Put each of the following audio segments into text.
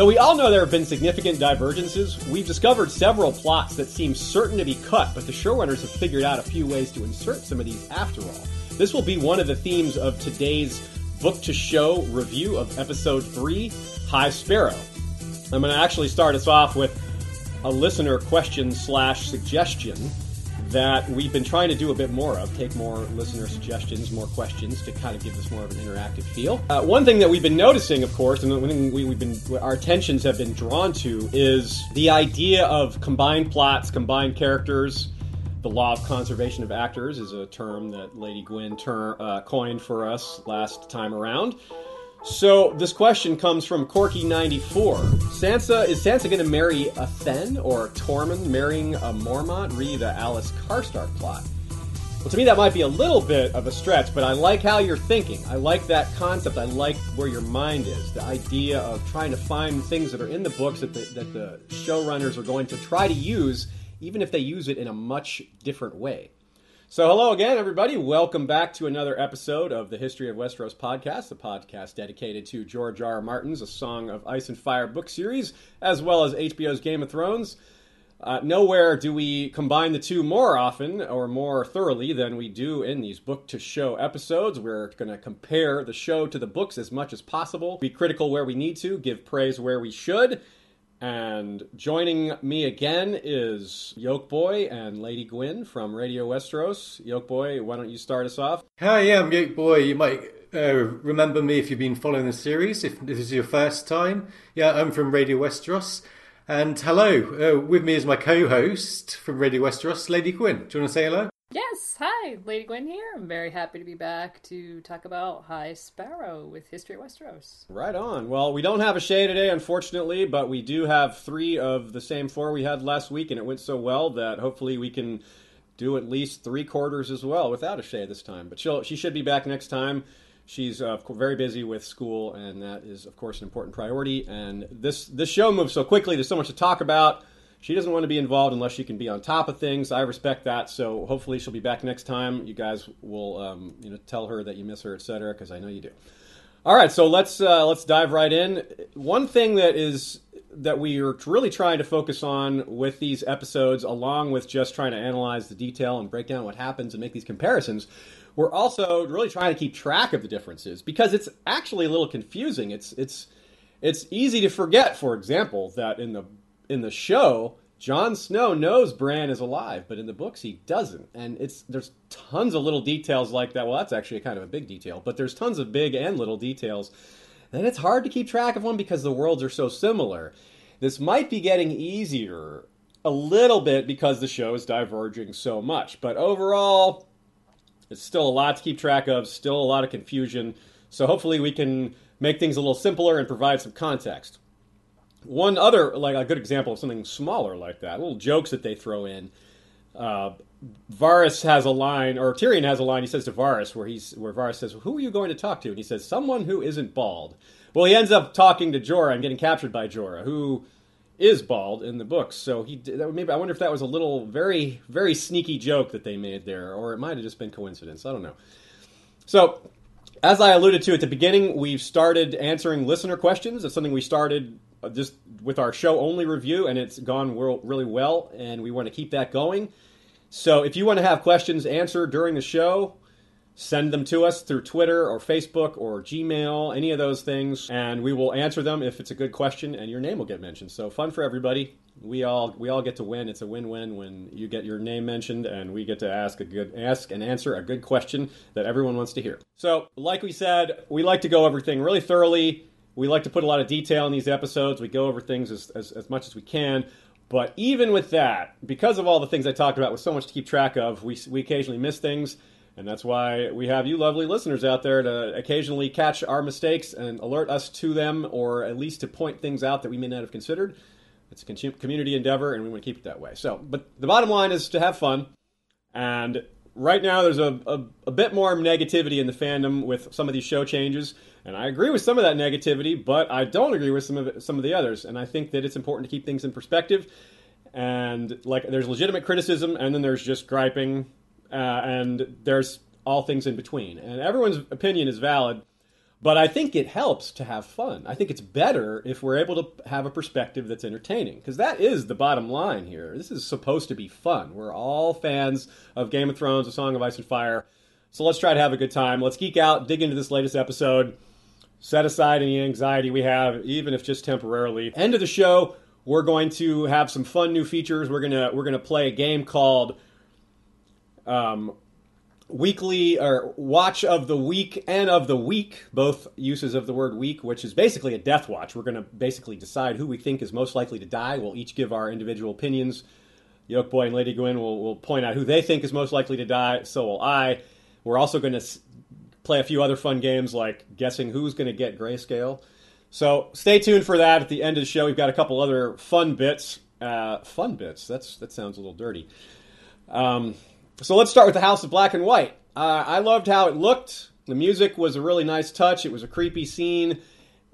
Though we all know there have been significant divergences, we've discovered several plots that seem certain to be cut, but the showrunners have figured out a few ways to insert some of these after all. This will be one of the themes of today's book to show review of episode 3, High Sparrow. I'm going to actually start us off with a listener question slash suggestion that we've been trying to do a bit more of take more listener suggestions more questions to kind of give this more of an interactive feel. Uh, one thing that we've been noticing of course and one thing we, have been our attentions have been drawn to is the idea of combined plots combined characters. The law of conservation of actors is a term that lady gwyn ter- uh, coined for us last time around so this question comes from Corky94. Sansa is Sansa going to marry a Thenn or a Tormund marrying a Mormont? Re the Alys Karstark plot. Well, to me that might be a little bit of a stretch, but I like how you're thinking. I like that concept. I like where your mind is. The idea of trying to find things that are in the books that the, that the showrunners are going to try to use, even if they use it in a much different way. So, hello again, everybody. Welcome back to another episode of the History of Westeros podcast, the podcast dedicated to George R. R. Martin's A Song of Ice and Fire book series, as well as HBO's Game of Thrones. Uh, nowhere do we combine the two more often or more thoroughly than we do in these book to show episodes. We're going to compare the show to the books as much as possible, be critical where we need to, give praise where we should. And joining me again is Yolkboy and Lady Gwyn from Radio Westeros. Yolkboy, why don't you start us off? Hi, yeah, I'm Yolkboy. You might uh, remember me if you've been following the series, if this is your first time. Yeah, I'm from Radio Westeros. And hello, uh, with me is my co host from Radio Westeros, Lady Gwyn. Do you want to say hello? Yes, hi, Lady Gwyn here. I'm very happy to be back to talk about High Sparrow with History of Westeros. Right on. Well, we don't have a Shay today, unfortunately, but we do have three of the same four we had last week, and it went so well that hopefully we can do at least three quarters as well without a Shay this time. But she'll she should be back next time. She's uh, very busy with school, and that is, of course, an important priority. And this this show moves so quickly. There's so much to talk about she doesn't want to be involved unless she can be on top of things. I respect that. So hopefully she'll be back next time. You guys will, um, you know, tell her that you miss her, etc. Because I know you do. All right, so let's uh, let's dive right in. One thing that is that we are really trying to focus on with these episodes, along with just trying to analyze the detail and break down what happens and make these comparisons, we're also really trying to keep track of the differences because it's actually a little confusing. It's it's it's easy to forget, for example, that in the in the show, Jon Snow knows Bran is alive, but in the books he doesn't. And it's there's tons of little details like that. Well, that's actually kind of a big detail, but there's tons of big and little details. And it's hard to keep track of them because the worlds are so similar. This might be getting easier a little bit because the show is diverging so much, but overall it's still a lot to keep track of, still a lot of confusion. So hopefully we can make things a little simpler and provide some context. One other, like a good example of something smaller like that, little jokes that they throw in. Uh, Varys has a line, or Tyrion has a line. He says to Varys, where he's where Varys says, "Who are you going to talk to?" And he says, "Someone who isn't bald." Well, he ends up talking to Jorah and getting captured by Jorah, who is bald in the books. So he maybe I wonder if that was a little very very sneaky joke that they made there, or it might have just been coincidence. I don't know. So as I alluded to at the beginning, we've started answering listener questions. It's something we started Uh, just with our show only review, and it's gone really well, and we want to keep that going. So if you want to have questions answered during the show, send them to us through Twitter or Facebook or Gmail, any of those things, and we will answer them if it's a good question, and your name will get mentioned. So fun for everybody. We all we all get to win. It's a win-win when you get your name mentioned, and we get to ask a good ask and answer a good question that everyone wants to hear. So, like we said, we like to go everything really thoroughly we like to put a lot of detail in these episodes. We go over things as, as, as much as we can. But even with that, because of all the things I talked about with so much to keep track of, we, we occasionally miss things. And that's why we have you lovely listeners out there to occasionally catch our mistakes and alert us to them, or at least to point things out that we may not have considered. It's a community endeavor, and we want to keep it that way. So, but the bottom line is to have fun. And right now, there's a, a, a bit more negativity in the fandom with some of these show changes. And I agree with some of that negativity, but I don't agree with some of it, some of the others. And I think that it's important to keep things in perspective. And like, there's legitimate criticism, and then there's just griping, uh, and there's all things in between. And everyone's opinion is valid, But I think it helps to have fun. I think it's better if we're able to have a perspective that's entertaining, because that is the bottom line here. This is supposed to be fun. We're all fans of Game of Thrones, A Song of Ice and Fire. So let's try to have a good time. Let's geek out, dig into this latest episode, set aside any anxiety we have, even if just temporarily. End of the show, we're going to have some fun new features. We're gonna we're gonna play a game called um, weekly or watch of the week and of the week, both uses of the word week, which is basically a death watch. We're to basically decide who we think is most likely to die. We'll each give our individual opinions. Yolkboy and Lady Gwyn will, will point out who they think is most likely to die. So will I. We're also going to play a few other fun games like guessing who's going to get grayscale. So stay tuned for that at the end of the show. We've got a couple other fun bits. Uh, fun bits. That's that sounds a little dirty. Um, so let's start with the House of Black and White. Uh, I loved how it looked. The music was a really nice touch. It was a creepy scene.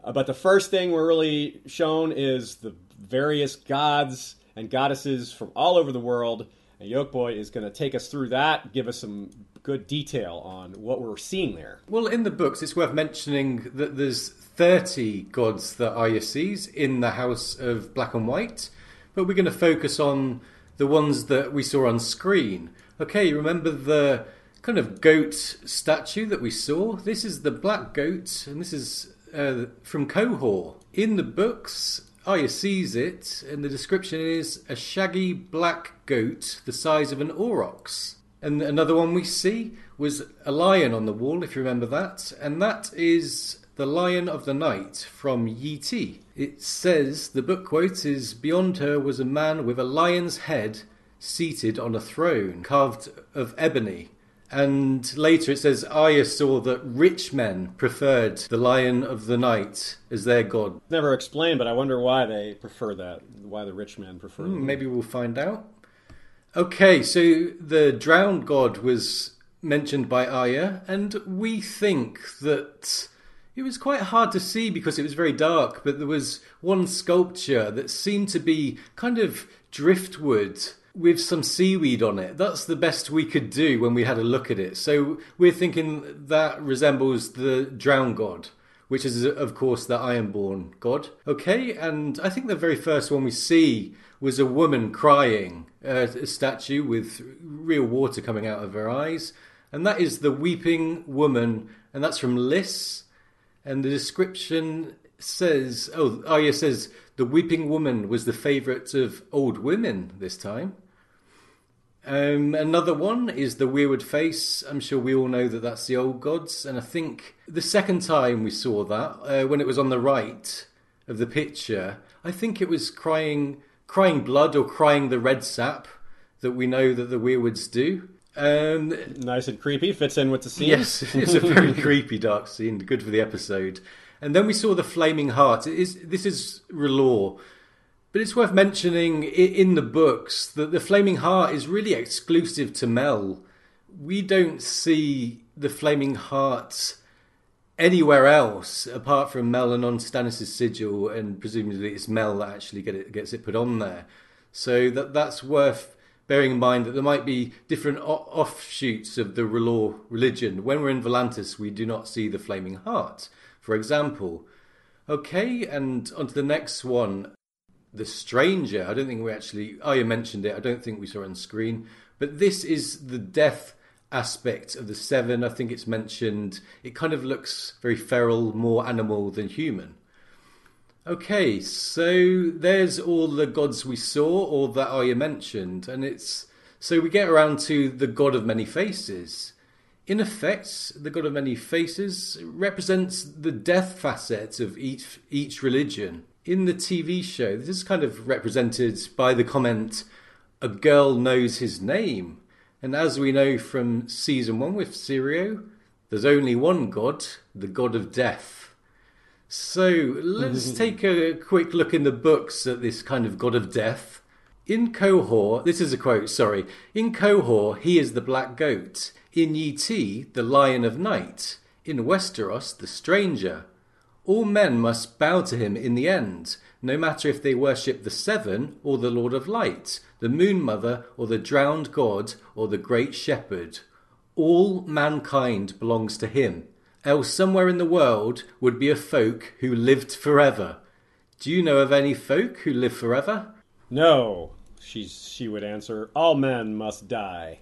Uh, but the first thing we're really shown is the various gods and goddesses from all over the world. And Yolkboy is going to take us through that, give us some good detail on what we're seeing there. Well, in the books, it's worth mentioning that there's 30 gods that Arya sees in the House of Black and White, but we're going to focus on the ones that we saw on screen. Okay, remember the kind of goat statue that we saw? This is the black goat, and this is uh, from Qohor. In the books, Arya sees it, and the description is a shaggy black goat the size of an aurochs. And another one we see was a lion on the wall, if you remember that, and that is the Lion of the Night from Yi Ti. It says the book quote is Beyond her was a man with a lion's head seated on a throne carved of ebony. And later it says Arya saw that rich men preferred the Lion of the Night as their god. Never explained, but I wonder why they prefer that. Why the rich men prefer. Mm, maybe we'll find out. Okay, so the drowned god was mentioned by Arya, and we think that it was quite hard to see because it was very dark, but there was one sculpture that seemed to be kind of driftwood with some seaweed on it. That's the best we could do when we had a look at it. So we're thinking that resembles the drowned god, which is, of course, the Ironborn god. Okay, and I think the very first one we see was a woman crying, uh, a statue with real water coming out of her eyes. And that is the Weeping Woman, and that's from Lys. And the description says, oh, Arya says, the Weeping Woman was the favourite of old women this time. Um, another one is the Weirwood Face. I'm sure we all know that that's the old gods, and I think the second time we saw that, uh, when it was on the right of the picture, I think it was crying, crying blood or crying the red sap that we know that the Weirwoods do. Um, nice and creepy, fits in with the scene. Yes, it's a very creepy dark scene, good for the episode. And then we saw the flaming heart. It is this is R'hllor, but it's worth mentioning in the books that the Flaming Heart is really exclusive to Mel. We don't see the Flaming Heart anywhere else apart from Mel and on Stannis' sigil, and presumably it's Mel that actually get it, gets it put on there. So that that's worth bearing in mind that there might be different offshoots of the R'hllor religion. When we're in Volantis, we do not see the Flaming Heart, for example. Okay, and on to the next one the Stranger. I don't think we actually. Oh, you mentioned it. I don't think we saw it on screen. But this is the death aspect of the Seven. I think it's mentioned. It kind of looks very feral, more animal than human. Okay, so there's all the gods we saw, or that Arya mentioned, and it's so we get around to the God of many faces. In effect, the God of many faces represents the death facet of each each religion in the TV show, this is kind of represented by the comment, a girl knows his name. And as we know from season one with Syrio, there's only one god, the god of death. So let's take a quick look in the books at this kind of god of death. In Qohor, this is a quote, sorry. In Qohor, he is the black goat. In Yiti, the lion of night. In Westeros, the stranger. All men must bow to him in the end, no matter if they worship the Seven or the Lord of Light, the Moon Mother or the drowned God or the Great Shepherd. All mankind belongs to him, else somewhere in the world would be a folk who lived forever. Do you know of any folk who live forever? No, she, she would answer, all men must die.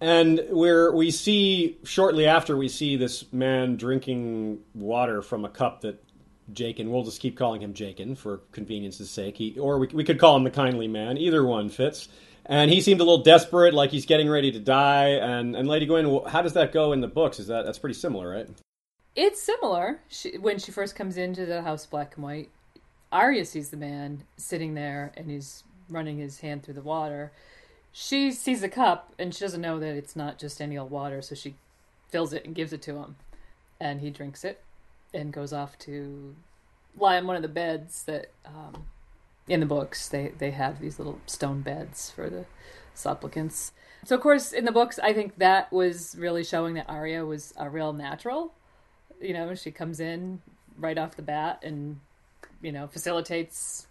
And where we see shortly after we see this man drinking water from a cup that Jaqen, we'll just keep calling him Jaqen for convenience's sake, he, or we, we could call him the kindly man. Either one fits. And he seemed a little desperate, like he's getting ready to die. And, and Lady Gwyn, how does that go in the books? Is that that's pretty similar, right? It's similar. She, when she first comes into the house, black and white, Arya sees the man sitting there and he's running his hand through the water. She sees a cup and she doesn't know that it's not just any old water, so she fills it and gives it to him. And he drinks it and goes off to lie on one of the beds that um, in the books they they have these little stone beds for the supplicants. So of course in the books I think that was really showing that Arya was a real natural. You know, she comes in right off the bat and you know facilitates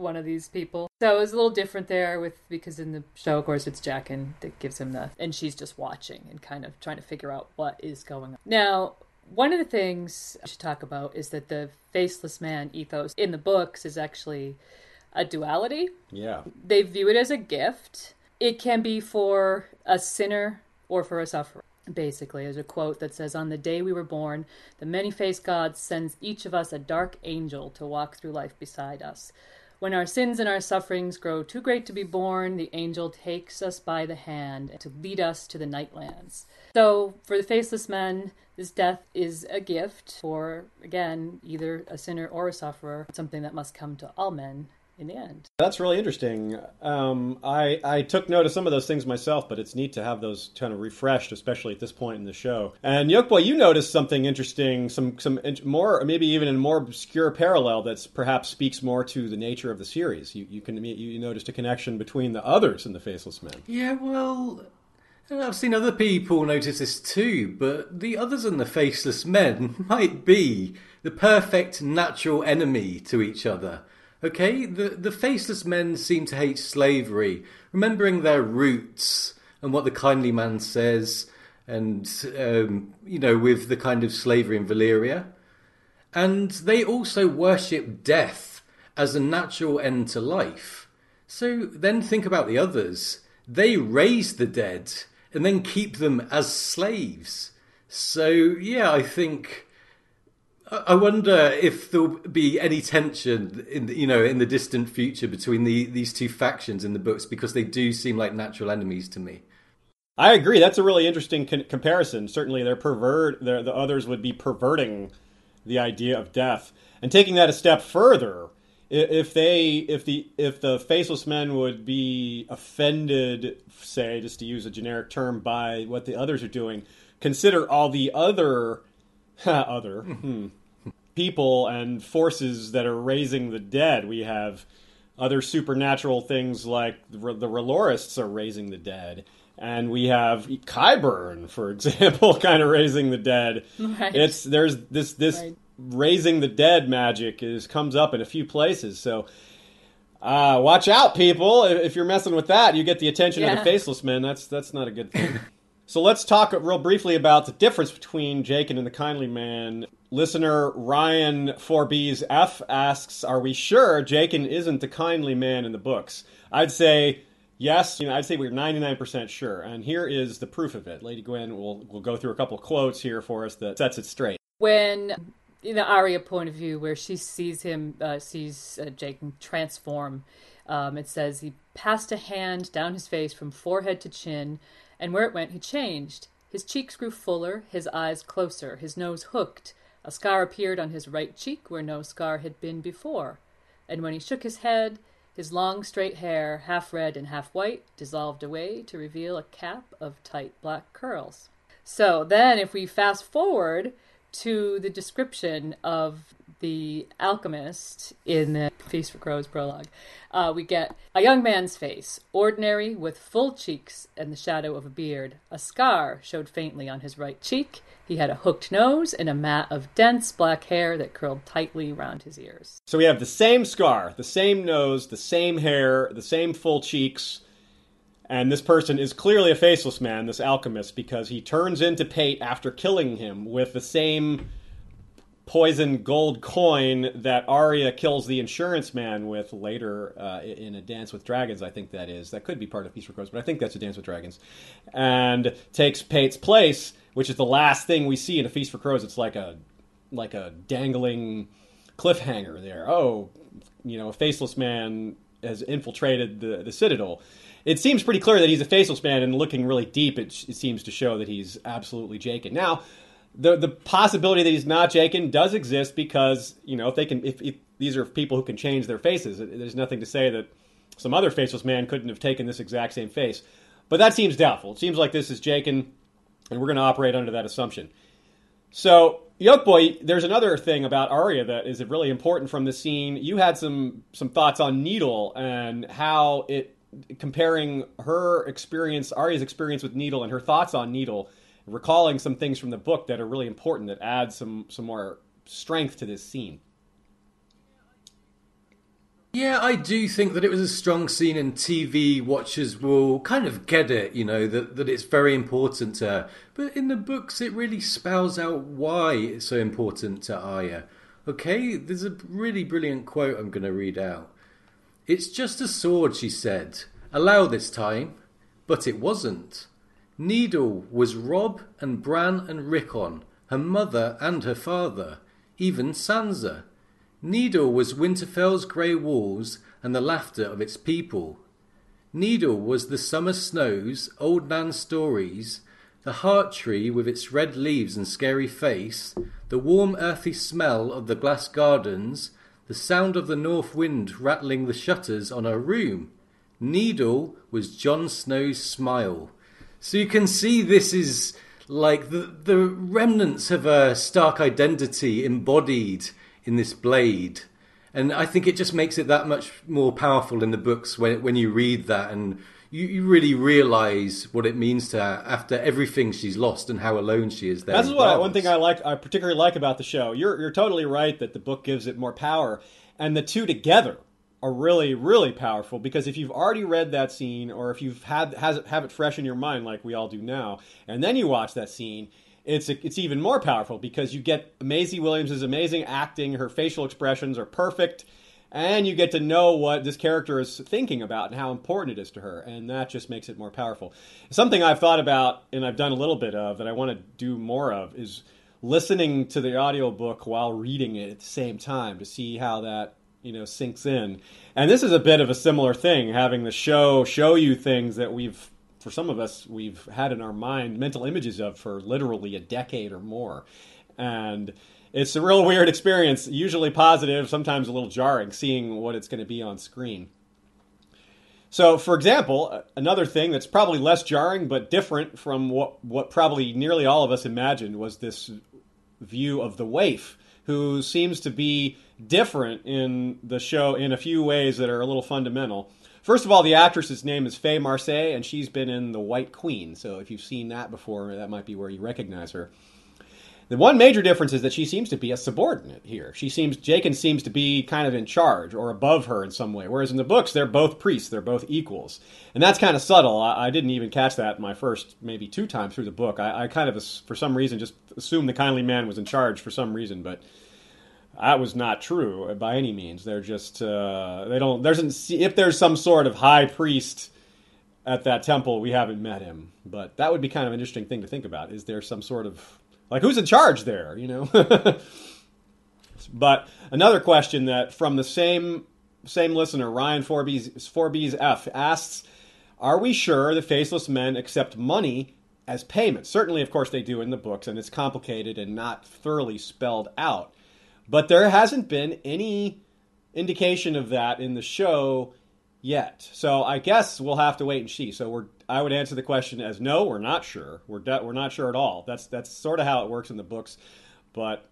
one of these people. So it was a little different there with because in the show, of course, it's Jaqen that gives him the, and she's just watching and kind of trying to figure out what is going on. Now, one of the things I should talk about is that the faceless man ethos in the books is actually a duality. Yeah. They view it as a gift. It can be for a sinner or for a sufferer. Basically, there's a quote that says, On the day we were born, the many faced God sends each of us a dark angel to walk through life beside us. When our sins and our sufferings grow too great to be borne, the angel takes us by the hand to lead us to the nightlands. So, for the faceless men, this death is a gift for, again, either a sinner or a sufferer, something that must come to all men in the end. That's really interesting. Um, I I took note of some of those things myself, but it's neat to have those kind of refreshed, especially at this point in the show. And Yolkboy, you noticed something interesting, some some more, maybe even a more obscure parallel that's perhaps speaks more to the nature of the series. You you can you noticed a connection between the others and the Faceless Men. Yeah, well. I've seen other people notice this too, but the others and the faceless men might be the perfect natural enemy to each other. Okay, the, the faceless men seem to hate slavery, remembering their roots and what the kindly man says, and, um, you know, with the kind of slavery in Valyria. And they also worship death as a natural end to life. So then think about the others. They raise the dead and then keep them as slaves. So, yeah, I think I wonder if there'll be any tension in the, you know in the distant future between the, these two factions in the books because they do seem like natural enemies to me. I agree. That's a really interesting con- comparison. Certainly, they're pervert. They're, the others would be perverting the idea of death and taking that a step further. If they, if the, if the faceless men would be offended, say, just to use a generic term, by what the others are doing, consider all the other, other. Hmm, people and forces that are raising the dead. We have other supernatural things like the, the R'hllorists are raising the dead. And we have Qyburn, for example, kind of raising the dead. Right. It's there's this this right. raising the dead magic is comes up in a few places. So uh, watch out, people! If you're messing with that, you get the attention yeah. of the faceless men. That's that's not a good thing. so let's talk real briefly about the difference between Jaqen and the Kindly Man. Listener Ryan 4B's F asks, "Are we sure Jaqen isn't the kindly man in the books?" I'd say yes. You know, I'd say we're 99% sure, and here is the proof of it. Lady Gwyn will will go through a couple quotes here for us that sets it straight. When in the Arya point of view, where she sees him, uh, sees uh, Jaqen transform, um, it says he passed a hand down his face from forehead to chin, and where it went, he changed. His cheeks grew fuller, his eyes closer, his nose hooked a scar appeared on his right cheek where no scar had been before, and when he shook his head, his long straight hair, half red and half white, dissolved away to reveal a cap of tight black curls. So then, if we fast forward to the description of the alchemist in the Feast for Crows prologue, uh, we get a young man's face, ordinary, with full cheeks and the shadow of a beard. A scar showed faintly on his right cheek. He had a hooked nose and a mat of dense black hair that curled tightly around his ears. So we have the same scar, the same nose, the same hair, the same full cheeks. And this person is clearly a faceless man, this alchemist, because he turns into Pate after killing him with the same poison gold coin that Arya kills the insurance man with later uh, in a Dance with Dragons. I think that is that could be part of Feast for Crows, but I think that's a Dance with Dragons, and takes Pate's place, which is the last thing we see in a Feast for Crows. It's like a like a dangling cliffhanger there. Oh, you know, a faceless man has infiltrated the the Citadel. It seems pretty clear that he's a faceless man, and looking really deep, it, it seems to show that he's absolutely Jaqen. Now, the the possibility that he's not Jaqen does exist because you know if they can if, if, these are people who can change their faces, there's nothing to say that some other faceless man couldn't have taken this exact same face. But that seems doubtful. It seems like this is Jaqen, and we're going to operate under that assumption. So, Yolkboy, there's another thing about Arya that is really important from the scene. You had some some thoughts on Needle and how it comparing her experience, Arya's experience with Needle, and her thoughts on Needle recalling some things from the book that are really important that add some some more strength to this scene. Yeah, I do think that it was a strong scene, and TV watchers will kind of get it, you know, that, that it's very important to her. But in the books, it really spells out why it's so important to Arya. Okay, there's a really brilliant quote I'm going to read out. It's just a sword, she said. Allow this time. But it wasn't. Needle was Robb and Bran and Rickon, her mother and her father, even Sansa. Needle was Winterfell's grey walls and the laughter of its people. Needle was the summer snows, old man's stories, the heart tree with its red leaves and scary face, the warm earthy smell of the glass gardens, the sound of the north wind rattling the shutters on her room. Needle was Jon Snow's smile. So you can see this is like the the remnants of a Stark identity embodied in this blade. And I think it just makes it that much more powerful in the books when when you read that and you, you really realize what it means to her after everything she's lost and how alone she is there. That's what I, one thing I like I particularly like about the show. You're you're totally right that the book gives it more power and the two together are really really powerful because if you've already read that scene or if you've had has it, have it fresh in your mind like we all do now and then you watch that scene it's it's even more powerful because you get Maisie Williams' amazing acting her facial expressions are perfect and you get to know what this character is thinking about and how important it is to her and that just makes it more powerful. Something I've thought about and I've done a little bit of that I want to do more of is listening to the audiobook while reading it at the same time to see how that you know sinks in. And this is a bit of a similar thing, having the show show you things that we've for some of us we've had in our mind mental images of for literally a decade or more. And it's a real weird experience, usually positive, sometimes a little jarring seeing what it's going to be on screen. So, for example, another thing that's probably less jarring but different from what, what probably nearly all of us imagined was this view of the waif, who seems to be different in the show in a few ways that are a little fundamental. First of all, the actress's name is Faye Marsay, and she's been in The White Queen. So if you've seen that before, that might be where you recognize her. The one major difference is that she seems to be a subordinate here. She seems Jaqen seems to be kind of in charge or above her in some way, whereas in the books they're both priests, they're both equals, and that's kind of subtle. I, I didn't even catch that my first maybe two times through the book. I, I kind of for some reason just assumed the kindly man was in charge for some reason, but that was not true by any means. They're just uh, they don't. There's if there's some sort of high priest at that temple, we haven't met him. But that would be kind of an interesting thing to think about. Is there some sort of like who's in charge there? You know. but another question that from the same same listener, Ryan 4B's 4B's F asks, "Are we sure the faceless men accept money?" As payment. Certainly, of course, they do in the books, and it's complicated and not thoroughly spelled out. But there hasn't been any indication of that in the show yet. So I guess we'll have to wait and see. So we're I would answer the question as no, we're not sure. We're de- we're not sure at all. That's that's sort of how it works in the books. But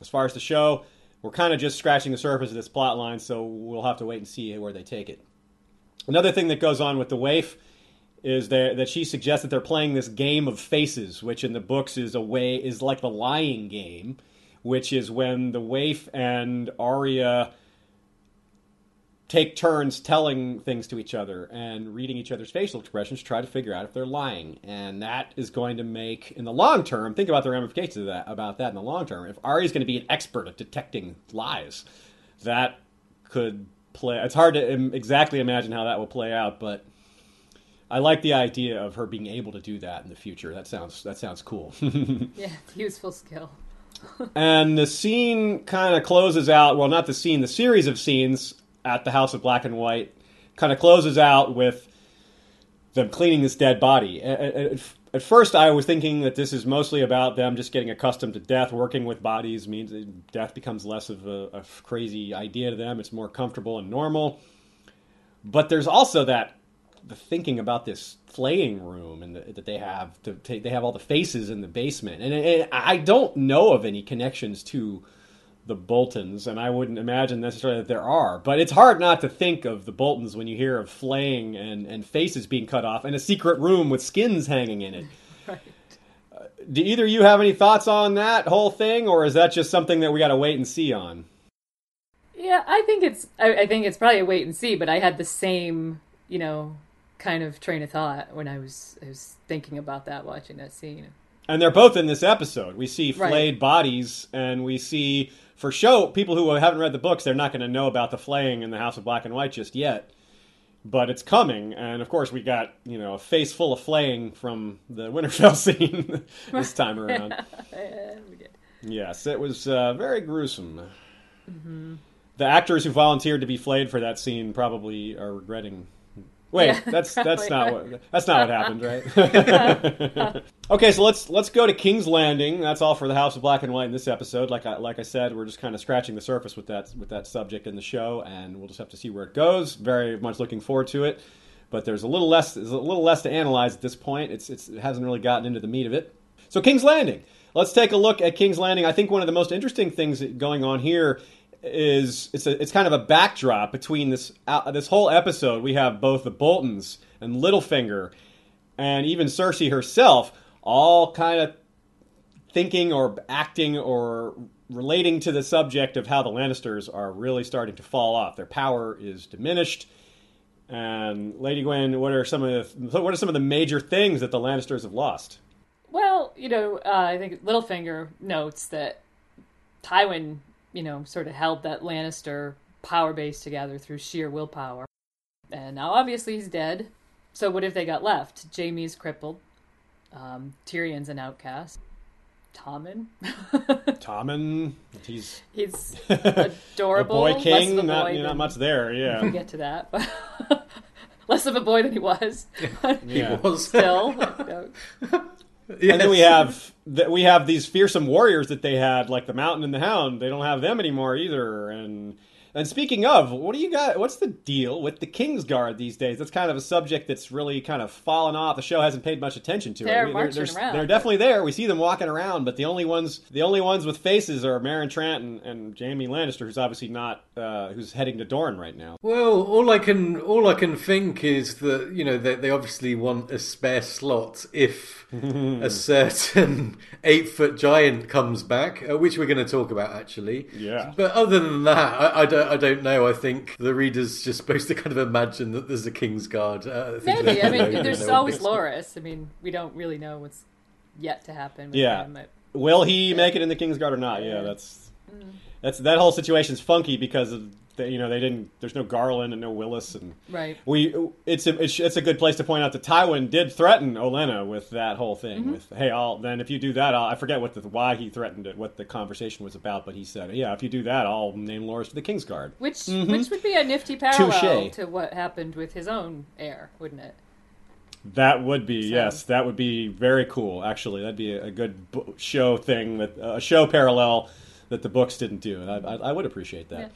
as far as the show, we're kind of just scratching the surface of this plot line, so we'll have to wait and see where they take it. Another thing that goes on with the waif is that she suggests that they're playing this game of faces, which in the books is a way is like the lying game which is when the waif and Arya take turns telling things to each other and reading each other's facial expressions to try to figure out if they're lying. And that is going to make, in the long term, think about the ramifications of that, about that in the long term. If Arya is going to be an expert at detecting lies, that could play. It's hard to im- exactly imagine how that will play out, but I like the idea of her being able to do that in the future. That sounds that sounds cool. Yeah, useful skill. and the scene kind of closes out. Well, not the scene, the series of scenes at the House of Black and White kind of closes out with them cleaning this dead body. At, at, first, I was thinking that this is mostly about them just getting accustomed to death. Working with bodies means death becomes less of a, a crazy idea to them. It's more comfortable and normal. But there's also that the thinking about this flaying room and the, that they have to take, they have all the faces in the basement, and, and I don't know of any connections to the Boltons, and I wouldn't imagine necessarily that there are. But it's hard not to think of the Boltons when you hear of flaying and, and faces being cut off and a secret room with skins hanging in it. Right. Uh, do either of you have any thoughts on that whole thing, or is that just something that we got to wait and see on? Yeah, I think it's I, I think it's probably a wait and see, but I had the same, you know, kind of train of thought when I was I was thinking about that watching that scene. And they're both in this episode. We see Right. flayed bodies, and we see for show people who haven't read the books. They're not going to know about the flaying in the House of Black and White just yet, but it's coming. And of course, we got you know a face full of flaying from the Winterfell scene this time around. We did. Yes, it was uh, very gruesome. The actors who volunteered to be flayed for that scene probably are regretting. Wait, Yeah, that's that's not what that's not what happened, right? okay, so let's let's go to King's Landing. That's all for the House of Black and White in this episode. Like I like I said, we're just kind of scratching the surface with that with that subject in the show, and we'll just have to see where it goes. Very much looking forward to it. But there's a little less there's a little less to analyze at this point. It's, it's it hasn't really gotten into the meat of it. So King's Landing. Let's take a look at King's Landing. I think one of the most interesting things going on here is it's a, it's kind of a backdrop between this uh, this whole episode. We have both the Boltons and Littlefinger, and even Cersei herself, all kind of thinking or acting or relating to the subject of how the Lannisters are really starting to fall off. Their power is diminished. And Lady Gwyn, what are some of the what are some of the major things that the Lannisters have lost? Well, you know, uh, I think Littlefinger notes that Tywin, you know, sort of held that Lannister power base together through sheer willpower. And now obviously he's dead. So what if they got left? Jaime's crippled. Um, Tyrion's an outcast. Tommen. Tommen, he's he's a adorable. boy less king. of a Not, boy you know, not much there. Yeah, We'll Yeah, get to that, but less of a boy than he was. He was. Still, you know, And then we have th- we have these fearsome warriors that they had, like the Mountain and the Hound. They don't have them anymore either. And and speaking of, what do you got? What's the deal with the Kingsguard these days? That's kind of a subject that's really kind of fallen off. The show hasn't paid much attention to They're it. marching they're, around. they're definitely there. We see them walking around, but the only ones the only ones with faces are Meryn Trant and, and Jaime Lannister, who's obviously not uh, who's heading to Dorne right now. Well, all I can all I can think is that you know they, they obviously want a spare slot if a certain eight foot giant comes back, uh, which we're going to talk about actually. Yeah. But other than that, I, I don't I don't know. I think the reader's just supposed to kind of imagine that there's a King's Guard. Uh, I maybe. I mean, there's always what's- Loras. I mean, we don't really know what's yet to happen. With Yeah. him, Will he make it in the Kingsguard or not? Yeah, that's that's that whole situation's funky because of the, you know they didn't. There's no Garlan and no Willas, and right. we it's a it's, it's a good place to point out that Tywin did threaten Olenna with that whole thing. With hey, I'll then if you do that, I'll, I forget what the why he threatened it, what the conversation was about, but he said, yeah, if you do that, I'll name Loras to the Kingsguard. Which which would be a nifty parallel Mm-hmm. Touche. to what happened with his own heir, wouldn't it? That would be So- yes, that would be very cool. Actually, that'd be a, a good bo- show thing that a show parallel that the books didn't do, and I, I, I would appreciate that.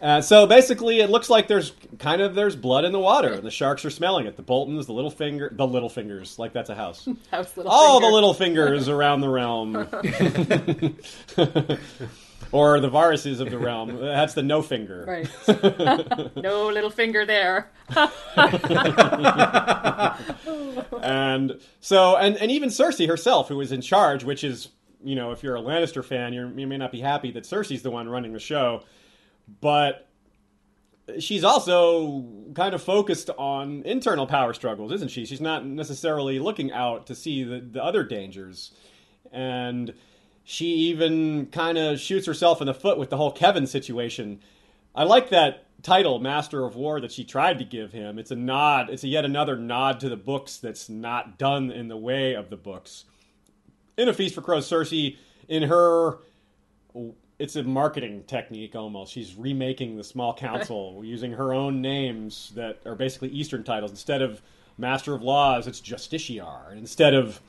Uh, so basically, it looks like there's kind of there's blood in the water, and the sharks are smelling it. The Boltons, the little finger, the little fingers, like that's a house. House little All finger. the little fingers around the realm, or the viruses of the realm. That's the no finger. Right. no little finger there. and so and and even Cersei herself, who is in charge, which is you know if you're a Lannister fan, you're, you may not be happy that Cersei's the one running the show, but she's also kind of focused on internal power struggles, isn't she? She's not necessarily looking out to see the, the other dangers. And she even kind of shoots herself in the foot with the whole Kevan situation. I like that title, Master of War, that she tried to give him. It's a nod, it's a yet another nod to the books that's not done in the way of the books. In A Feast for Crows, Cersei, in her it's a marketing technique almost. She's remaking the small council using her own names that are basically Eastern titles. Instead of Master of Laws, it's Justiciar. Instead of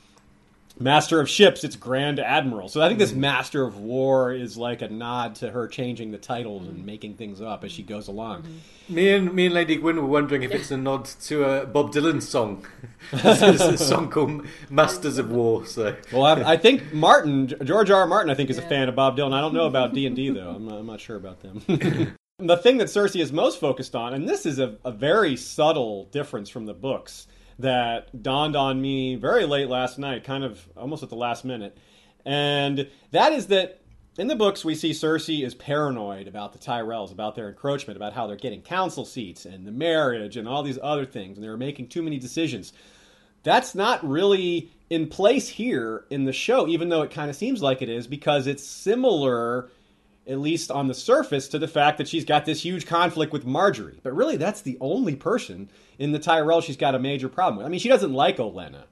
Master of Ships, it's Grand Admiral. So I think this Master of War is like a nod to her changing the titles and making things up as she goes along. Me and me and Lady Gwyn were wondering if it's a nod to a Bob Dylan song. it's a song called Masters of War. So Well, I, I think Martin, George R. R. Martin, I think is a fan of Bob Dylan. I don't know about D and D though. I'm not, I'm not sure about them. the thing that Cersei is most focused on, and this is a, a very subtle difference from the books that dawned on me very late last night, kind of almost at the last minute, and that is that in the books, we see Cersei is paranoid about the Tyrells, about their encroachment, about how they're getting council seats and the marriage and all these other things, and they're making too many decisions. That's not really in place here in the show, even though it kind of seems like it is, because it's similar, at least on the surface, to the fact that she's got this huge conflict with Margaery. But really, that's the only person in the Tyrell she's got a major problem with. I mean, she doesn't like Olenna,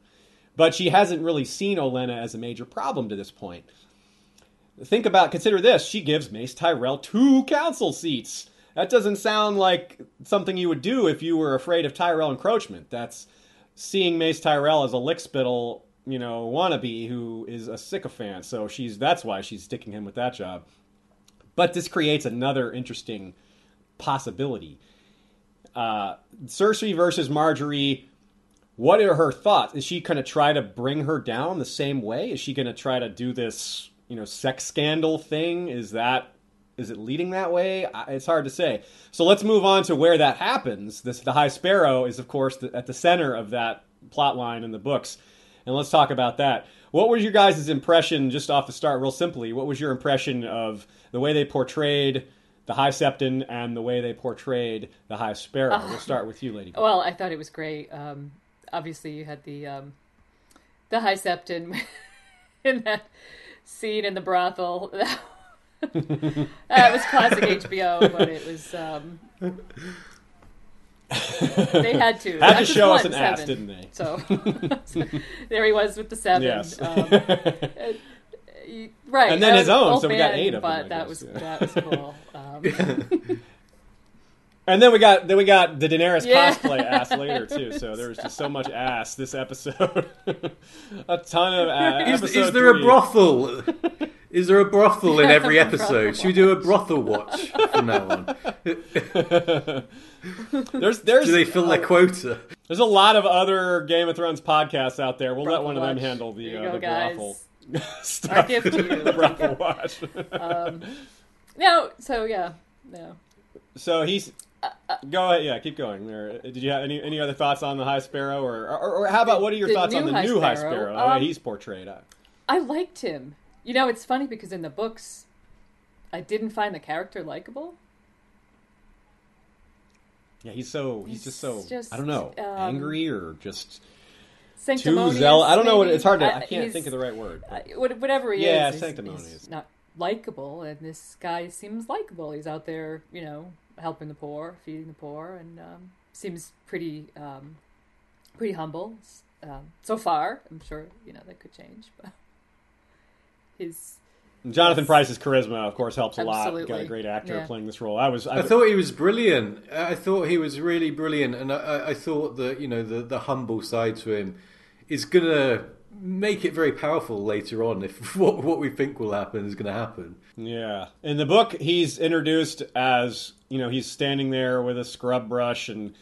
but she hasn't really seen Olenna as a major problem to this point. Think about, consider this. She gives Mace Tyrell two council seats. That doesn't sound like something you would do if you were afraid of Tyrell encroachment. That's seeing Mace Tyrell as a lickspittle, you know, wannabe who is a sycophant. So she's that's why she's sticking him with that job. But this creates another interesting possibility. Uh, Cersei versus Margaery. What are her thoughts? Is she going to try to bring her down the same way? Is she going to try to do this you know sex scandal thing is that is it leading that way it's hard to say so let's move on to where that happens this the high sparrow is of course the, at the center of that plot line in the books and let's talk about that what was your guys' impression just off the start real simply what was your impression of the way they portrayed the high septon and the way they portrayed the high sparrow uh, we'll start with you lady well i thought it was great um, obviously you had the um, the high septon in that scene in the brothel. that was classic HBO, but it was. Um, they had to. Had to show us an seven. ass, didn't they? So, so, there he was with the seven. Yes. Um, right, and then his own. So we got eight of but them. But that was yeah. that was cool. Um, and then we got then we got the Daenerys yeah. cosplay ass later too. So there was just so much ass this episode. a ton of ass. Is, is there three. a brothel? Is there a brothel in every episode? Should we do a brothel watch from now on? there's there's do they fill their quota? There's a lot of other Game of Thrones podcasts out there. We'll brothel let one watch. of them handle the, uh, go, the brothel. stuff. Our gift to you. the brothel watch. um, no, so yeah, no. So he's Go ahead, yeah, keep going. There. Did you have any any other thoughts on the High Sparrow, or or, or how about what are your thoughts on the High new? High Sparrow? The way um, he's portrayed. I liked him. You know, it's funny because in the books, I didn't find the character likable. Yeah, he's so he's, He's just so just, I don't know um, angry or just too zealous. I don't know what it's hard to. I- I can't think of the right word. What- whatever he Yeah, is, he's- sanctimonious. he's not likable, and this guy seems likable. He's out there, you know, helping the poor, feeding the poor, and um, seems pretty, um, pretty humble um, so far. I'm sure you know that could change, but his Jonathan Yes. Price's charisma, of course, helps a lot. Absolutely. Got a great actor Yeah. playing this role. I was. I, I thought he was brilliant. I thought he was really brilliant, and I, I thought that you know the the humble side to him is gonna make it very powerful later on. If what what we think will happen is going to happen. Yeah. In the book, he's introduced as, you know, he's standing there with a scrub brush and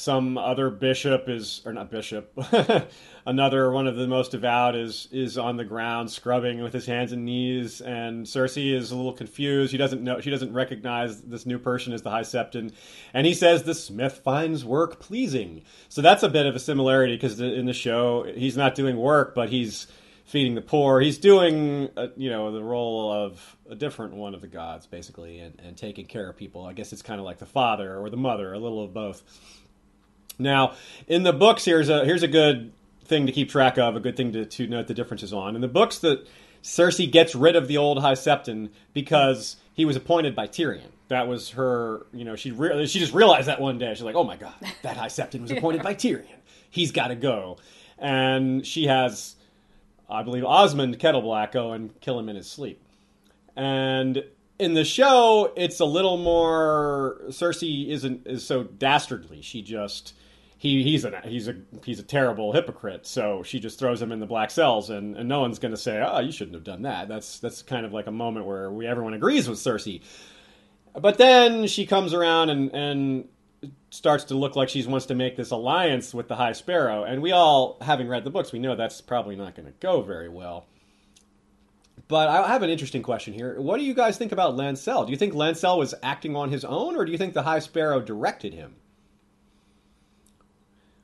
some other bishop is or not bishop another one of the most devout is is on the ground scrubbing with his hands and knees and cersei is a little confused she doesn't know she doesn't recognize this new person as the high septon and he says the smith finds work pleasing so that's a bit of a similarity because in the show he's not doing work but he's feeding the poor. He's doing, uh, you know, the role of a different one of the gods, basically, and, and taking care of people. I guess it's kind of like the father or the mother, a little of both. Now, in the books, here's a here's a good thing to keep track of, a good thing to, to note the differences on. In the books, that Cersei gets rid of the old High Septon because he was appointed by Tyrion. That was her, you know, she re- she just realized that one day. She's like, oh my god, that High Septon was appointed by Tyrion. He's got to go, and she has I believe Osmund Kettleblack go and kill him in his sleep. And in the show, it's a little more Cersei isn't is so dastardly. She just he he's a he's a he's a terrible hypocrite. So she just throws him in the black cells, and, and no one's going to say, "Oh, you shouldn't have done that." That's that's kind of like a moment where we everyone agrees with Cersei. But then she comes around and and starts to look like she wants to make this alliance with the High Sparrow. And we all, having read the books, we know that's probably not going to go very well. But I have an interesting question here. What do you guys think about Lancel? Do you think Lancel was acting on his own, or do you think the High Sparrow directed him?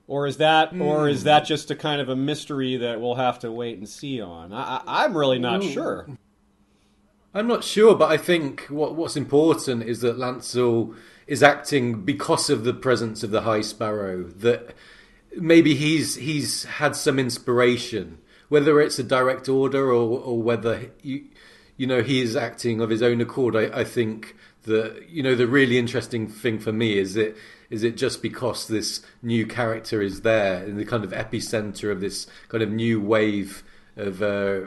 Or is that, mm. or is that just a kind of a mystery that we'll have to wait and see on? I, am really not Ooh. sure. I'm not sure, but I think what, what's important is that Lancel is acting because of the presence of the High Sparrow. That maybe he's he's had some inspiration, whether it's a direct order or or whether you you know he is acting of his own accord. I, I think that you know the really interesting thing for me is it is it just because this new character is there in the kind of epicenter of this kind of new wave of uh,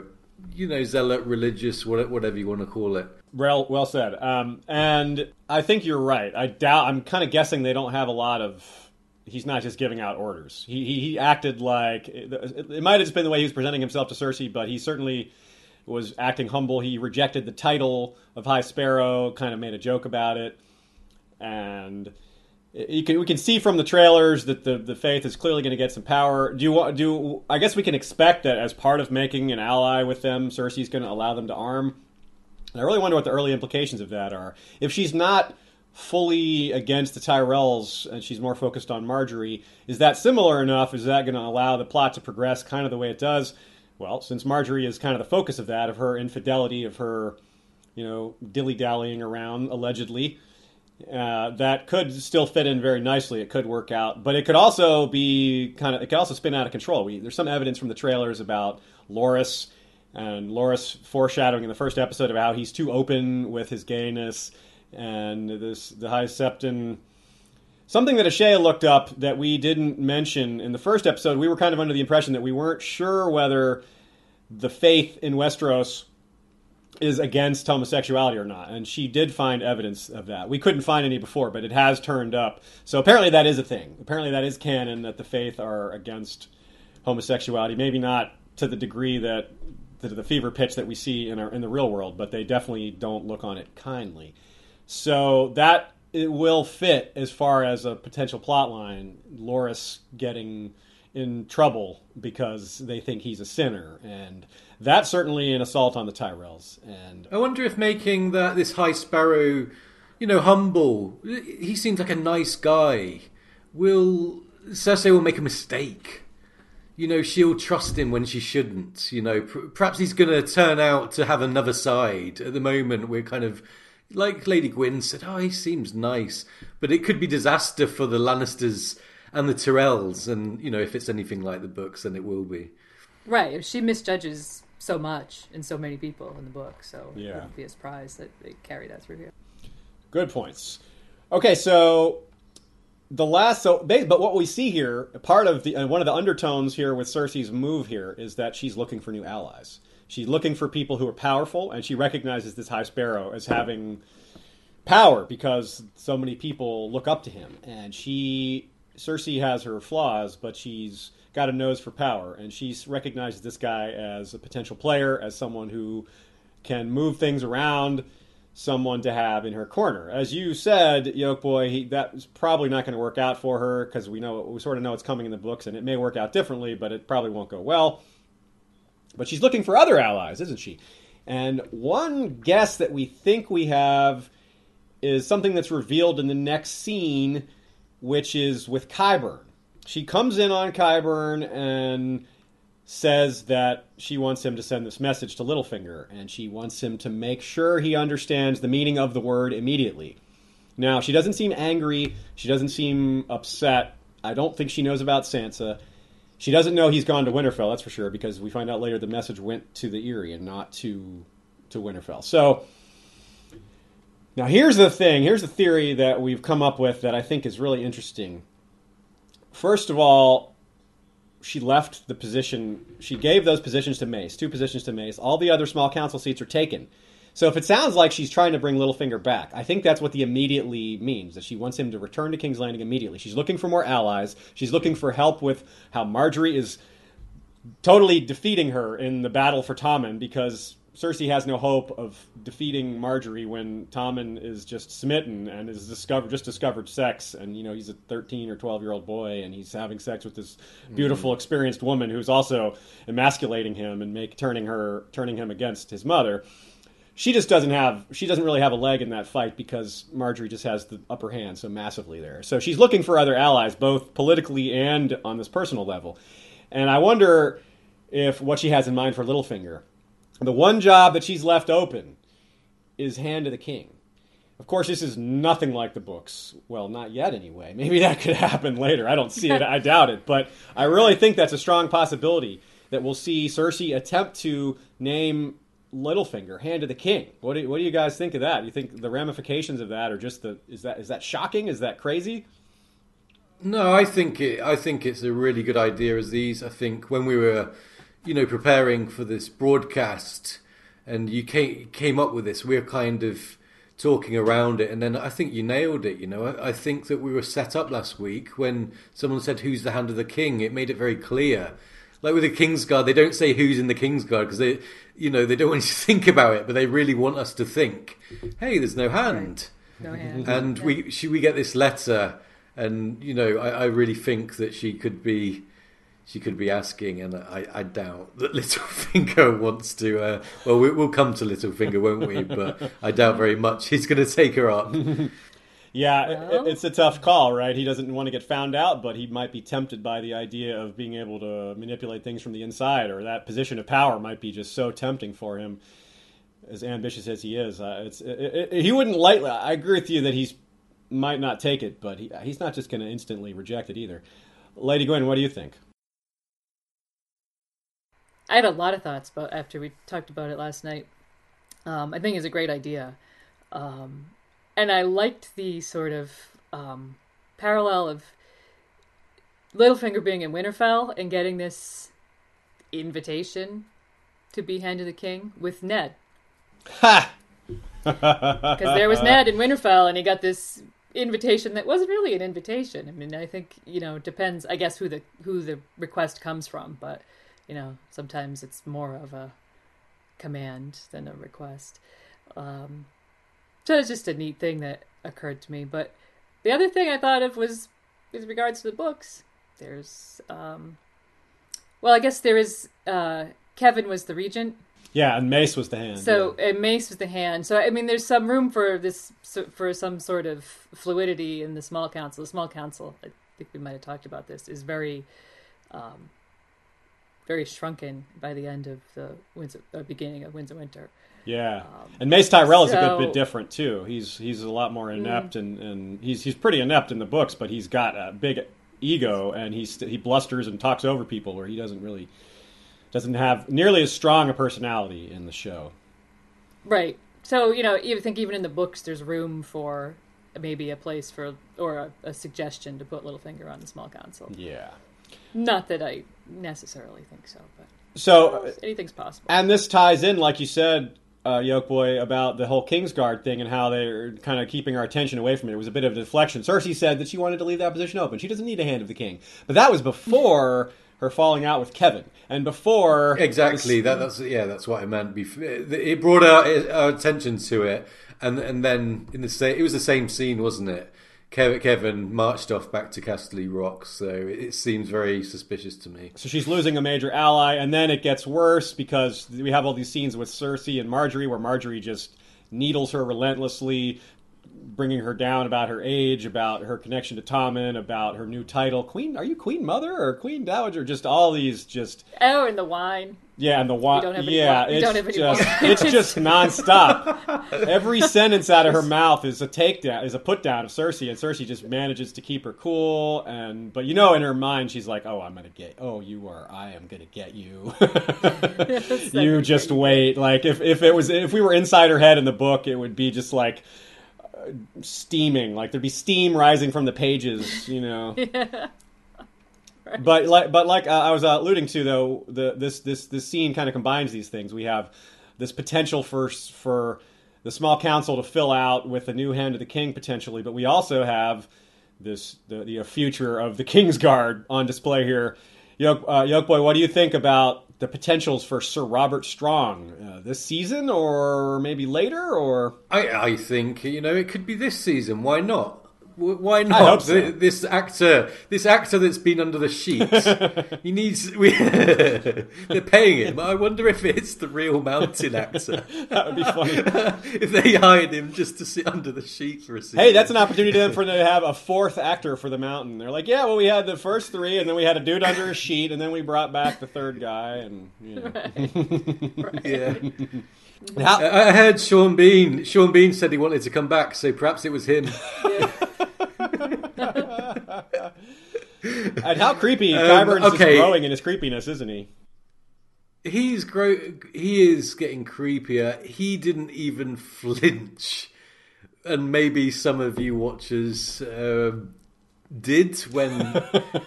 you know zealot religious whatever you want to call it well, well said. Um, and I think you're right. I doubt. I'm kind of guessing they don't have a lot of. He's not just giving out orders. He he, he acted like it, it might have just been the way he was presenting himself to Cersei, but he certainly was acting humble. He rejected the title of High Sparrow, kind of made a joke about it, and you can we can see from the trailers that the the faith is clearly going to get some power. Do you want do? I guess we can expect that as part of making an ally with them, Cersei's going to allow them to arm And I really wonder what the early implications of that are. If she's not fully against the Tyrells and she's more focused on Margaery, is that similar enough? Is that going to allow the plot to progress kind of the way it does? Well, since Margaery is kind of the focus of that, of her infidelity, of her, you know, dilly dallying around allegedly, uh, that could still fit in very nicely. It could work out, but it could also be kind of. It could also spin out of control. We, there's some evidence from the trailers about Loras and Loras foreshadowing in the first episode of how he's too open with his gayness, and this the High Septon. Something that Ashea looked up that we didn't mention in the first episode, we were kind of under the impression that we weren't sure whether the faith in Westeros is against homosexuality or not. And she did find evidence of that. We couldn't find any before, but it has turned up. So apparently that is a thing. Apparently that is canon that the faith are against homosexuality. Maybe not to the degree that the, the fever pitch that we see in our in the real world, but they definitely don't look on it kindly. So that it will fit as far as a potential plot line. Loras getting in trouble because they think he's a sinner, and that's certainly an assault on the Tyrells. And I wonder if making that this High Sparrow, you know, humble, he seems like a nice guy. Will Cersei will make a mistake? you know, she'll trust him when she shouldn't. You know, perhaps he's going to turn out to have another side. At the moment, we're kind of like Lady Gwyn said, oh, he seems nice, but it could be disaster for the Lannisters and the Tyrells. And you know, if it's anything like the books, then it will be. Right. She misjudges so much in so many people in the book, so yeah. it wouldn't be a surprise that they carry that through here. Good points. Okay, so the last so but what we see here part of the one of the undertones here with cersei's move here is that she's looking for new allies she's looking for people who are powerful and she recognizes this high sparrow as having power because so many people look up to him and she cersei has her flaws but she's got a nose for power and she recognizes this guy as a potential player as someone who can move things around someone to have in her corner. As you said, Yolkboy, he, that's probably not going to work out for her because we know we sort of know it's coming in the books, and it may work out differently, but it probably won't go well. But she's looking for other allies, isn't she? And one guess that we think we have is something that's revealed in the next scene, which is with Qyburn. She comes in on Qyburn and says that she wants him to send this message to Littlefinger, and she wants him to make sure he understands the meaning of the word immediately. Now, she doesn't seem angry. She doesn't seem upset. I don't think she knows about Sansa. She doesn't know he's gone to Winterfell, that's for sure, because we find out later the message went to the Eyrie and not to to Winterfell. So now here's the thing. Here's the theory that we've come up with that I think is really interesting. First of all, she left the position. She gave those positions to Mace, two positions to Mace. All the other small council seats are taken. So if it sounds like she's trying to bring Littlefinger back, I think that's what the immediately means. That she wants him to return to King's Landing immediately. She's looking for more allies. She's looking for help with how Margaery is totally defeating her in the battle for Tommen because Cersei has no hope of defeating Margaery when Tommen is just smitten and is discovered just discovered sex and you know he's a 13 or 12 year old boy and he's having sex with this mm-hmm. beautiful experienced woman who's also emasculating him and make turning her turning him against his mother. She just doesn't have she doesn't really have a leg in that fight because Margaery just has the upper hand so massively there. So she's looking for other allies both politically and on this personal level. And I wonder if what she has in mind for Littlefinger the one job that she's left open is Hand of the King. Of course, this is nothing like the books. Well, not yet, anyway. Maybe that could happen later. I don't see it. I doubt it. But I really think that's a strong possibility that we'll see Cersei attempt to name Littlefinger Hand of the King. What do, what do you guys think of that? You think the ramifications of that are just the is that is that shocking? Is that crazy? No, I think it. I think it's a really good idea. As these, I think when we were you know, preparing for this broadcast, and you came came up with this, we are kind of talking around it, and then I think you nailed it. You know, I, I, think that we were set up last week when someone said, "Who's the hand of the king?" It made it very clear. Like with the Kingsguard, they don't say who's in the Kingsguard because they, you know, they don't want you to think about it, but they really want us to think, "Hey, there's no hand." No hand. Mm-hmm. And Yeah. we, she, we get this letter, and you know, I, I really think that she could be she could be asking, and I, I doubt that Littlefinger wants to. Uh, well, we, we'll come to Littlefinger, won't we? But I doubt very much he's going to take her up. Yeah, it- it's a tough call, right? He doesn't want to get found out, but he might be tempted by the idea of being able to manipulate things from the inside, or that position of power might be just so tempting for him. As ambitious as he is, uh, it's it, it, he wouldn't lightly. I agree with you that he's might not take it, but he, he's not just going to instantly reject it either. Lady Gwyn, what do you think? I had a lot of thoughts about after we talked about it last night. Um, I think it's a great idea, um, and I liked the sort of um, parallel of Littlefinger being in Winterfell and getting this invitation to be Hand of the King with Ned, Ha! because there was Ned in Winterfell, and he got this invitation that wasn't really an invitation. I mean, I think you know it depends. I guess who the who the request comes from, but you know sometimes it's more of a command than a request. Um, so it's just a neat thing that occurred to me. But the other thing I thought of was with regards to the books. There's um, well, I guess there is. Uh, Kevan was the regent, Yeah, and Mace was the hand. so and Mace was the hand. So I mean, there's some room for this for some sort of fluidity in the small council. The small council, I think we might have talked about this, is very, um, very shrunken by the end of the Winds uh, beginning of Winds of Winter. Yeah, and Mace Tyrell is a good bit different too. He's he's a lot more inept, and, and he's he's pretty inept in the books, but he's got a big ego, and he's he blusters and talks over people, where he doesn't really doesn't have nearly as strong a personality in the show. Right. So you know, you think even in the books, there's room for maybe a place for or a, a suggestion to put Littlefinger on the small council. Yeah. Not that I necessarily think so, but So anything's possible. And this ties in, like you said, uh, Yolkboy, about the whole Kingsguard thing and how they're kind of keeping our attention away from it. It was a bit of a deflection. Cersei said that she wanted to leave that position open. She doesn't need a hand of the king. But that was before her falling out with Kevan. And before. Exactly. That, that's yeah. That's what I meant. Before. It brought our, our attention to it, and and then in the same, it was the same scene, wasn't it? Kevan, marched off back to Casterly Rock, so it seems very suspicious to me. So she's losing a major ally, and then it gets worse because we have all these scenes with Cersei and Margaery where Margaery just needles her relentlessly, bringing her down about her age, about her connection to Tommen, about her new title, Queen. Are you Queen Mother or Queen Dowager? Just all these, just Oh, and the wine. yeah, and the wa- don't have any yeah, we it's don't have any just wine. it's just nonstop. Every sentence out of her mouth is a takedown, is a put down of Cersei, and Cersei just manages to keep her cool. And but you know, in her mind, she's like, "Oh, I'm gonna get. Oh, you are. I am gonna get you. you just wait. Like if if it was if we were inside her head in the book, it would be just like." Uh, Steaming, like there'd be steam rising from the pages, you know. Yeah. But like, but like uh, I was uh, alluding to, though, the this this this scene kind of combines these things. We have this potential for for the small council to fill out with a new hand of the king potentially, but we also have this the, the future of the King's Guard on display here. Yolk, uh, Yolkboy, what do you think about the potentials for Sir Robert Strong uh, this season, or maybe later, or I, I think you know it could be this season. Why not? W- Why not? hope so. This actor, this actor that's been under the sheets, he needs. We, they're paying him. I wonder if it's the real mountain actor. that would be funny. if they hired him just to sit under the sheet for a season. Hey, that's an opportunity then for them to have a fourth actor for the mountain. They're like, yeah, well, we had the first three, and then we had a dude under a sheet, and then we brought back the third guy, and you know. Yeah. And how- I I heard Sean Bean. Sean Bean said he wanted to come back, so perhaps it was him. And how creepy Um, okay. is growing in his creepiness, isn't he? He's grow. He is getting creepier. He didn't even flinch, and maybe some of you watchers um, did when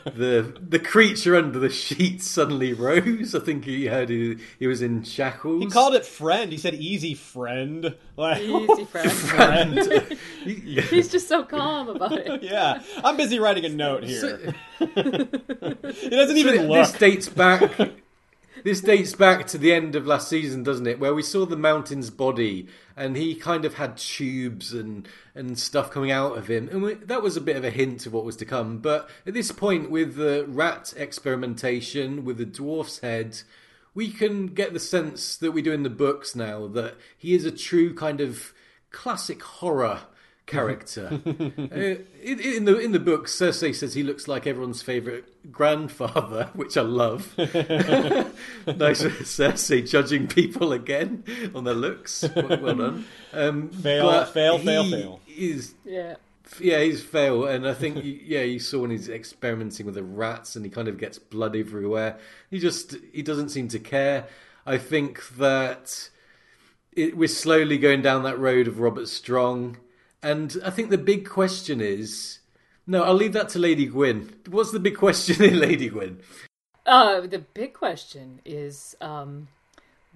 the the creature under the sheet suddenly rose. I think he heard he, he was in shackles. He called it friend. He said easy friend. Like, Easy friend. friend. He- He's just so calm about it. yeah, I'm busy writing a note here. he doesn't even So look. This dates back. This dates back to the end of last season, doesn't it? Where we saw the mountain's body, and he kind of had tubes and and stuff coming out of him, and we, that was a bit of a hint of what was to come. But at this point, with the rat experimentation, with the dwarf's head, we can get the sense that we do in the books now that he is a true kind of classic horror character. uh, in, in the in the book, Cersei says he looks like everyone's favourite grandfather, which I love. nice Cersei judging people again on their looks. Well, well done. Um, Fail, but fail, fail, fail. Is Yeah. yeah, he's fail, and I think yeah, you saw when he's experimenting with the rats, and he kind of gets blood everywhere. He just he doesn't seem to care. I think that it, we're slowly going down that road of Robert Strong, and I think the big question is. No, I'll leave that to Lady Gwyn. What's the big question in Lady Gwyn? Uh, the big question is um,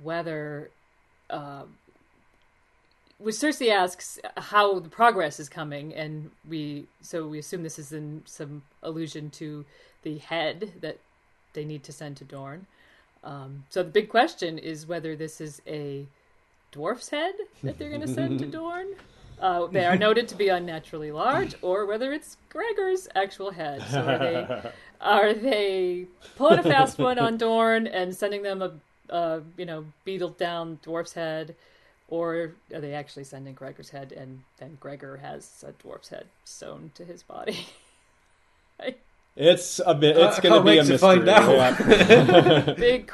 whether. Uh, Cersei asks how the progress is coming, and we so we assume this is in some allusion to the head that they need to send to Dorne. Um, so the big question is whether this is a dwarf's head that they're going to send to Dorne. Uh, they are noted to be unnaturally large, or whether it's Gregor's actual head. So are they are they pulling a fast one on Dorne and sending them a, a you know beetled down dwarf's head, or are they actually sending Gregor's head and then Gregor has a dwarf's head sewn to his body? It's a bit. It's I going to can't be wait a to mystery. find out. yeah. Big.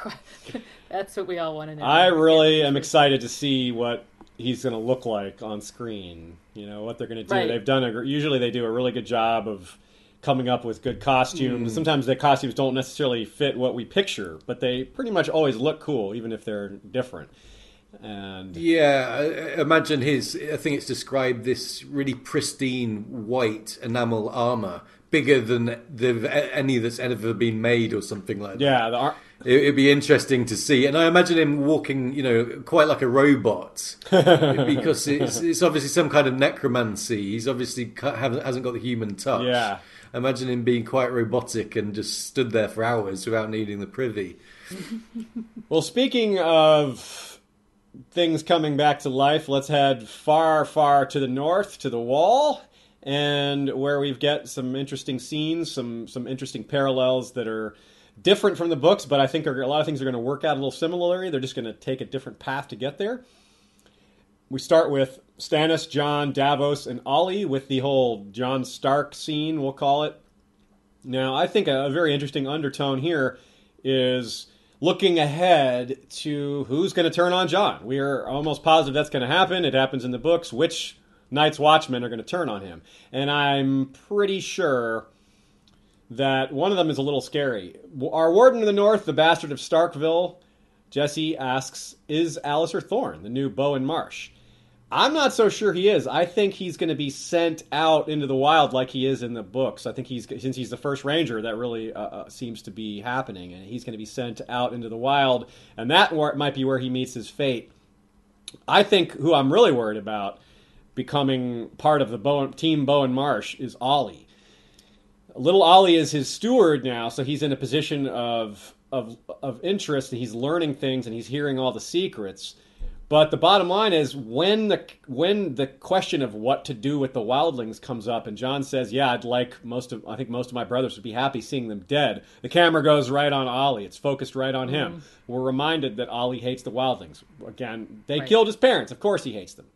que- That's what we all want to know. I really am excited to see what he's going to look like on screen. You know what they're going to do. Right. They've done a usually they do a really good job of coming up with good costumes. Mm. Sometimes the costumes don't necessarily fit what we picture, but they pretty much always look cool, even if they're different. And Yeah, I- I imagine his. I think it's described this really pristine white enamel armor, bigger than the, any that's ever been made, or something like that. yeah, the ar- It, it'd be interesting to see, and I imagine him walking, you know, quite like a robot, because it's, it's obviously some kind of necromancy. He's obviously hasn't got the human touch. Yeah. imagine him being quite robotic and just stood there for hours without needing the privy. Well, speaking of things coming back to life, let's head far, far to the north, to the wall, and where we've got some interesting scenes, some some interesting parallels that are different from the books, but I think are, a lot of things are going to work out a little similarly. They're just going to take a different path to get there. we start with Stannis, Jon, Davos, and Ollie with the whole Jon Stark scene, we'll call it. Now, I think a, a very interesting undertone here is looking ahead to who's going to turn on Jon. We are almost positive that's going to happen. It happens in the books. Which Night's Watchmen are going to turn on him? And I'm pretty sure that one of them is a little scary. Our warden in the north, the bastard of Starkville, Jesse asks, "Is Alliser Thorne the new Bowen Marsh?" I'm not so sure he is. I think he's going to be sent out into the wild like he is in the books. I think he's since he's the first ranger that really uh, uh, seems to be happening, and he's going to be sent out into the wild, and that might be where he meets his fate. I think who I'm really worried about becoming part of the Bowen, team Bowen Marsh is Ollie. Little Ollie is his steward now, so he's in a position of of of interest. And he's learning things and he's hearing all the secrets. But the bottom line is when the when the question of what to do with the wildlings comes up, and Jon says, "Yeah, I'd like most of I think most of my brothers would be happy seeing them dead." The camera goes right on Ollie. It's focused right on him. Mm. We're reminded that Ollie hates the wildlings. Again, they right. killed his parents. Of course, he hates them.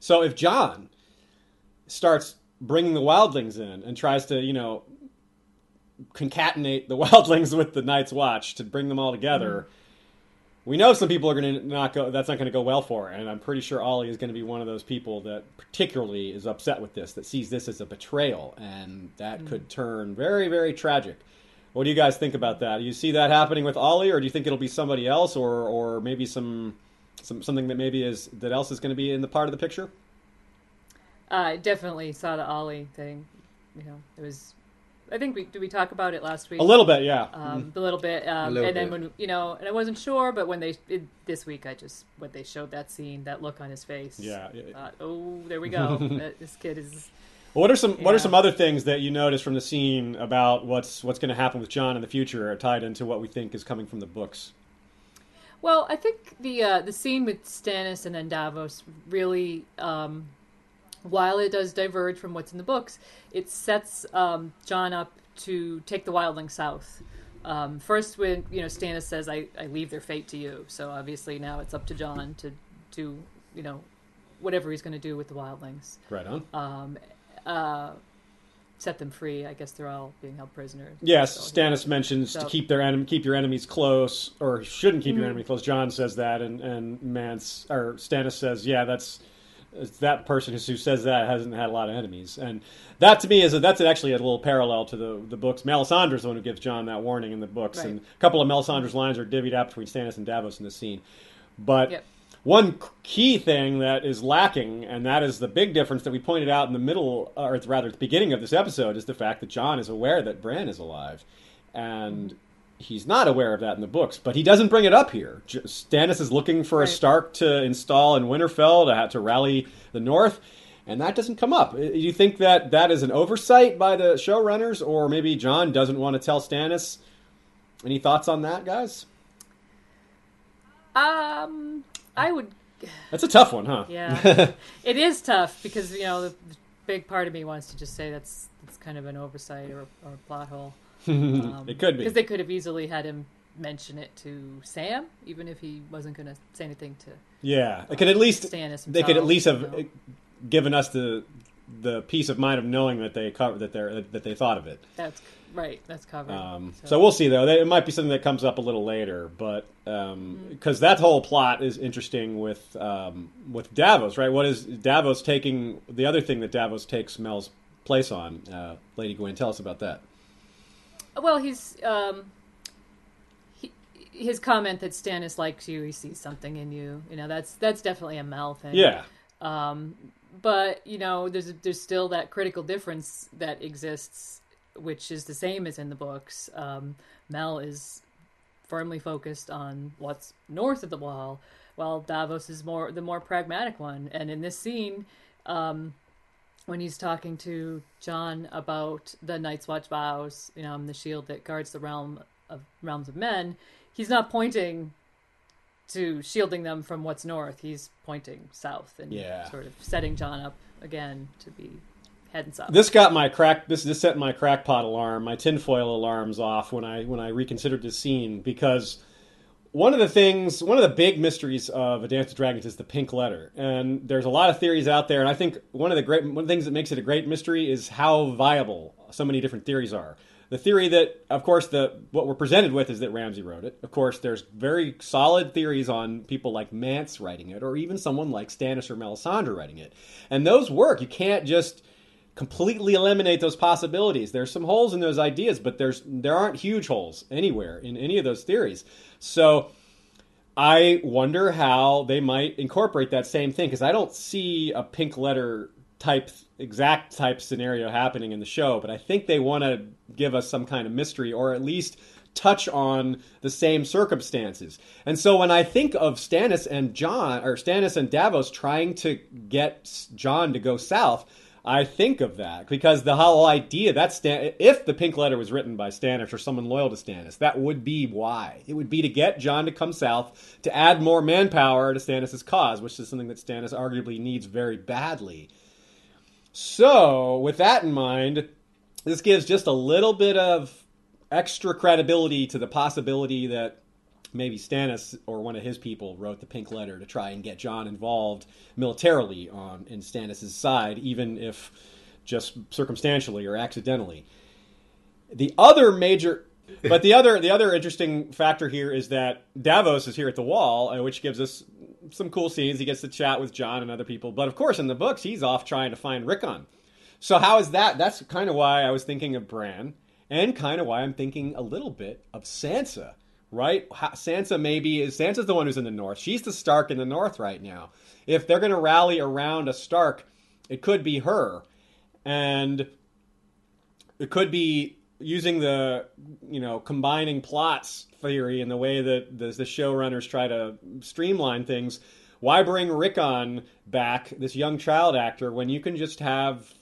So if Jon starts bringing the wildlings in and tries to, you know, concatenate the wildlings with the Night's Watch to bring them all together. Mm we know some people are going to not go. That's not going to go well for, her, and I'm pretty sure Ollie is going to be one of those people that particularly is upset with this, that sees this as a betrayal, and that mm. could turn very, very tragic. What do you guys think about that? Do you see that happening with Ollie, or do you think it'll be somebody else, or or maybe some some something that maybe is that else is going to be in the part of the picture? I definitely saw the Ollie thing. You know, it was I think we did we talk about it last week. A little bit, yeah. Um, mm. A little bit, um, a little and then bit. when you know, and I wasn't sure, but when they it, this week, I just when they showed that scene, that look on his face, yeah. Thought, oh, there we go. this kid is. what are some yeah. What are some other things that you notice from the scene about what's what's going to happen with Jon in the future, tied into what we think is coming from the books? Well, I think the uh, the scene with Stannis and then Davos really um, while it does diverge from what's in the books, it sets um, Jon up to take the wildling south. Um, first, when you know Stannis says, I, "I leave their fate to you," so obviously now it's up to Jon to do you know whatever he's going to do with the wildlings. Right on. Um, uh, set them free. I guess they're all being held prisoner. Yes, so, Stannis mentions so. to keep their enemy, keep your enemies close, or shouldn't keep mm-hmm. your enemy close. Jon says that, and and Mance or Stannis says, yeah, that's that person who says that hasn't had a lot of enemies, and that to me is a, that's actually a little parallel to the the books. Melisandre's the one who gives Jon that warning in the books, right. and a couple of Melisandre's lines are divvied up between Stannis and Davos in the scene. But yep. one key thing that is lacking, and that is the big difference that we pointed out in the middle, or rather at the beginning of this episode, is the fact that Jon is aware that Bran is alive, and mm-hmm. He's not aware of that in the books, but he doesn't bring it up here. Stannis is looking for right. a Stark to install in Winterfell to have to rally the North, and that doesn't come up. Do you think that that is an oversight by the showrunners, or maybe Jon doesn't want to tell Stannis? Any thoughts on that, guys? Um, I would. That's a tough one, huh? Yeah, it is tough because you know the big part of me wants to just say that's that's kind of an oversight or, or a plot hole. Um, it could be because they could have easily had him mention it to Sam, even if he wasn't going to say anything to. Yeah, it could at least Stannis. They could at least have know? given us the the peace of mind of knowing that they covered that they that they thought of it. That's right. That's covered. Um, so. so. we'll see though. It might be something that comes up a little later, but because um, mm-hmm. that whole plot is interesting with um, with Davos, right? What is Davos taking? The other thing that Davos takes Mel's place on, uh, Lady Gwyn, tell us about that. Well, he's um, he, his comment that Stannis likes you, he sees something in you. You know, that's that's definitely a Mel thing. Yeah. Um, but you know, there's there's still that critical difference that exists, which is the same as in the books. Um, Mel is firmly focused on what's north of the wall, while Davos is more the more pragmatic one. And in this scene, um, when he's talking to Jon about the Night's Watch vows, you know, the shield that guards the realm of realms of men, he's not pointing to shielding them from what's north. He's pointing south and yeah. sort of setting Jon up again to be heading south. This got my crack. This this set my crackpot alarm, my tinfoil alarms off when I when I reconsidered the scene because one of the things, one of the big mysteries of A Dance with Dragons is the pink letter, and there's a lot of theories out there. And I think one of the great, one of the things that makes it a great mystery is how viable so many different theories are. The theory that, of course, the what we're presented with is that Ramsay wrote it. Of course, there's very solid theories on people like Mance writing it, or even someone like Stannis or Melisandre writing it, and those work. You can't just completely eliminate those possibilities. There's some holes in those ideas, but there's there aren't huge holes anywhere in any of those theories. So I wonder how they might incorporate that same thing because I don't see a pink letter type exact type scenario happening in the show, but I think they want to give us some kind of mystery or at least touch on the same circumstances. And so when I think of Stannis and Jon or Stannis and Davos trying to get Jon to go south, I think of that because the whole idea that Stan, if the pink letter was written by Stannis or someone loyal to Stannis, that would be why. It would be to get Jon to come south to add more manpower to Stannis' cause, which is something that Stannis arguably needs very badly. So, with that in mind, this gives just a little bit of extra credibility to the possibility that maybe Stannis or one of his people wrote the pink letter to try and get Jon involved militarily on in Stannis' side, even if just circumstantially or accidentally. The other major but the other the other interesting factor here is that Davos is here at the wall, uh, which gives us some cool scenes. He gets to chat with Jon and other people, but of course in the books he's off trying to find Rickon. So how is that? That's kind of why I was thinking of Bran, and kind of why I'm thinking a little bit of Sansa right? Sansa maybe is Sansa's the one who's in the north. She's the Stark in the north right now. If they're going to rally around a Stark, it could be her, and it could be using the you know combining plots theory and the way that the, the showrunners try to streamline things. Why bring Rickon back, this young child actor, when you can just have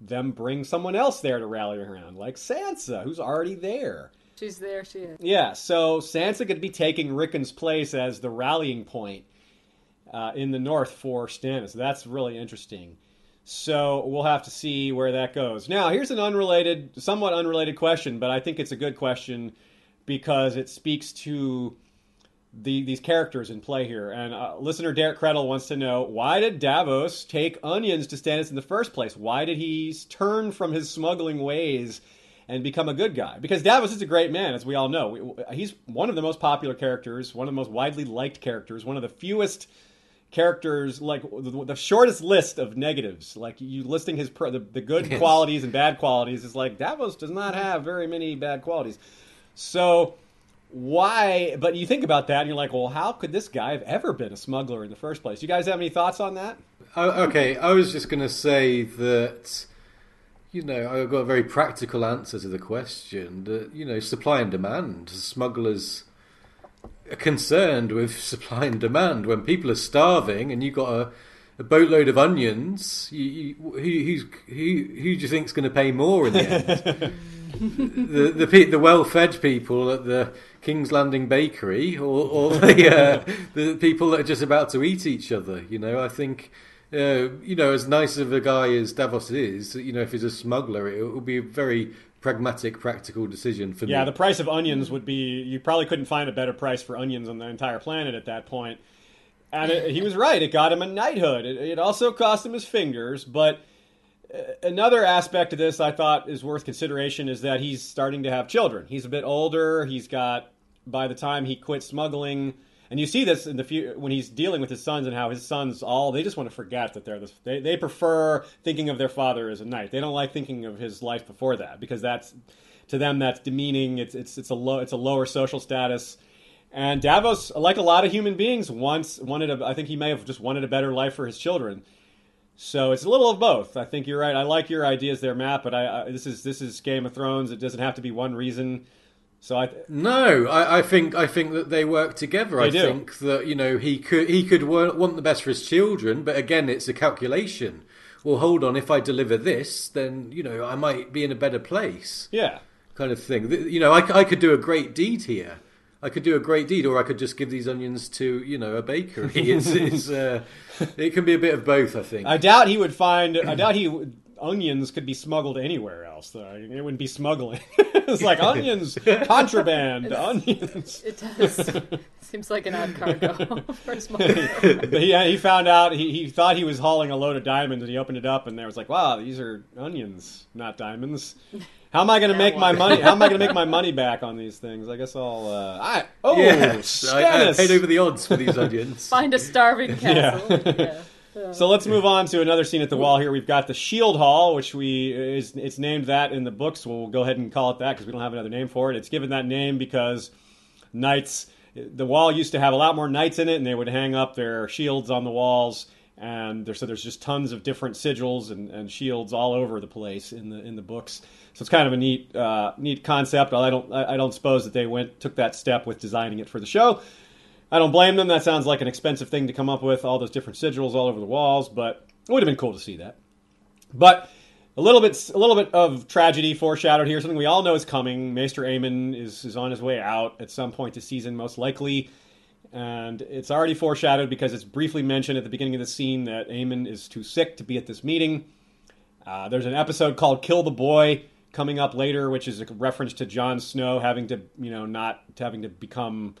them bring someone else there to rally around, like Sansa, who's already there? She's there. She is. Yeah. So Sansa could be taking Rickon's place as the rallying point uh, in the north for Stannis. That's really interesting. So we'll have to see where that goes. Now, here's an unrelated, somewhat unrelated question, but I think it's a good question because it speaks to the, these characters in play here. And uh, listener Derek Krettel wants to know why did Davos take onions to Stannis in the first place? Why did he turn from his smuggling ways and become a good guy. Because Davos is a great man, as we all know. He's one of the most popular characters, one of the most widely liked characters, one of the fewest characters, like the shortest list of negatives. Like you listing his the, the good qualities and bad qualities is like Davos does not have very many bad qualities. So why? But you think about that, and you're like, well, how could this guy have ever been a smuggler in the first place? You guys have any thoughts on that? Oh, okay, I was just going to say that you know, I've got a very practical answer to the question that, you know, supply and demand. Smugglers are concerned with supply and demand. When people are starving and you've got a, a boatload of onions, you, you, who, who, who do you think's going to pay more in the end? the, the, the well-fed people at the King's Landing Bakery, or, or the uh, the people that are just about to eat each other. You know, I think uh, you know, as nice of a guy as Davos is, you know, if he's a smuggler, it would be a very pragmatic, practical decision for yeah, me. Yeah, the price of onions would be. You probably couldn't find a better price for onions on the entire planet at that point. And it, he was right; it got him a knighthood. It, it also cost him his fingers, but. Uh, another aspect of this I thought is worth consideration is that he's starting to have children. He's a bit older. He's got, by the time he quit smuggling, and you see this in the few, when he's dealing with his sons and how his sons all they just want to forget that they're this, they they prefer thinking of their father as a knight. They don't like thinking of his life before that because that's to them that's demeaning. It's it's it's a low it's a lower social status. And Davos, like a lot of human beings, once wanted a, I think he may have just wanted a better life for his children. So it's a little of both. I think you're right. I like your ideas there, Matt. But I, I this is this is Game of Thrones. It doesn't have to be one reason. So I th- no, I, I, think I think that they work together. They I do. think that you know he could he could want the best for his children, but again, it's a calculation. Well, hold on, if I deliver this, then you know I might be in a better place. Yeah, kind of thing. You know, I, I could do a great deed here. I could do a great deed, or I could just give these onions to you know a bakery. It's, it's uh, it can be a bit of both. I think. I doubt he would find. I doubt he onions could be smuggled anywhere else. Though. It wouldn't be smuggling. it's like onions, contraband, onions. It does. Seems like an odd cargo for a smuggler. But he, he found out he, he thought he was hauling a load of diamonds, and he opened it up, and there was like, "Wow, these are onions, not diamonds." How am I going to make my money? How am I going to make my money back on these things? I guess I'll. Uh, I oh, yes, I, I paid over the odds for these onions. Find a starving castle. Yeah. Yeah. So let's move on to another scene at the wall here. We've got the Shield Hall, which we is it's named that in the books. We'll go ahead and call it that because we don't have another name for it. It's given that name because knights. The wall used to have a lot more knights in it, and they would hang up their shields on the walls. And there, so there's just tons of different sigils and, and shields all over the place in the in the books. So it's kind of a neat uh, neat concept. I don't I I don't suppose that they went took that step with designing it for the show. I don't blame them. That sounds like an expensive thing to come up with, all those different sigils all over the walls, but it would have been cool to see that. But a little bit, a little bit of tragedy foreshadowed here. Something we all know is coming. Maester Aemon is is on his way out at some point this season, most likely, and it's already foreshadowed because it's briefly mentioned at the beginning of the scene that Aemon is too sick to be at this meeting. Uh, there's an episode called "Kill the Boy" coming up later, which is a reference to Jon Snow having to, you know, not having to become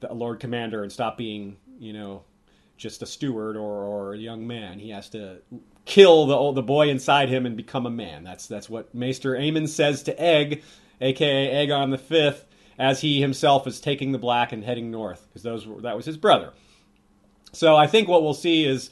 the Lord Commander and stop being, you know, just a steward or, or a young man. He has to kill the the boy inside him and become a man. That's that's what Maester Aemon says to Egg, aka Aegon the Fifth, as he himself is taking the black and heading north because those were, that was his brother. So I think what we'll see is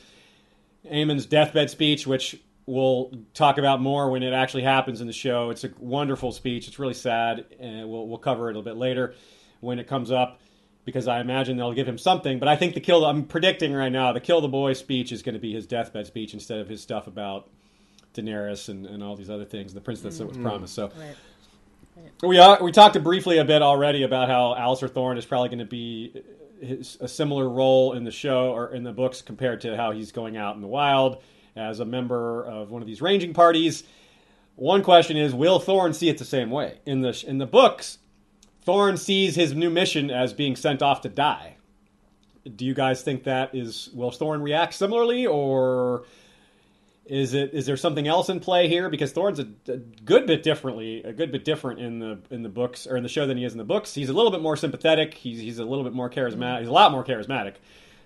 Aemon's deathbed speech, which we'll talk about more when it actually happens in the show. It's a wonderful speech. It's really sad, and we'll we'll cover it a little bit later when it comes up because I imagine they'll give him something. But I think the kill I'm predicting right now the kill the boy speech is going to be his deathbed speech instead of his stuff about Daenerys and, and all these other things, the princess that was mm-hmm. promised. So Right. we are, we talked briefly a bit already about how Alistair Thorne is probably going to be his, a similar role in the show or in the books compared to how he's going out in the wild as a member of one of these ranging parties. One question is, will Thorne see it the same way in the in the books? Thorne sees his new mission as being sent off to die. Do you guys think that is will Thorne react similarly, or is it is there something else in play here? Because Thorne's a, a good bit differently, a good bit different in the in the books or in the show than he is in the books. He's a little bit more sympathetic. He's he's a little bit more charismatic. He's a lot more charismatic.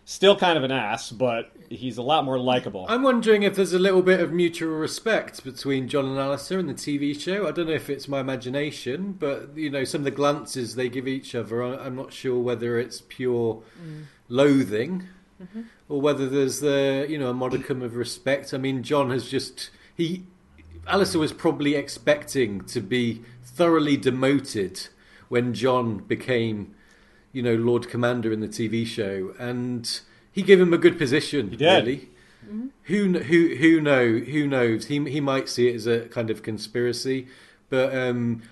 Still kind of an ass, but he's a lot more likable. I'm wondering if there's a little bit of mutual respect between Jon and Alistair in the TV show. I don't know if it's my imagination, but you know, some of the glances they give each other, I- I'm not sure whether it's pure mm. loathing mm-hmm. or whether there's the you know a modicum of respect. I mean, Jon has just he Alistair was probably expecting to be thoroughly demoted when Jon became you know Lord Commander in the TV show, and he gave him a good position. He did. Really. Who kn- who who know who knows? He he might see it as a kind of conspiracy, but um,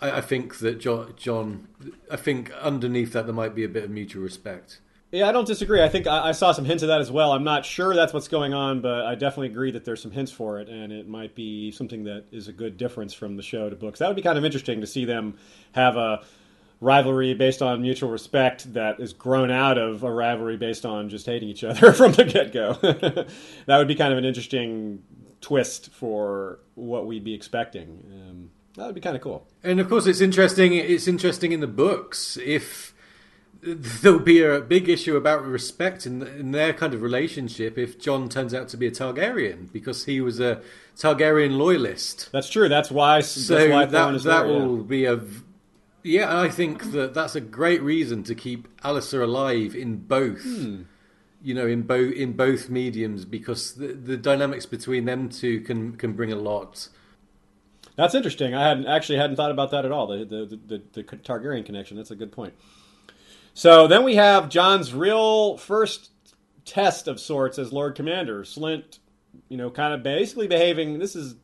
I, I think that Jon, Jon, I think underneath that there might be a bit of mutual respect. Yeah, I don't disagree. I think I, I saw some hints of that as well. I'm not sure that's what's going on, but I definitely agree that there's some hints for it, and it might be something that is a good difference from the show to books. That would be kind of interesting to see them have a rivalry based on mutual respect that is grown out of a rivalry based on just hating each other from the get go. that would be kind of an interesting twist for what we'd be expecting. Um, that would be kind of cool. And of course, it's interesting. It's interesting in the books if there'll be a big issue about respect in, in their kind of relationship if Jon turns out to be a Targaryen because he was a Targaryen loyalist. That's true. That's why. So that's why that that yeah. will be a yeah. I think that that's a great reason to keep Alistair alive in both. Hmm. You know, in both in both mediums because the, the dynamics between them two can can bring a lot. That's interesting. I hadn't actually hadn't thought about that at all. The the, the, the Targaryen connection. That's a good point. So then we have Jon's real first test of sorts as Lord Commander. Slynt, you know, kind of basically behaving. This is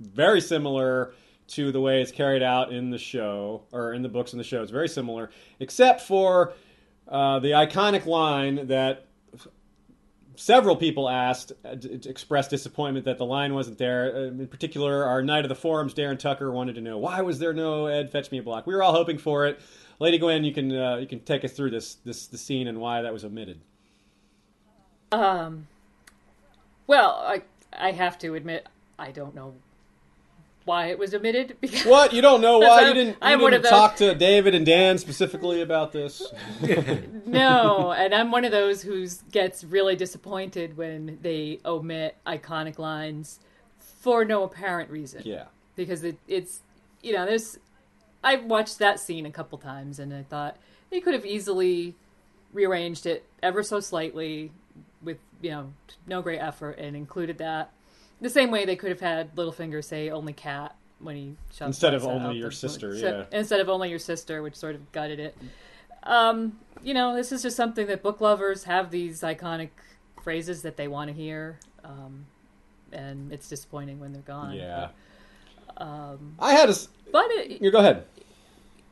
very similar to the way it's carried out in the show or in the books and the show. It's very similar, except for uh, the iconic line that several people asked uh, expressed disappointment that the line wasn't there. Uh, in particular, our knight of the forums, Darren Tucker, wanted to know why was there no Edd Fetch Me a Block. We were all hoping for it. Lady Gwyn, you can uh, you can take us through this this the scene and why that was omitted. Um, well, I I have to admit, I don't know why it was omitted. Because What? You don't know why I'm- you didn't, you I'm didn't of those- talk to David and Dan specifically about this? no, and I'm one of those who gets really disappointed when they omit iconic lines for no apparent reason. Yeah. because it, it's you know there's I've watched that scene a couple times and I thought they could have easily rearranged it ever so slightly with you know no great effort and included that the same way they could have had Littlefinger say only cat when he shoves Instead of only your sister, so- yeah. instead of only your sister which sort of gutted it um you know this is just something that book lovers have these iconic phrases that they want to hear um and it's disappointing when they're gone Yeah. um, I had a. but it, You go ahead.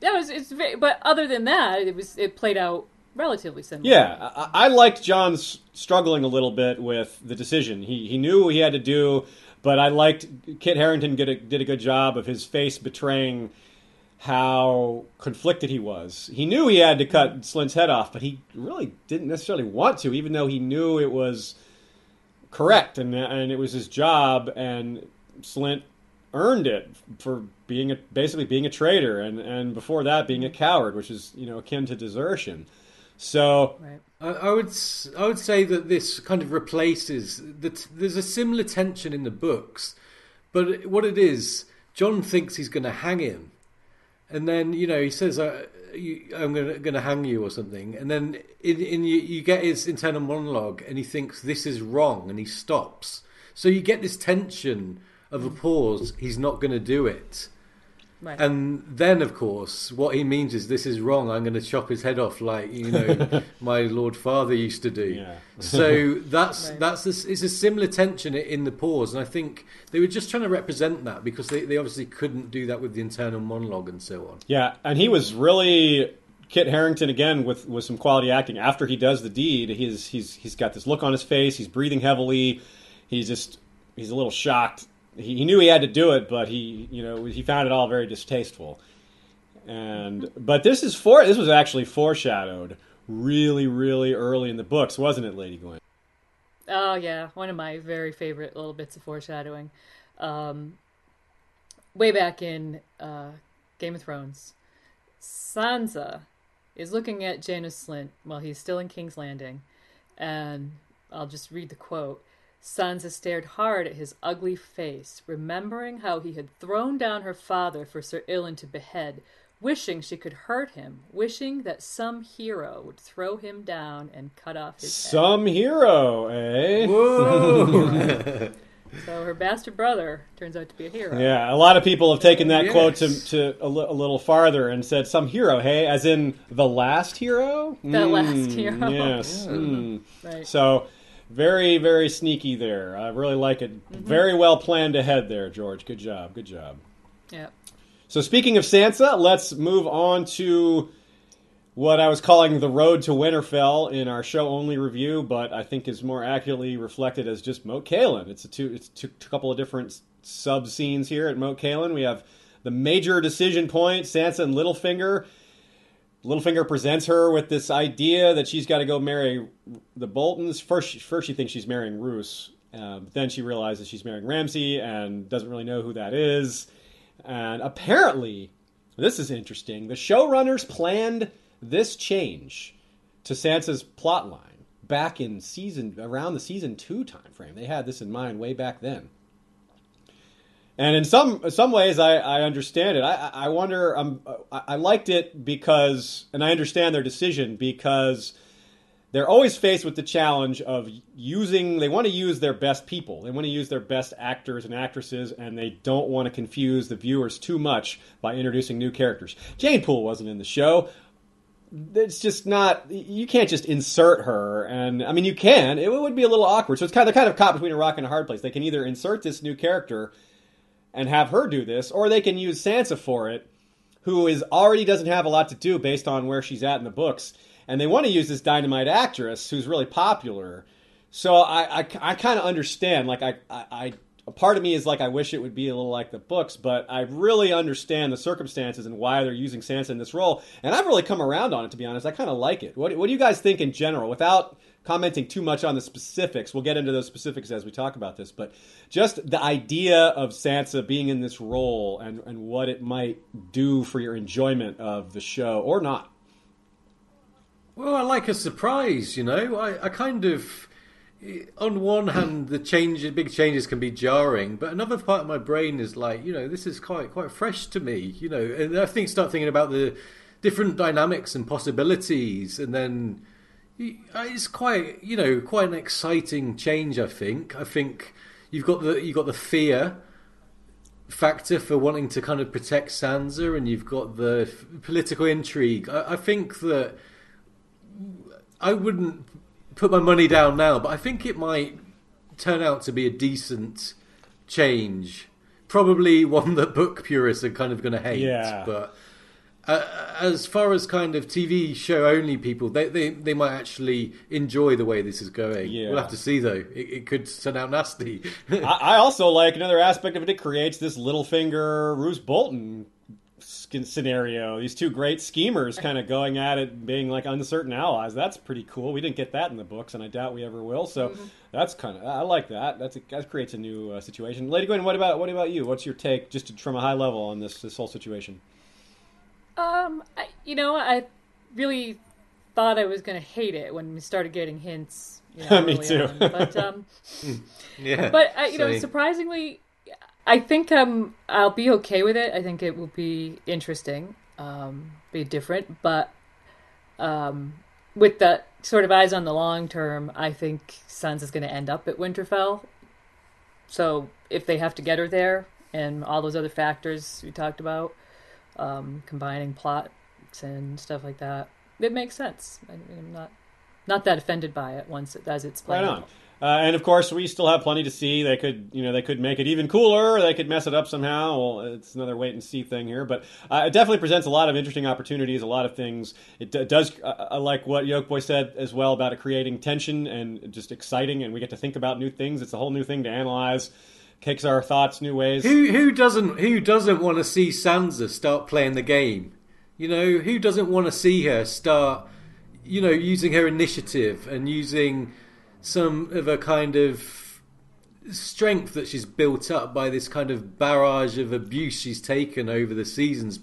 that was it's very, but other than that, it was it played out relatively similar. Yeah, I, I liked Jon's struggling a little bit with the decision. He he knew what he had to do, but I liked Kit Harington did a, did a good job of his face betraying how conflicted he was. He knew he had to cut Slynt's head off, but he really didn't necessarily want to, even though he knew it was correct and and it was his job. And Slynt earned it for being a, basically being a traitor, and and before that being a coward, which is you know akin to desertion. So Right. I, I would s- I would say that this kind of replaces that. There's a similar tension in the books, but what it is, Jon thinks he's going to hang him, and then you know he says, uh, you, "I'm going to hang you" or something, and then in, in you, you get his internal monologue, and he thinks this is wrong, and he stops. So you get this tension of a pause. He's not going to do it. Right. And then, of course, what he means is this is wrong. I'm going to chop his head off, like you know, my Lord Father used to do. Yeah. so that's Right. that's this, it's a similar tension in the pause, and I think they were just trying to represent that because they, they obviously couldn't do that with the internal monologue and so on. Yeah, and he was really Kit Harington again with with some quality acting. After he does the deed, he's he's he's got this look on his face. He's breathing heavily. He's just he's a little shocked. He, he knew he had to do it, but he you know he found it all very distasteful. And but this is for this was actually foreshadowed really really early in the books, wasn't it, Lady Gwyn? Oh yeah, one of my very favorite little bits of foreshadowing. Um, way back in uh, Game of Thrones, Sansa is looking at Janos Slynt while he's still in King's Landing, and I'll just read the quote. Sansa stared hard at his ugly face, remembering how he had thrown down her father for Sir Ilyn to behead, wishing she could hurt him, wishing that some hero would throw him down and cut off his head. Some hero, eh? Whoa! So her bastard brother turns out to be a hero. Yeah, a lot of people have taken that Yes. quote to, to a, li- a little farther and said some hero, hey, as in the last hero? The last Mm, hero. Yes. mm. Right. So, very, very sneaky there. I really like it. Mm-hmm. Very well planned ahead there, George. Good job. Good job. Yeah. So, speaking of Sansa, let's move on to what I was calling the road to Winterfell in our show only review, but I think is more accurately reflected as just Moat Cailin. It's a two, it's two, a couple of different sub scenes here at Moat Cailin. We have the major decision point: Sansa and Littlefinger. Littlefinger presents her with this idea that she's got to go marry the Boltons. First, first she thinks she's marrying Roose, uh, but then she realizes she's marrying Ramsay and doesn't really know who that is. And apparently, this is interesting. The showrunners planned this change to Sansa's plotline back in season around the season two time frame. They had this in mind way back then. And in some some ways, I, I understand it. I, I wonder. Um, I, I liked it because, and I understand their decision because they're always faced with the challenge of using. They want to use their best people. They want to use their best actors and actresses, and they don't want to confuse the viewers too much by introducing new characters. Jeyne Poole wasn't in the show. It's just not. You can't just insert her, and I mean, you can. It would be a little awkward. So it's kind of they're kind of caught between a rock and a hard place. They can either insert this new character and have her do this, or they can use Sansa for it, who is already doesn't have a lot to do based on where she's at in the books, and they want to use this dynamite actress who's really popular. So I I, I kind of understand. Like I, I I a part of me is like I wish it would be a little like the books, but I really understand the circumstances and why they're using Sansa in this role, and I've really come around on it to be honest. I kind of like it. What what do you guys think in general, without commenting too much on the specifics. We'll get into those specifics as we talk about this, but just the idea of Sansa being in this role and, and what it might do for your enjoyment of the show or not. Well, I like a surprise, you know. I, I kind of, on one hand, the change, big changes can be jarring, but another part of my brain is like, you know, this is quite quite fresh to me, you know. And I think start thinking about the different dynamics and possibilities, and then Uh, it's quite, you know, quite an exciting change. I think. I think you've got the you've got the fear factor for wanting to kind of protect Sansa, and you've got the political intrigue. I, I think that I wouldn't put my money down now, but I think it might turn out to be a decent change. Probably one that book purists are kind of going to hate. Yeah. But uh, as far as kind of TV show only people, they, they, they might actually enjoy the way this is going. Yeah. We'll have to see though. It, it could turn out nasty. I, I also like another aspect of it. It creates this Littlefinger Roose Bolton scenario. These two great schemers kind of going at it, being like uncertain allies. That's pretty cool. We didn't get that in the books, and I doubt we ever will. So mm-hmm. that's kind of I like that. That's a, that creates a new uh, situation. Lady Gwyn, what about what about you? What's your take, just from a high level, on this this whole situation? Um, I, you know, I really thought I was going to hate it when we started getting hints. You know, Me too. On. But um, yeah. But uh, you know, surprisingly, I think um, I'll be okay with it. I think it will be interesting, um, be different, but um, with the sort of eyes on the long term, I think Sansa's going to end up at Winterfell. So if they have to get her there, and all those other factors we talked about, um, combining plots and stuff like that. It makes sense. I, am not not that offended by it once it, as it's played right on. Uh, and of course, we still have plenty to see. They could, you know, they could make it even cooler. they could mess it up somehow. Well, it's another wait and see thing here, but uh, it definitely presents a lot of interesting opportunities. A lot of things. It d- does. Uh, I like what Yolkboy said as well about it creating tension and just exciting, and we get to think about new things. It's a whole new thing to analyze kicks our thoughts new ways. Who who doesn't who doesn't want to see Sansa start playing the game? You know, who doesn't want to see her start, you know, using her initiative and using some of a kind of strength that she's built up by this kind of barrage of abuse she's taken over the seasons.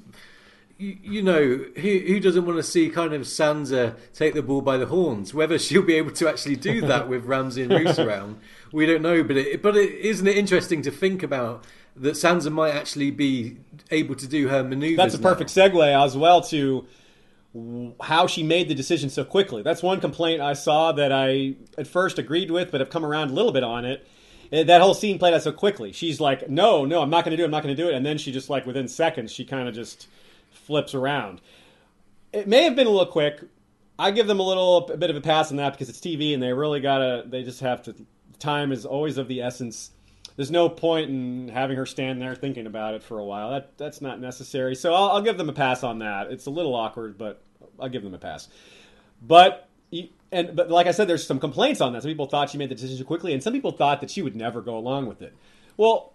You, you know, who, who doesn't want to see kind of Sansa take the ball by the horns? Whether she'll be able to actually do that with Ramsay and Roose around we don't know, but it, but it, isn't it interesting to think about that Sansa might actually be able to do her maneuvers? That's a perfect now. segue as well to how she made the decision so quickly. That's one complaint I saw that I at first agreed with, but have come around a little bit on it. Eh, that whole scene played out so quickly. She's like, "No, no, I'm not going to do it. I'm not going to do it," and then she just like within seconds, she kind of just flips around. It may have been a little quick. I give them a little a bit of a pass on that because it's TV and they really gotta. They just have to time is always of the essence. There's no point in having her stand there thinking about it for a while. That that's not necessary. So I'll, I'll give them a pass on that. It's a little awkward, but I'll give them a pass. But and but like I said, there's some complaints on that. Some people thought she made the decision quickly, and some people thought that she would never go along with it. Well,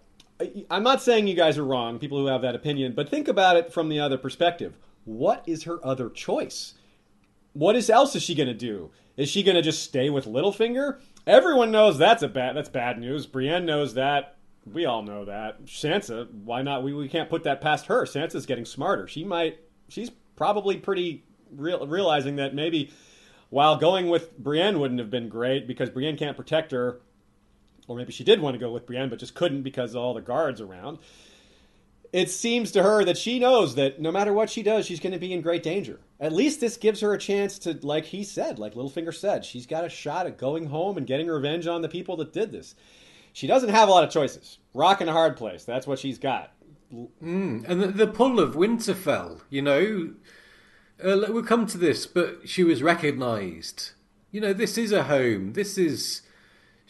I'm not saying you guys are wrong, people who have that opinion, but think about it from the other perspective. What is her other choice? What is, else is she going to do? Is she going to just stay with Littlefinger? Everyone knows that's a bad that's bad news. Brienne knows that. We all know that. Sansa, why not? We, we can't put that past her. Sansa's getting smarter. She might. She's probably pretty real, realizing that maybe while going with Brienne wouldn't have been great because Brienne can't protect her, or maybe she did want to go with Brienne but just couldn't because of all the guards around it seems to her that she knows that no matter what she does, she's going to be in great danger. At least this gives her a chance to, like he said, like Littlefinger said, she's got a shot at going home and getting revenge on the people that did this. She doesn't have a lot of choices. Rock in a hard place. That's what she's got. Mm. And the, the, pull of Winterfell, you know, uh, we'll come to this, but she was recognised. You know, this is a home. This is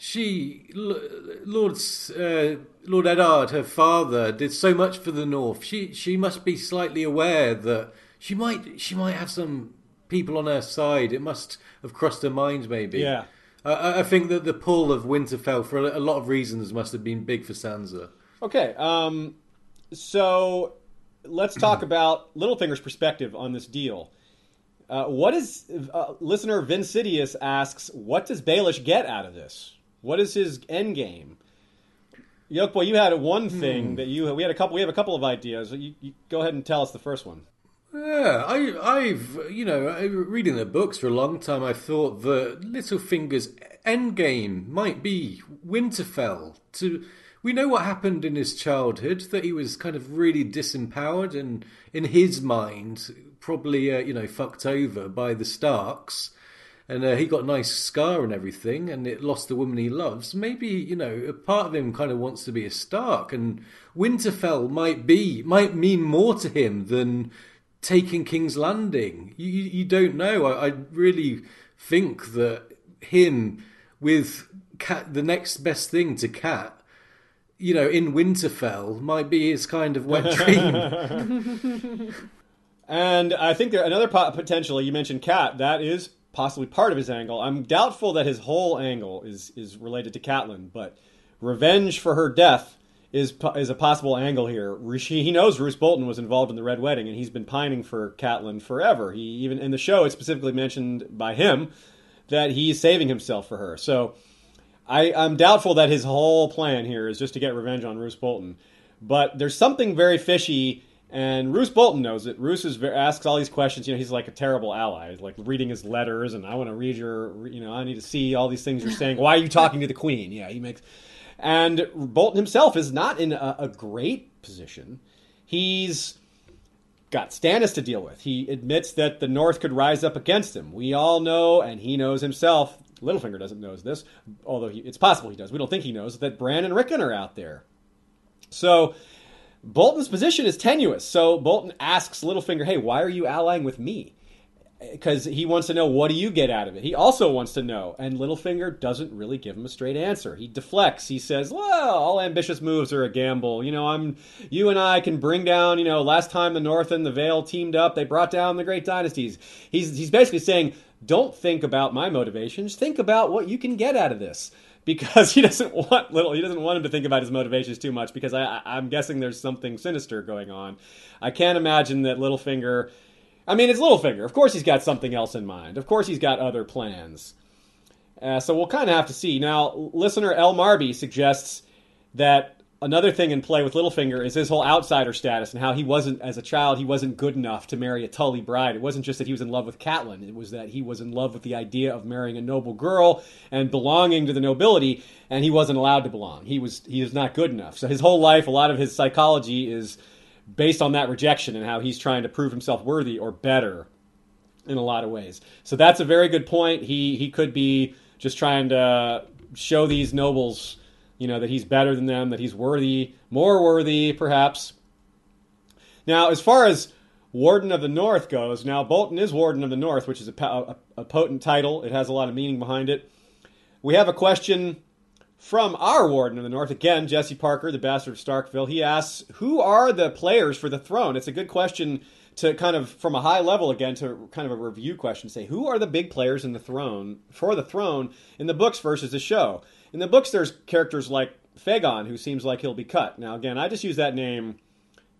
she, Lord uh, Lord Eddard, her father, did so much for the North. She she must be slightly aware that she might she might have some people on her side. It must have crossed her mind, maybe. Yeah. Uh, I think that the pull of Winterfell, for a lot of reasons, must have been big for Sansa. Okay, um, so let's talk about Littlefinger's perspective on this deal. Uh, what is uh, listener Vincidius asks? What does Baelish get out of this? What is his end game? Yolkboy, you had one thing that you we had a couple. We have a couple of ideas. You, you go ahead and tell us the first one. Yeah, I, I've you know, reading the books for a long time, I thought that Littlefinger's end game might be Winterfell. To we know what happened in his childhood, that he was kind of really disempowered and, in his mind, probably uh, you know fucked over by the Starks. And uh, he got a nice scar and everything, and it lost the woman he loves. Maybe you know, a part of him kind of wants to be a Stark, and Winterfell might be might mean more to him than taking King's Landing. You, you, you don't know. I, I really think that him with Cat, the next best thing to Cat, you know, in Winterfell, might be his kind of wet dream. And I think there another po- potentially you mentioned Cat. That is possibly part of his angle. I'm doubtful that his whole angle is is related to Catelyn, but revenge for her death is is a possible angle here. He he knows Roose Bolton was involved in the Red Wedding, and he's been pining for Catelyn forever. He even in the show it's specifically mentioned by him that he's saving himself for her. So I, I'm doubtful that his whole plan here is just to get revenge on Roose Bolton. But there's something very fishy, and Roose Bolton knows it. Roose is, asks all these questions. You know, he's like a terrible ally. He's like reading his letters, and I want to read your, you know, I need to see all these things you're saying. Why are you talking to the Queen? Yeah, he makes. And Bolton himself is not in a, a great position. He's got Stannis to deal with. He admits that the North could rise up against him. We all know, and he knows himself. Littlefinger doesn't know this, although he, it's possible he does. We don't think he knows that Bran and Rickon are out there. So Bolton's position is tenuous. So Bolton asks Littlefinger, "Hey, why are you allying with me?" Because he wants to know what do you get out of it. He also wants to know, and Littlefinger doesn't really give him a straight answer. He deflects. He says, "Well, all ambitious moves are a gamble. You know, I'm, you and I can bring down. You know, last time the North and the Vale teamed up, they brought down the great dynasties." He's he's basically saying, "Don't think about my motivations. Think about what you can get out of this." Because he doesn't want little, he doesn't want him to think about his motivations too much. Because I, I, I'm guessing there's something sinister going on. I can't imagine that Littlefinger. I mean, it's Littlefinger. Of course, he's got something else in mind. Of course, he's got other plans. Uh, so we'll kind of have to see. Now, listener L. Marby suggests that another thing in play with Littlefinger is his whole outsider status and how he wasn't, as a child, he wasn't good enough to marry a Tully bride. It wasn't just that he was in love with Catelyn, it was that he was in love with the idea of marrying a noble girl and belonging to the nobility, and he wasn't allowed to belong. He was he was not good enough. So his whole life, a lot of his psychology is based on that rejection and how he's trying to prove himself worthy or better in a lot of ways. So that's a very good point. He he could be just trying to show these nobles, you know, that he's better than them, that he's worthy, more worthy, perhaps. Now, as far as Warden of the North goes, now Bolton is Warden of the North, which is a, a, a potent title. It has a lot of meaning behind it. We have a question from our Warden of the North, again, Jesse Parker, the bastard of Starkville. He asks, Who are the players for the throne? It's a good question to kind of, from a high level again, to kind of a review question, say, Who are the big players in the throne, for the throne, in the books versus the show? In the books, there's characters like Fagon, who seems like he'll be cut. Now, again, I just use that name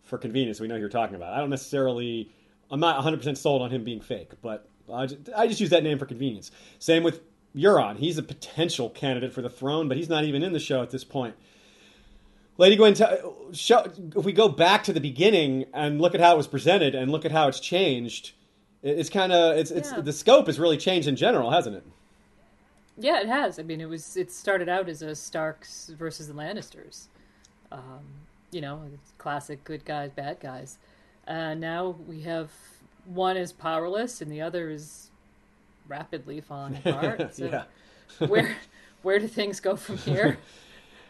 for convenience. We know who you're talking about. I don't necessarily, I'm not 100% sold on him being fake, but I just, I just use that name for convenience. Same with Euron. He's a potential candidate for the throne, but he's not even in the show at this point. Lady Gwyn, show, if we go back to the beginning and look at how it was presented and look at how it's changed, it's kind of it's it's Yeah. the scope has really changed in general, hasn't it? Yeah, it has. I mean, it was it started out as a Starks versus the Lannisters. Um, you know, classic good guys, bad guys. And now we have one is powerless and the other is rapidly falling apart. So yeah. where where do things go from here?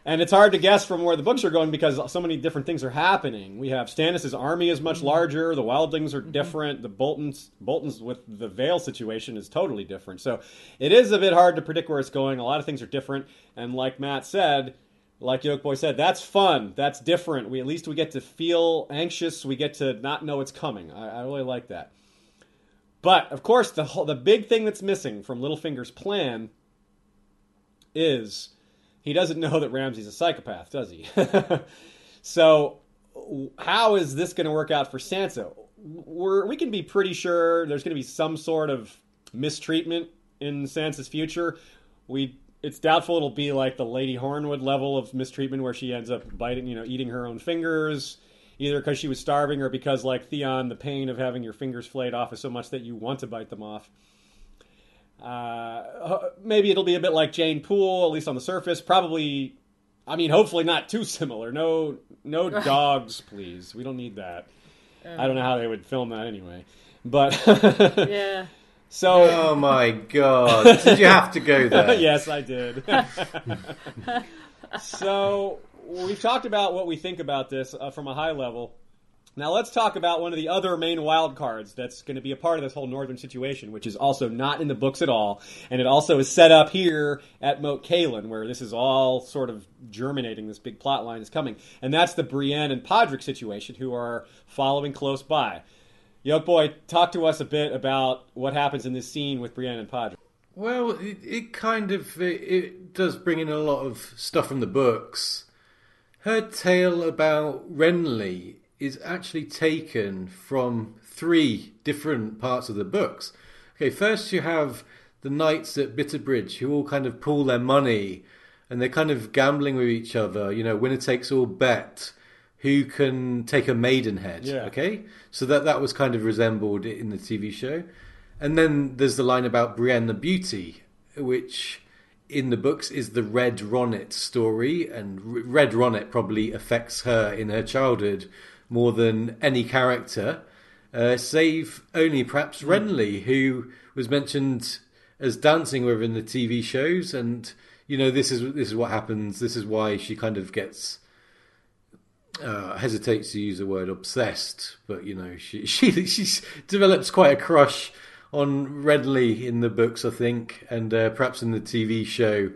And it's hard to guess from where the books are going because so many different things are happening. We have Stannis' army is much mm-hmm. larger. The Wildlings are mm-hmm. different. The Boltons, Boltons with the Vale situation is totally different. So it is a bit hard to predict where it's going. A lot of things are different. And like Matt said, like Yolkboy said, that's fun. That's different. We at least we get to feel anxious. We get to not know it's coming. I, I really like that. But of course, the whole, the big thing that's missing from Littlefinger's plan is he doesn't know that Ramsay's a psychopath, does he? so, how is this going to work out for Sansa? we're we can be pretty sure there's going to be some sort of mistreatment in Sansa's future. We it's doubtful it'll be like the Lady Hornwood level of mistreatment where she ends up biting, you know, eating her own fingers, either because she was starving or because, like Theon, the pain of having your fingers flayed off is so much that you want to bite them off. Uh, maybe it'll be a bit like Jeyne Poole, at least on the surface. Probably, I mean, hopefully not too similar. No, no dogs, please. We don't need that. I don't know how they would film that anyway, but Yeah. so Oh my god! Did you have to go there? yes, I did. so we've talked about what we think about this uh, from a high level. Now let's talk about one of the other main wild cards that's going to be a part of this whole northern situation, which is also not in the books at all, and it also is set up here at Moat Cailin, where this is all sort of germinating. This big plot line is coming, and that's the Brienne and Podrick situation, who are following close by. Yolkboy, talk to us a bit about what happens in this scene with Brienne and Podrick. Well, it, it kind of it, it does bring in a lot of stuff from the books. Her tale about Renly is actually taken from three different parts of the books. Okay, first you have the knights at Bitterbridge who all kind of pool their money and they're kind of gambling with each other. You know, winner takes all bet. Who can take a maidenhead? Yeah. Okay, so that that was kind of resembled in the TV show. And then there's the line about Brienne the Beauty, which in the books is the Red Ronnet story, and R- Red Ronnet probably affects her in her childhood more than any character, uh, save only perhaps Renly, who was mentioned as dancing with her in the TV shows, and you know this is this is what happens. This is why she kind of gets uh, hesitates to use the word obsessed, but you know she she she develops quite a crush on Renly in the books, I think, and uh, perhaps in the TV show.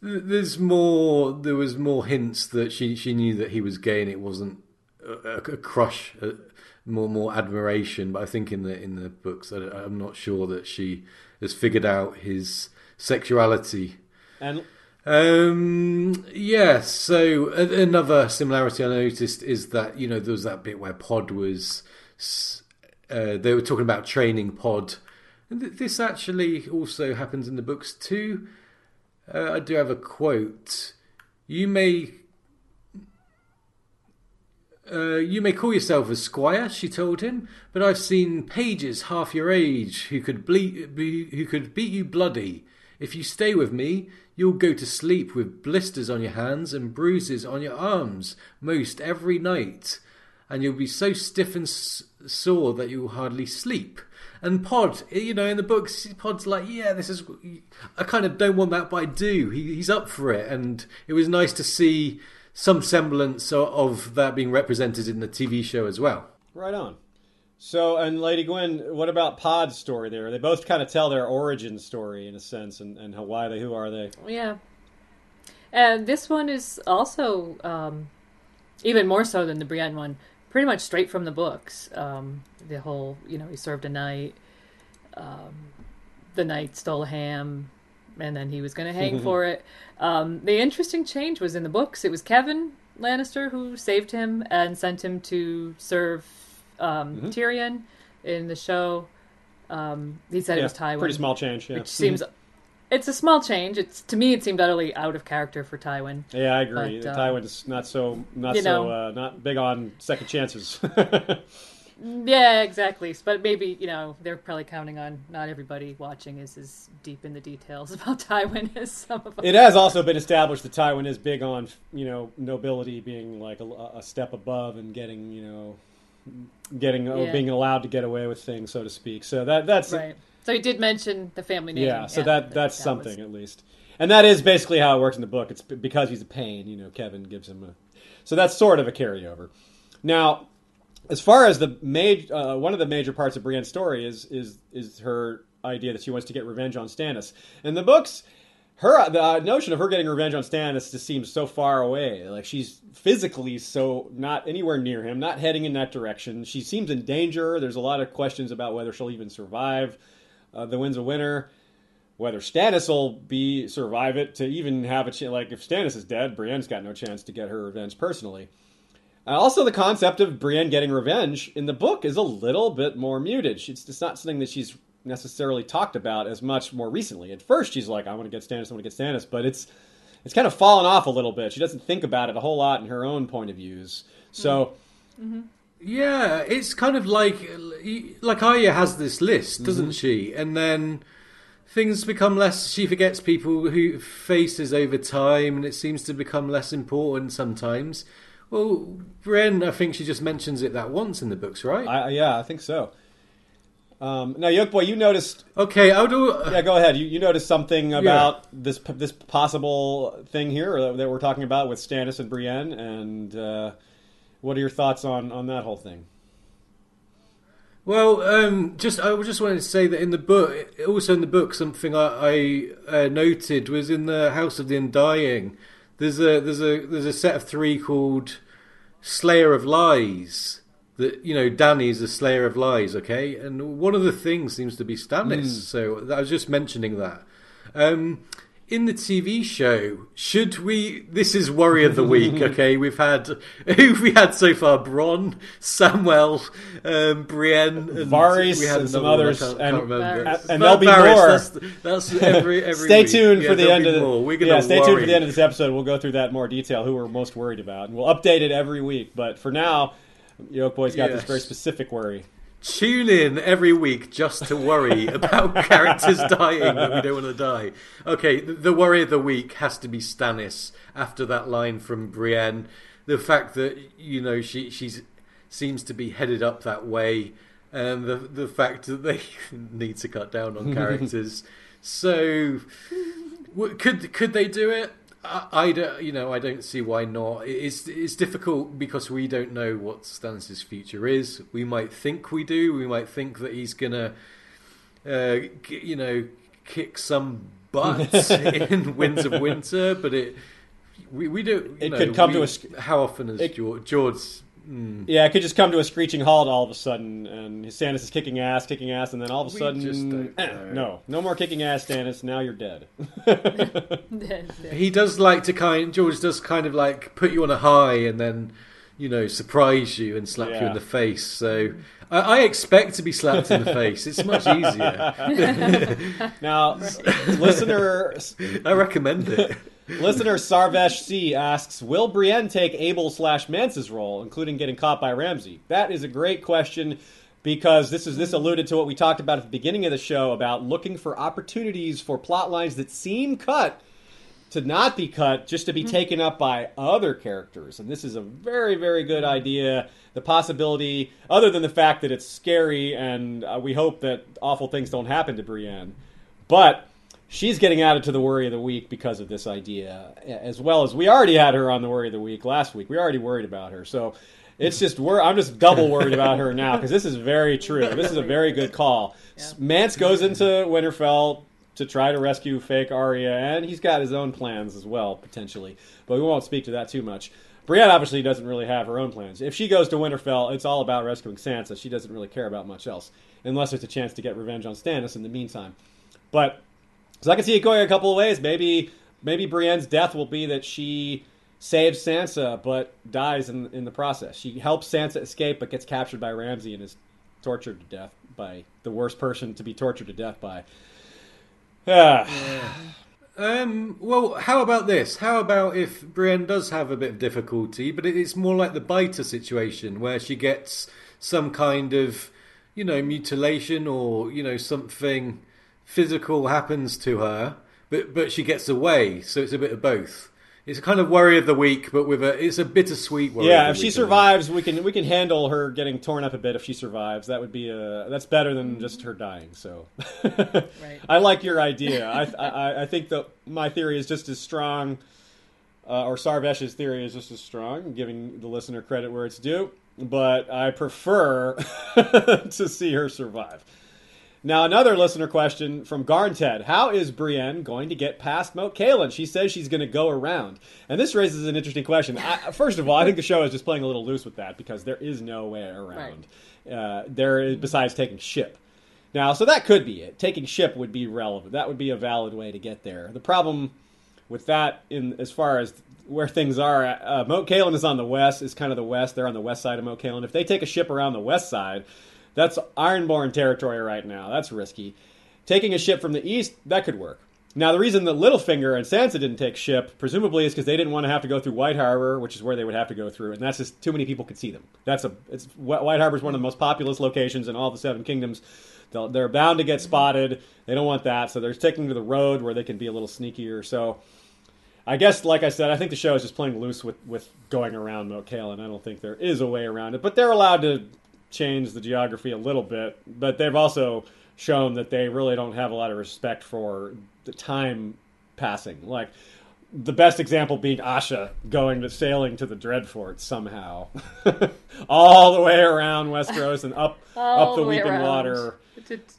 There's more. There was more hints that she she knew that he was gay, and it wasn't a, a crush, uh more more admiration. But I think in the in the books, I, I'm not sure that she has figured out his sexuality. And Um, yeah, so a- another similarity I noticed is that, you know, there was that bit where Pod was, uh, they were talking about training Pod. And th- this actually also happens in the books too. Uh, I do have a quote. You may. Uh, you may call yourself a squire, she told him, but I've seen pages half your age who could ble- be, who could beat you bloody. If you stay with me, you'll go to sleep with blisters on your hands and bruises on your arms most every night, and you'll be so stiff and s- sore that you'll hardly sleep. And Pod, you know, in the books, Pod's like, yeah, this is. I kind of don't want that, but I do. He, he's up for it, and it was nice to see some semblance of that being represented in the TV show as well. Right on. So, and Lady Gwyn, what about Pod's story there? They both kind of tell their origin story in a sense, and, and how, why they, who are they? Yeah. And this one is also um, even more so than the Brienne one, pretty much straight from the books. Um, the whole, you know, he served a knight. Um, the knight stole a ham, and then he was going to hang for it. Um, the interesting change was in the books. It was Kevan Lannister who saved him and sent him to serve um, Tyrion. In the show, um, he said it was Tywin pretty small change. Yeah, which seems it's a small change. It's to me it seemed utterly out of character for Tywin. yeah, I agree. but, um, Tywin's not so not so know- uh, not big on second chances. Yeah, exactly. But maybe you know they're probably counting on not everybody watching is as deep in the details about Tywin as some of us. it has also been established that Tywin is big on you know nobility being like a, a step above and getting you know getting uh, Yeah. being allowed to get away with things, so to speak. So that that's right. So he did mention the family name. Yeah, so that that- that's that something was- at least, and that is basically how it works in the book. It's because he's a pain, you know. Kevan gives him a, so that's sort of a carryover. Now, as far as the major, uh, one of the major parts of Brienne's story is is is her idea that she wants to get revenge on Stannis. In the books, her the uh, notion of her getting revenge on Stannis just seems so far away. Like she's physically so not anywhere near him, not heading in that direction. She seems in danger. There's a lot of questions about whether she'll even survive uh, the Winds of Winter. Whether Stannis will be survive it to even have a chance. Like if Stannis is dead, Brienne's got no chance to get her revenge personally. Uh, Also, the concept of Brienne getting revenge in the book is a little bit more muted. It's just not something that she's necessarily talked about as much more recently. At first, she's like, "I want to get Stannis, I want to get Stannis," but it's it's kind of fallen off a little bit. She doesn't think about it a whole lot in her own point of views. So, mm-hmm. Mm-hmm. Yeah, it's kind of like like Arya has this list, doesn't mm-hmm. she? And then things become less. She forgets people who faces over time, and it seems to become less important sometimes. Well, Brienne, I think she just mentions it that once in the books, right? I, yeah, I think so. Um, now, Yolkboy, you noticed okay, I'll do. Yeah, go ahead. You, you noticed something about this this possible thing here that, that we're talking about with Stannis and Brienne, and uh, what are your thoughts on on that whole thing? Well, um, just I was just wanted to say that in the book, also in the book, something I, I uh, noted was in the House of the Undying. There's a there's a there's a set of three called Slayer of Lies. That you know, Dany's a Slayer of Lies. Okay, and one of the things seems to be Stannis. So I was just mentioning that. Um, in the TV show, should we? This is worry of the week. Okay, we've had who we had so far: Bronn, Samuel, um, Brienne, and Varys we had and some another one, I others, can't- and- can't remember. and- and Var- there'll be Varys, more. That's, that's every every. Stay week. tuned Yeah, for the end of the. We're gonna yeah. Stay tuned for the end of this episode. We'll go through that in more detail. Who we're most worried about, and we'll update it every week. But for now, Yolkboy's got this very specific worry. Tune in every week just to worry about characters dying that we don't want to die. Okay, the, the worry of the week has to be Stannis after that line from Brienne. The fact that you know she she's seems to be headed up that way, and the the fact that they need to cut down on characters. so, w- could could they do it? I, I don't, you know, I don't see why not. It's it's difficult because we don't know what Stannis' future is. We might think we do. We might think that he's gonna, uh, g- you know, kick some butt in Winds of Winter, but it. We, we don't. you It know, could come we- to a How often has it- George? George mm, Yeah, it could just come to a screeching halt all of a sudden, and Stannis is kicking ass, kicking ass, and then all of a We sudden, just don't eh, know. no, no more kicking ass, Stannis. Now you're dead. he does like to kind. George does kind of like put you on a high and then, you know, surprise you and slap you in the face. So I, I expect to be slapped in the face. It's much easier. now, listener, I recommend it. Listener Sarvesh C asks, "Will Brienne take Abel slash Mance's role, including getting caught by Ramsay?" That is a great question because this is this alluded to what we talked about at the beginning of the show about looking for opportunities for plot lines that seem cut to not be cut, just to be taken up by other characters. And this is a very, very good idea. The possibility, other than the fact that it's scary and uh, we hope that awful things don't happen to Brienne, but she's getting added to the worry of the week because of this idea, as well as we already had her on the worry of the week last week. We already worried about her. So it's just, we're, I'm just double worried about her now because this is very true. This is a very good call. Mance goes into Winterfell to try to rescue fake Arya, and he's got his own plans as well, potentially. But we won't speak to that too much. Brienne obviously doesn't really have her own plans. If she goes to Winterfell, it's all about rescuing Sansa. She doesn't really care about much else, unless it's a chance to get revenge on Stannis in the meantime. But so I can see it going a couple of ways. Maybe maybe Brienne's death will be that she saves Sansa but dies in in the process. She helps Sansa escape but gets captured by Ramsay and is tortured to death by the worst person to be tortured to death by. Ah. Um, well, how about this? How about if Brienne does have a bit of difficulty, but it's more like the biter situation where she gets some kind of, you know, mutilation or you know something physical happens to her, but but she gets away. So it's a bit of both. It's a kind of worry of the week, but with a it's a bittersweet worry. Yeah, of if the she week, I survives, we can we can handle her getting torn up a bit. If she survives, that would be a that's better than just her dying. So, Right. I like your idea. I, I I think that my theory is just as strong, uh, or Sarvesh's theory is just as strong, giving the listener credit where it's due. But I prefer to see her survive. Now, another listener question from Garnted. How is Brienne going to get past Moat Cailin? She says she's going to go around. And this raises an interesting question. I, first of all, I think the show is just playing a little loose with that because there is no way around. Uh, there is, besides taking ship. Now, so that could be it. Taking ship would be relevant. That would be a valid way to get there. The problem with that, in as far as where things are. Uh, Moat Cailin is on the west, is kind of the west. They're on the west side of Moat Cailin. If they take a ship around the west side, that's Ironborn territory right now. That's risky. Taking a ship from the east, that could work. Now, the reason that Littlefinger and Sansa didn't take ship, presumably, is because they didn't want to have to go through White Harbor, which is where they would have to go through, and that's just too many people could see them. That's a it's White Harbor is one of the most populous locations in all the Seven Kingdoms. They'll, they're bound to get spotted. They don't want that, so they're sticking to the road where they can be a little sneakier. So, I guess, like I said, I think the show is just playing loose with with going around Moat Cailin. I don't think there is a way around it, but they're allowed to change the geography a little bit. But they've also shown that they really don't have a lot of respect for the time passing. Like the best example being Asha going to sailing to the Dreadfort somehow, all the way around Westeros and up up the, the Weeping. Water.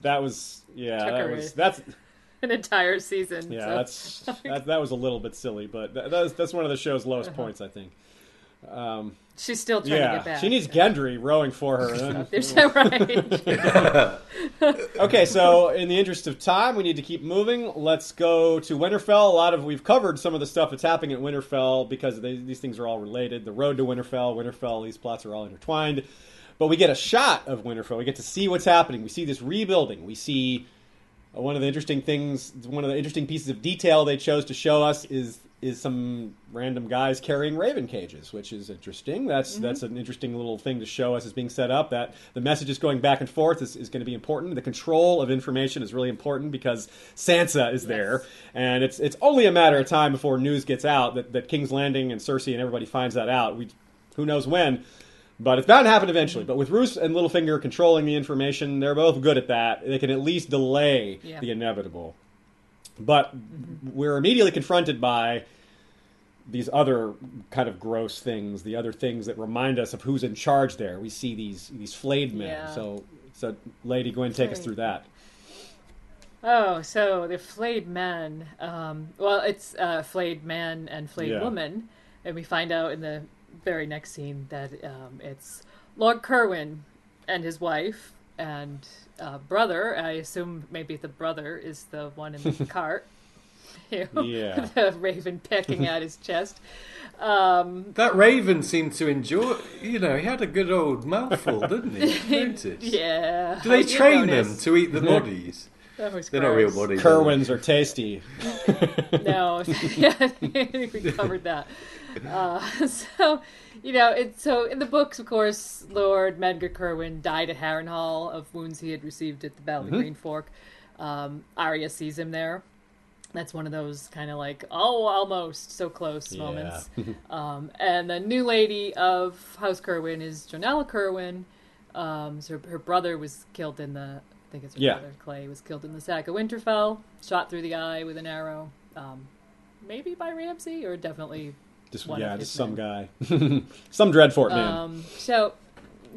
That was yeah, that was that's an entire season. yeah, so- that's that, that was a little bit silly, but that, that's that's one of the show's lowest Uh-huh. points, I think. Um, She's still trying to yeah, get back. she needs Gendry rowing for her. There's no right. okay, so in the interest of time, we need to keep moving. Let's go to Winterfell. A lot of we've covered some of the stuff that's happening at Winterfell because they, these things are all related. The road to Winterfell, Winterfell, these plots are all intertwined. But we get a shot of Winterfell. We get to see what's happening. We see this rebuilding. We see uh, one of the interesting things, one of the interesting pieces of detail they chose to show us is is some random guys carrying raven cages, which is interesting. That's mm-hmm. that's an interesting little thing to show us as being set up. That the message is going back and forth is, is going to be important. The control of information is really important because Sansa is there, and it's it's only a matter of time before news gets out that, that King's Landing and Cersei and everybody finds that out. We who knows when. But it's bound to happen eventually. Mm-hmm. But with Roose and Littlefinger controlling the information, they're both good at that. They can at least delay Yeah. the inevitable. But we're immediately confronted by these other kind of gross things, the other things that remind us of who's in charge there. We see these these flayed men. Yeah. So, so Lady Gwyn, take us through that. Oh, so the flayed men. Um, well, it's uh, flayed man and flayed Yeah. woman, and we find out in the very next scene that um, it's Lord Cerwyn and his wife and uh, brother. I assume maybe the brother is the one in the cart. You know, Yeah. the raven pecking at his chest. Um, That raven seemed to enjoy. You know, he had a good old mouthful, didn't he? Notice. yeah. Do they You train them to eat the bodies? That was They're not real bodies. Cerwyns are tasty. no, yeah, I think we covered that. Uh, so, you know, it, so in the books, of course, Lord Medger Cerwyn died at Harrenhal of wounds he had received at the Battle of Green Fork. Um, Arya sees him there. That's one of those kind of like, oh, almost so close Yeah. moments. um, and the new lady of House Cerwyn is Jonella Cerwyn. Um, so her, her brother was killed in the, I think it's her Yeah. brother Clay was killed in the sack of Winterfell, shot through the eye with an arrow. Um, maybe by Ramsay or definitely Just One yeah, just some men. guy, some Dreadfort man. um, so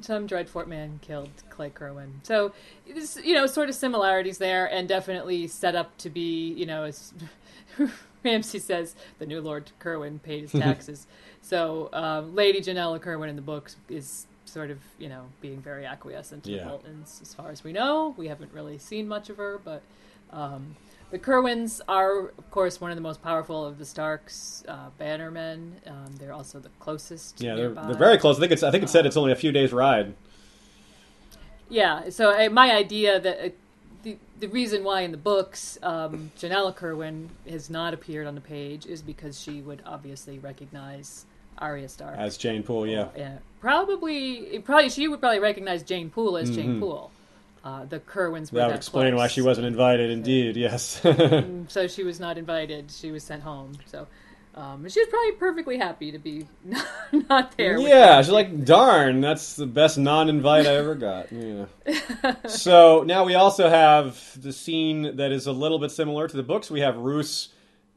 some Dreadfort man killed Clay Cerwyn. So it's you know sort of similarities there, and definitely set up to be you know as Ramsay says the new Lord Cerwyn paid his taxes. so um, Lady Janella Cerwyn in the books is sort of you know being very acquiescent to Yeah. the Boltons as far as we know. We haven't really seen much of her, but. Um, the Cerwyns are, of course, one of the most powerful of the Starks' uh, bannermen. Um, they're also the closest. yeah, they're, they're very close. I think it's I think it said it's only a few days ride. Yeah, so uh, my idea that uh, the the reason why in the books um, Janella Cerwyn has not appeared on the page is because she would obviously recognize Arya Stark. As Jeyne Poole, yeah. yeah, probably, probably she would probably recognize Jeyne Poole as Jane Mhm. Poole. Uh, the Cerwyns were That would explain why she wasn't invited. Indeed, yes. Mm, so she was not invited. She was sent home. So um, she was probably perfectly happy to be not, not there. yeah, she's like, darn, that's the best non-invite I ever got. Yeah. so now we also have the scene that is a little bit similar to the books. We have Roose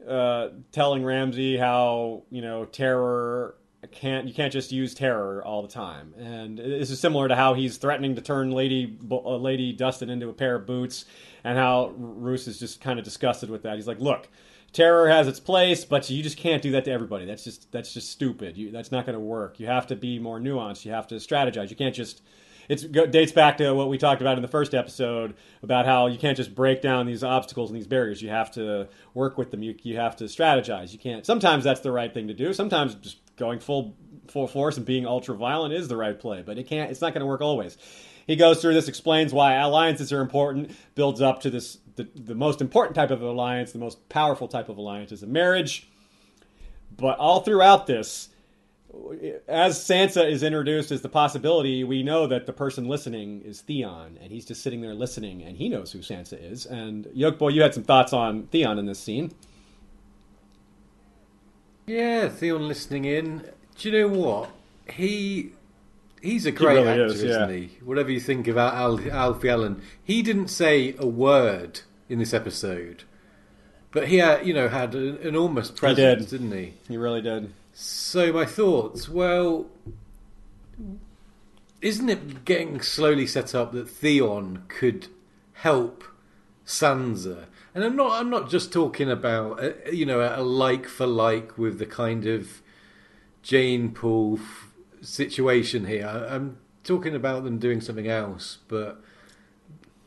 uh, telling Ramsay how you know terror can't you can't just use terror all the time, and this is similar to how he's threatening to turn Lady uh, Lady Dustin into a pair of boots, and how Roose is just kind of disgusted with that. He's like, look. Terror has its place, but you just can't do that to everybody. That's just that's just stupid. You, that's not going to work. You have to be more nuanced. You have to strategize. You can't just it dates back to what we talked about in the first episode about how you can't just break down these obstacles and these barriers. You have to work with them. You, you have to strategize. You can't. Sometimes that's the right thing to do. Sometimes just going full full force and being ultra violent is the right play. But it can't. It's not going to work always. He goes through this, explains why alliances are important, builds up to this the, the most important type of alliance, the most powerful type of alliance is a marriage. But all throughout this, as Sansa is introduced as the possibility, we know that the person listening is Theon, and he's just sitting there listening, and he knows who Sansa is. And Yolkboy, you had some thoughts on Theon in this scene. Yeah, Theon listening in. Do you know what? He he's a great really actor, is, is, not he? Whatever you think about Al- Alfie Allen, he didn't say a word in this episode, but he had, you know, had an enormous presence, did. didn't he? He really did. So my thoughts, well, isn't it getting slowly set up that Theon could help Sansa? And I'm not. I'm not just talking about uh, you know a like for like with the kind of Jeyne Poole f- situation here. I- I'm talking about them doing something else, but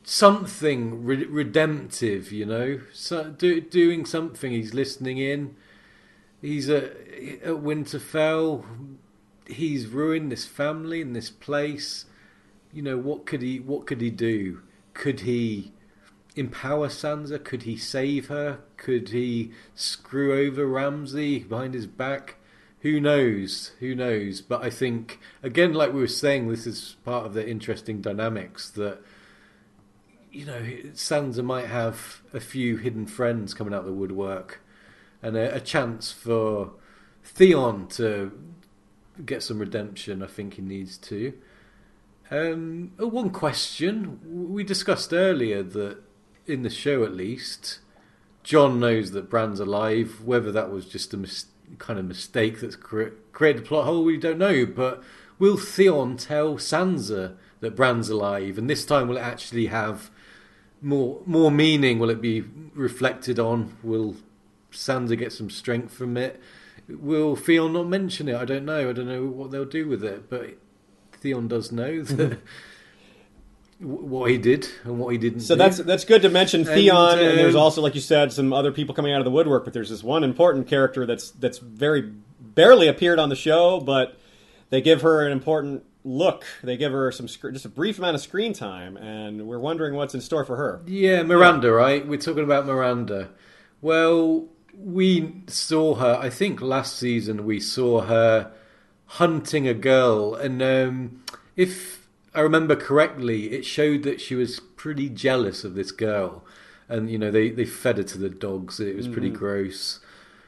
something re- redemptive. You know, so, do, doing something. He's listening in. He's at, at Winterfell. He's ruined this family and this place. You know what could he? What could he do? Could he empower Sansa? Could he save her? Could he screw over Ramsay behind his back? Who knows? Who knows? But I think again, like we were saying, this is part of the interesting dynamics that you know Sansa might have a few hidden friends coming out of the woodwork, and a, a chance for Theon to get some redemption. I think he needs to. Um, uh, one question we discussed earlier that in the show, at least, Jon knows that Bran's alive. Whether that was just a mis- kind of mistake that's cre- created a plot hole, we don't know. But will Theon tell Sansa that Bran's alive, and this time will it actually have more more meaning? Will it be reflected on? Will Sansa get some strength from it? Will Theon not mention it? I don't know. I don't know what they'll do with it, but Theon does know that mm-hmm. What he did and what he didn't. So do. that's that's good to mention Theon, and, um, there's also, like you said, some other people coming out of the woodwork. But there's this one important character that's that's very barely appeared on the show, but they give her an important look. They give her some just a brief amount of screen time, and we're wondering what's in store for her. Yeah, Miranda, right? We're talking about Miranda. Well, we saw her, I think last season we saw her hunting a girl, and um, if I remember correctly, it showed that she was pretty jealous of this girl. And, you know, they, they fed her to the dogs. It was pretty mm-hmm. gross.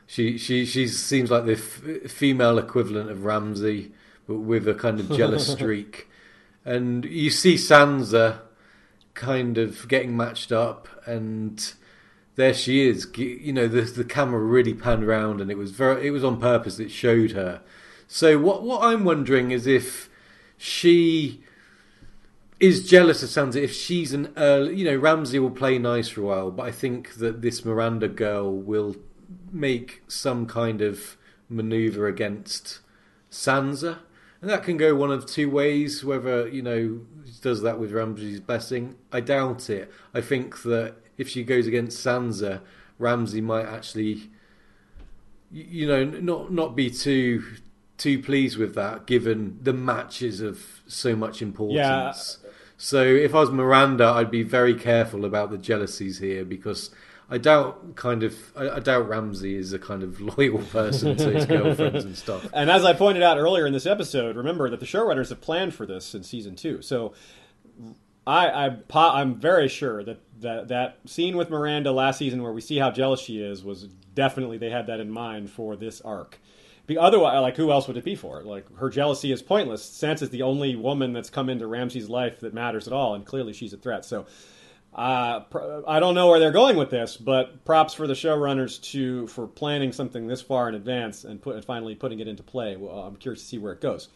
She she she seems like the f- female equivalent of Ramsay, but with a kind of jealous streak. And you see Sansa kind of getting matched up, and there she is. You know, the the camera really panned around, and it was very it was on purpose. It showed her. So what what I'm wondering is if she is jealous of Sansa. If she's an early, you know, Ramsay will play nice for a while, but I think that this Miranda girl will make some kind of maneuver against Sansa. And that can go one of two ways, whether, you know, she does that with Ramsay's blessing. I doubt it. I think that if she goes against Sansa, Ramsay might actually you know, not not be too too pleased with that given the matches of so much importance. So if I was Miranda, I'd be very careful about the jealousies here because I doubt kind of I, I doubt Ramsay is a kind of loyal person to his girlfriends and stuff. And as I pointed out earlier in this episode, remember that the showrunners have planned for this in season two. So I, I I'm very sure that, that that scene with Miranda last season, where we see how jealous she is, was definitely they had that in mind for this arc. Be otherwise, like who else would it be for? Like her jealousy is pointless. Sansa's the only woman that's come into Ramsay's life that matters at all, and clearly she's a threat. So. Uh, pr- I don't know where they're going with this, but props for the showrunners to for planning something this far in advance and put and finally putting it into play. Well, I'm curious to see where it goes.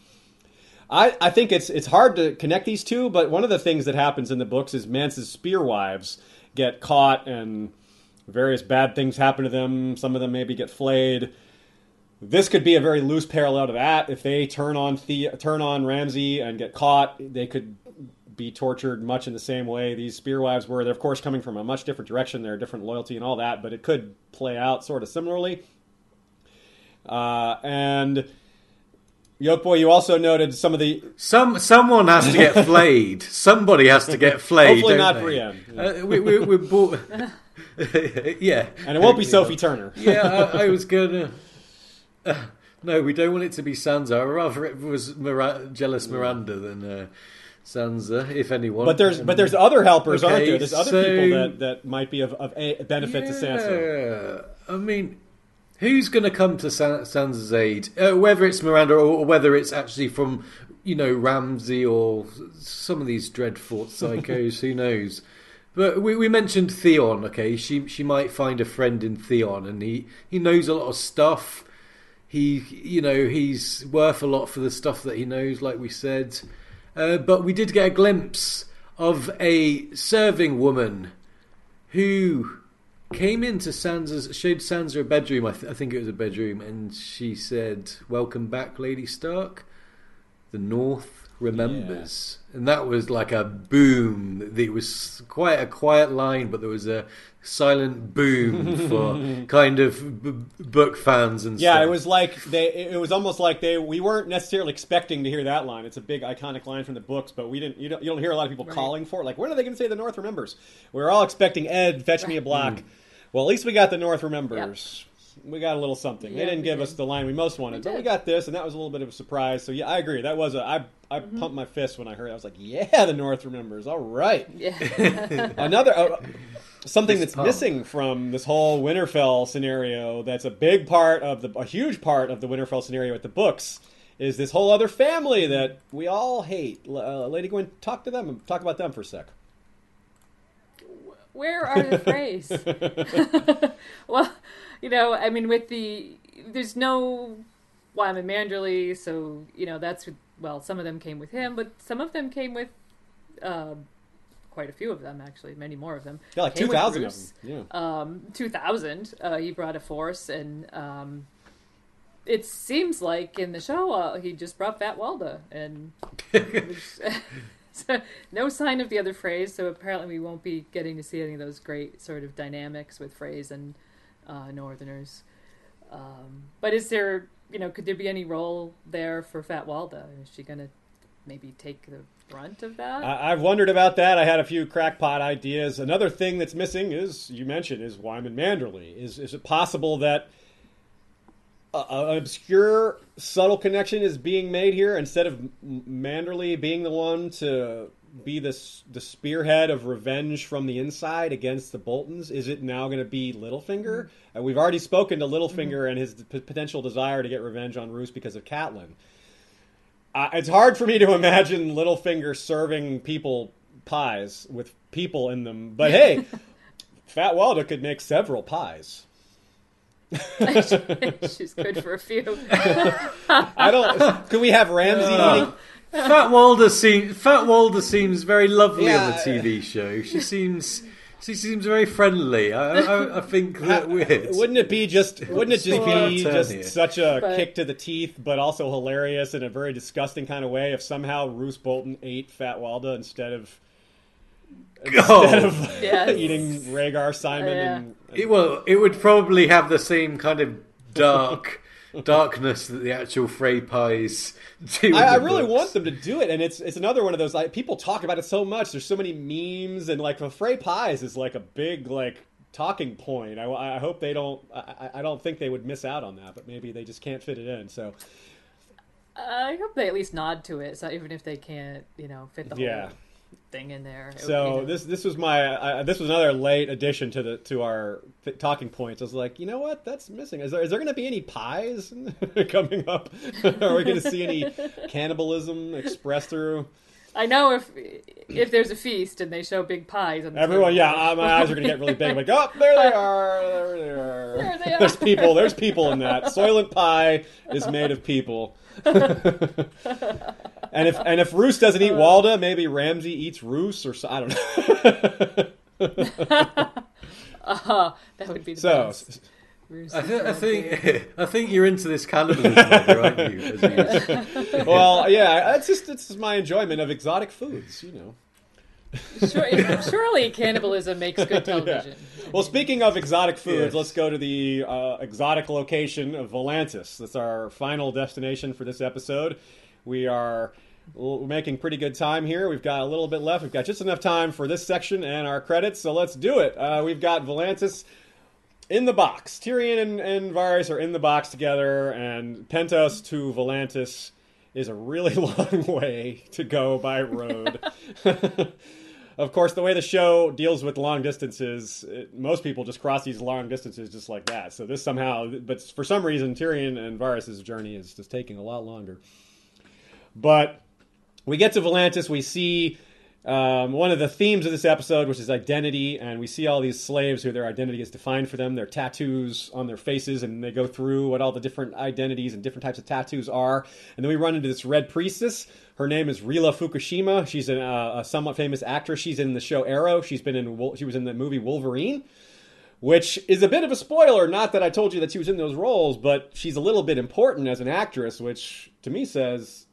I, I think it's it's hard to connect these two, but one of the things that happens in the books is Mance's spear wives get caught and various bad things happen to them. Some of them maybe get flayed. This could be a very loose parallel to that. If they turn on the turn on Ramsay and get caught, they could be tortured much in the same way these spearwives were. They're of course coming from a much different direction. They're different loyalty and all that, but it could play out sort of similarly. Uh, and Yolkboy, you also noted some of the Some someone has to get flayed. Somebody has to get flayed. Hopefully don't not they? Brienne. Uh, we, we, we bought. yeah, and it won't be Sophie Turner. yeah, I, I was gonna. Uh, no, we don't want it to be Sansa. I'd rather it was Mira- jealous Miranda than uh, Sansa, if anyone. But there's but there's other helpers, aren't there? There's other so- people that, that might be of, of a benefit to Sansa. I mean, who's going to come to San- Sansa's aid? Uh, whether it's Miranda or, or whether it's actually from, you know, Ramsay or some of these Dreadfort psychos, who knows? But we, we mentioned Theon. Okay, she she might find a friend in Theon, and he he knows a lot of stuff. He you know he's worth a lot for the stuff that he knows, like we said. Uh, but we did get a glimpse of a serving woman who came into Sansa's, showed Sansa a bedroom. I, th- I think it was a bedroom, and she said, "Welcome back, Lady Stark. The North remembers." And that was like a boom. It was quite a quiet line, but there was a silent boom for kind of b- book fans and stuff. Yeah, stuff. it was like they. It was almost like they. We weren't necessarily expecting to hear that line. It's a big iconic line from the books, but we didn't. You don't. You don't hear a lot of people Right. calling for it. Like, when are they going to say the North remembers? We were all expecting Edd fetch me a block. Well, at least we got the North remembers. We got a little something. they didn't give did. us the line we most wanted, but we got this, and that was a little bit of a surprise. So yeah, I agree. That was a. I I Mm-hmm. pumped my fist when I heard. it. I was like, yeah, the North remembers. All right Yeah. another uh, something that's pump. missing from this whole Winterfell scenario. That's a big part of the a huge part of the Winterfell scenario at the books. Is this whole other family that we all hate? L- Uh, Lady Gwyn, talk to them. Talk about them for a sec. Where are the Freys? well, you know, I mean, with the there's no Wyman Manderley, so you know that's with, well, some of them came with him, but some of them came with uh, quite a few of them actually, many more of them. Yeah, like two thousand of them. Yeah. um, 2000 uh, he brought a force and um, it seems like in the show uh, he just brought fat walda and so, no sign of the other Freys so apparently we won't be getting to see any of those great sort of dynamics with Freys and uh, northerners um, but is there you know could there be any role there for fat walda is she gonna maybe take the brunt of that I, I've wondered about that. I had a few crackpot ideas. Another thing that's missing is you mentioned is Wyman Manderley. Is is it possible that an obscure, subtle connection is being made here instead of M- Manderley being the one to be this the spearhead of revenge from the inside against the Boltons? Is it now going to be Littlefinger? Uh, we've already spoken to Littlefinger and his p- potential desire to get revenge on Roose because of Catelyn. Uh, it's hard for me to imagine Littlefinger serving people pies with people in them, but hey, Fat Walda could make several pies. she's good for a few I don't. Could we have Ramsay Uh, eating? Fat Walda seems Fat Walda seems very lovely on the TV show. She seems she seems very friendly. I I, I think that weird. Wouldn't it be just? Wouldn't it just be just here. such a But- kick to the teeth, but also hilarious in a very disgusting kind of way if somehow Roose Bolton ate Fat Walda instead of instead Oh. of Yes. eating Rhaegar Symond Yeah. and, It, well, it would probably have the same kind of dark darkness that the actual Frey pies do. I, I really books. want them to do it, and it's it's another one of those. Like, people talk about it so much. There's so many memes, and like the Frey pies is like a big like talking point. I, I hope they don't. I, I- I don't think they would miss out on that, but maybe they just can't fit it in. So I hope they at least nod to it, so even if they can't, you know, fit the whole Yeah. Thing in there. It would, so you know, this this was my uh, this was another late addition to the to our talking points. I was like, you know what, that's missing. Is there is there going to be any pies coming up? Are we going to see any cannibalism expressed through? I know if if there's a feast and they show big pies on the Everyone, table, yeah, uh, my eyes are gonna get really big. I'm like, oh, there they are, there they are. There they are. There's people. There's people in that. Soylent Pie is made of people. And if and if Roose doesn't eat Walda, maybe Ramsay eats Roose, or so, I don't know. uh, that would be the so, best. I, th- I think I think you're into this cannibalism, aren't you? You- well, yeah, it's just it's just my enjoyment of exotic foods. You know, Sure, surely cannibalism makes good television. Yeah. Well, speaking of exotic foods, Yes. let's go to the uh, exotic location of Volantis. That's our final destination for this episode. We are l- making pretty good time here. We've got a little bit left. We've got just enough time for this section and our credits, so let's do it. Uh, we've got Volantis in the box. Tyrion and, and Varys are in the box together, and Pentos to Volantis is a really long way to go by road. of course, the way the show deals with long distances, it, most people just cross these long distances just like that. So this somehow, but for some reason, Tyrion and Varys' journey is just taking a lot longer. But we get to Volantis, we see um, one of the themes of this episode, which is identity, and we see all these slaves who their identity is defined for them, their tattoos on their faces, and they go through what all the different identities and different types of tattoos are. And then we run into this red priestess. Her name is Rila Fukushima. She's an, uh, a somewhat famous actress. She's in the show Arrow. She's been in. She was in the movie Wolverine which is a bit of a spoiler. Not that I told you that she was in those roles, but she's a little bit important as an actress, which to me says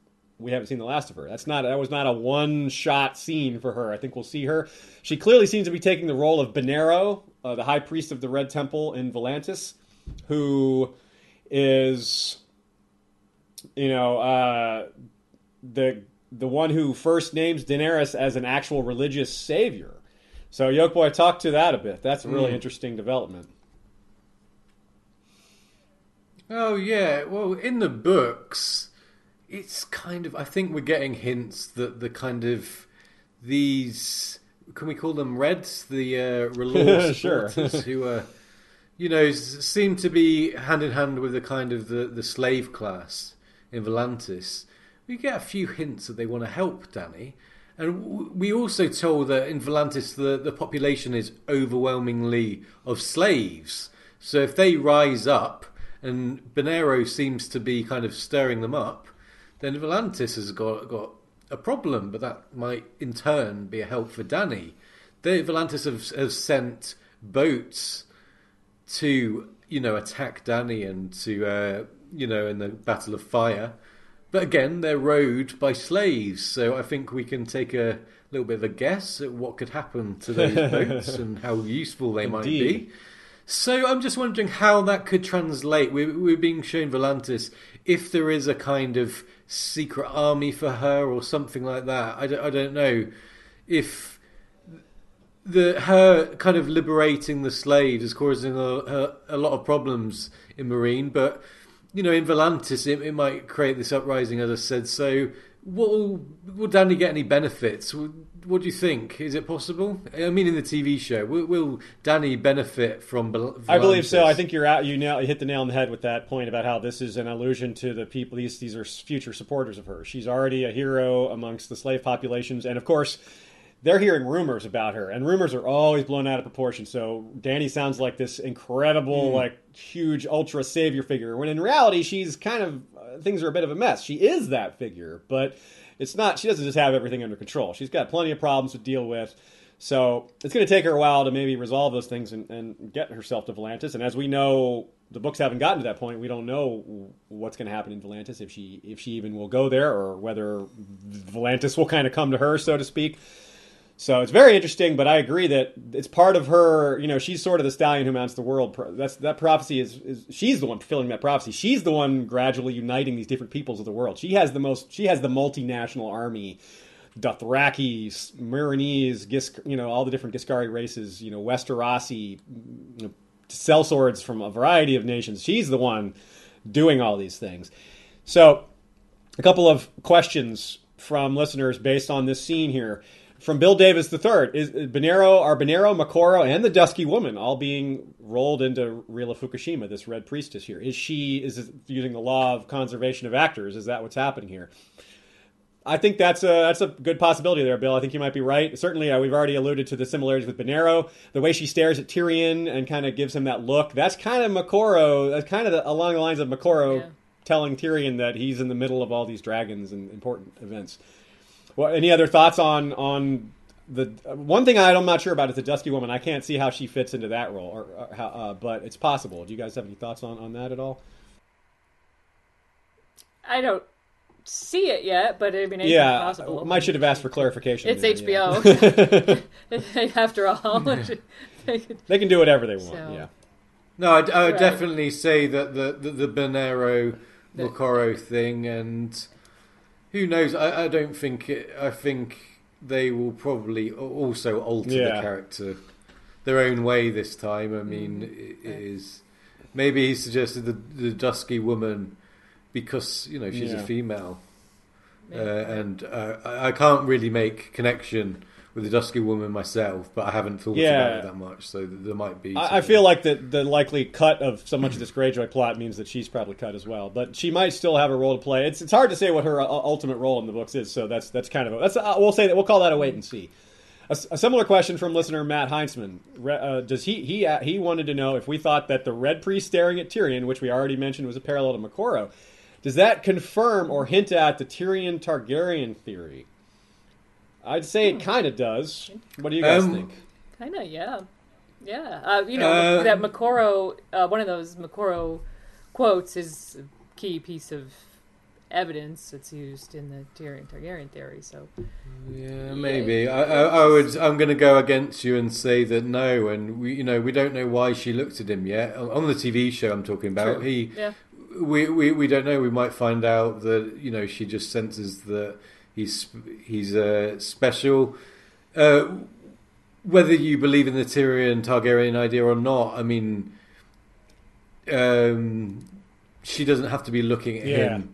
we haven't seen the last of her. That's not that was not a one shot scene for her. I think we'll see her. She clearly seems to be taking the role of Benerro, uh, the high priest of the Red Temple in Volantis, who is you know uh, the the one who first names Daenerys as an actual religious savior. So, Yolkboy, talk to that a bit. That's a really interesting development. Oh yeah, well in the books, it's kind of I think we're getting hints that the kind of these can we call them Reds, the uh, Sure. who are you know seem to be hand in hand with the kind of the, the slave class in Volantis. We get a few hints that they want to help Dany. And we also told that in Volantis the, the population is overwhelmingly of slaves. So if they rise up, and Benerro seems to be kind of stirring them up, then Volantis has got got a problem. But that might in turn be a help for Dany. They, Volantis have, have sent boats to you know attack Dany and to uh, you know in the Battle of Fire. But again, they're rowed by slaves, so I think we can take a little bit of a guess at what could happen to those boats and how useful they might be. So I'm just wondering how that could translate. We're, we're being shown Volantis if there is a kind of secret army for her or something like that. I don't, I don't know if the her kind of liberating the slaves is causing a, a, a lot of problems in Meereen, but you know in Volantis it, it might create this uprising, as I said. So, will will Dany get any benefits? What do you think? Is it possible? I mean, in the TV show, will, will Dany benefit from? I believe so. I think you're out. You now you hit the nail on the head with that point about how this is an allusion to the people. These these are future supporters of her. She's already a hero amongst the slave populations, and of course, they're hearing rumors about her, and rumors are always blown out of proportion. So Dany sounds like this incredible, hmm. like huge ultra savior figure, when in reality she's kind of things are a bit of a mess. She is that figure, but it's not. She doesn't just have everything under control. She's got plenty of problems to deal with. So it's going to take her a while to maybe resolve those things and, and get herself to Volantis. And as we know, the books haven't gotten to that point. We don't know what's going to happen in Volantis if she if she even will go there or whether Volantis will kind of come to her, so to speak. So it's very interesting, but I agree that it's part of her. You know, she's sort of the stallion who mounts the world. That's that prophecy is, is she's the one fulfilling that prophecy. She's the one gradually uniting these different peoples of the world. She has the most. She has the multinational army. Dothraki, Meereenese, Gisk, you know, all the different Ghiscari races, you know, Westerosi, you know, sellswords from a variety of nations. She's the one doing all these things. So, a couple of questions from listeners based on this scene here. From Bill Davis III, is Benerro, are Benerro, Moqorro, and the Dusky Woman all being rolled into Rila Fukushima, this red priestess here? Is she, is using the law of conservation of actors? Is that what's happening here? I think that's a that's a good possibility there, Bill. I think you might be right. Certainly, uh, we've already alluded to the similarities with Benerro. The way she stares at Tyrion and kind of gives him that look. That's kind of Moqorro. That's kind of the, along the lines of Moqorro Yeah. telling Tyrion that he's in the middle of all these dragons and important events. Well, any other thoughts on on the uh, one thing I'm not sure about is the Dusky Woman. I can't see how she fits into that role, or, or how, uh, but it's possible. Do you guys have any thoughts on, on that at all? I don't see it yet, but I mean, anything's Yeah, possible. might should have asked for clarification. It's there, yeah. HBO. After all, They could- they can do whatever they want. So- Yeah. No, I'd, I would Right. definitely say that the the, the Benerro The- Moqorro thing, and who knows? I, I don't think it, I think they will probably also alter the character their own way this time. I mean, it, it is maybe he suggested the the dusky woman because you know she's Yeah. a female, uh, and uh, I, I can't really make connection. With the dusky woman myself, but I haven't thought Yeah. about it that much, so there might be. I, I feel like the the likely cut of so much of this Greyjoy plot means that she's probably cut as well, but she might still have a role to play. It's it's hard to say what her uh, ultimate role in the books is, so that's that's kind of a, that's uh, we'll say that we'll call that a wait and see. A similar question from listener Matt Heinzman. Uh, does he he uh, he wanted to know if we thought that the Red Priest staring at Tyrion, which we already mentioned was a parallel to Moqorro, does that confirm or hint at the Tyrion Targaryen theory? I'd say it kind of does. What do you guys Um, think? Kind of, yeah, yeah. Uh, you know Uh, that Moqorro, uh, one of those Moqorro quotes is a key piece of evidence that's used in the Tyrion Targaryen theory. So Yeah, maybe. I, I, I would. I'm going to go against you and say that no, and we, you know, we don't know why she looked at him yet on the TV show. I'm talking about. True. He, yeah, we, we, we don't know. We might find out that you know she just senses that he's he's uh, special. Uh, whether you believe in the Tyrion Targaryen idea or not, I mean, um, she doesn't have to be looking at Yeah. him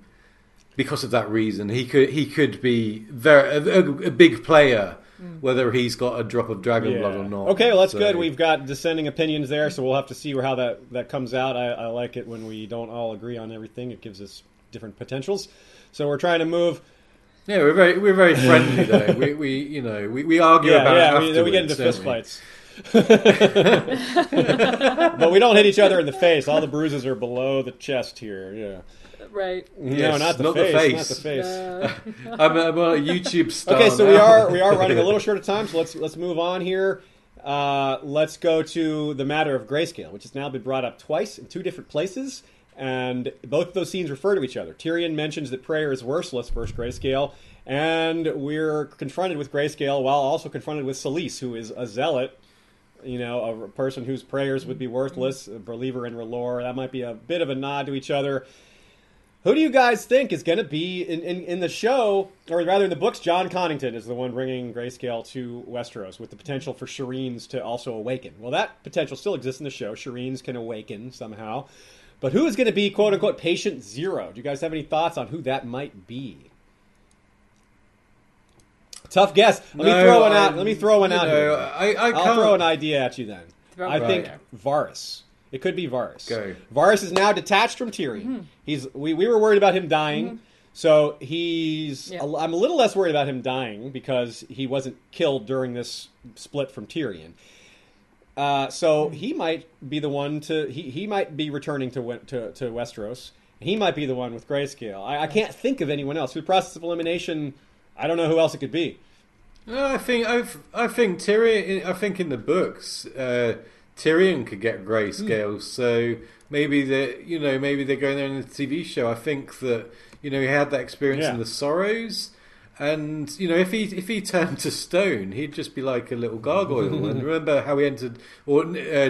because of that reason. He could he could be very a, a, a big player, whether he's got a drop of dragon blood or not. Okay, well that's So- good. We've got dissenting opinions there, so we'll have to see how that that comes out. I, I like it when we don't all agree on everything. It gives us different potentials. So we're trying to move. Yeah, we're very we're very friendly though. we, we you know we, we argue Yeah, about yeah. it We, then we get into afterwards, fist fights. but we don't hit each other in the face. All the bruises are below the chest here. Yeah. right. no, Yes, not the not the face. face. Not the face. Uh, I'm, a- I'm a YouTube star. Okay, so we are we are running a little short of time, so let's let's move on here. Uh, let's go to the matter of grayscale, which has now been brought up twice in two different places, and both of those scenes refer to each other. Tyrion mentions that prayer is worthless versus grayscale, and we're confronted with grayscale while also confronted with Selyse, who is a zealot. You know, a person whose prayers would be worthless, a believer in R'hllor. That might be a bit of a nod to each other. Who do you guys think is going to be in, in, in the show, or rather in the books? Jon Connington is the one bringing Grayscale to Westeros with the potential for Shireen's to also awaken. Well, that potential still exists in the show. Shireen's can awaken somehow. But who is going to be, quote unquote, patient zero? Do you guys have any thoughts on who that might be? Tough guess. Let me throw one I- out. Let me throw one out know, here. I, I I'll can't. throw an idea at you then. I it think out Varys. It could be Varys. Go. Varys is now detached from Tyrion. Mm-hmm. He's we, we were worried about him dying. Mm-hmm. So he's Yeah. I'm a little less worried about him dying because he wasn't killed during this split from Tyrion. Uh, so he might be the one to he, he might be returning to, to to Westeros. He might be the one with grayscale. I, I can't think of anyone else. Through the process of elimination, I don't know who else it could be. No, I think I've, I think Tyrion. I think in the books, uh, Tyrion could get grayscale. So maybe the you know maybe they're going there in the TV show. I think that you know he had that experience Yeah. in the Sorrows, and you know if he if he turned to stone, he'd just be like a little gargoyle. and remember how he entered, or uh,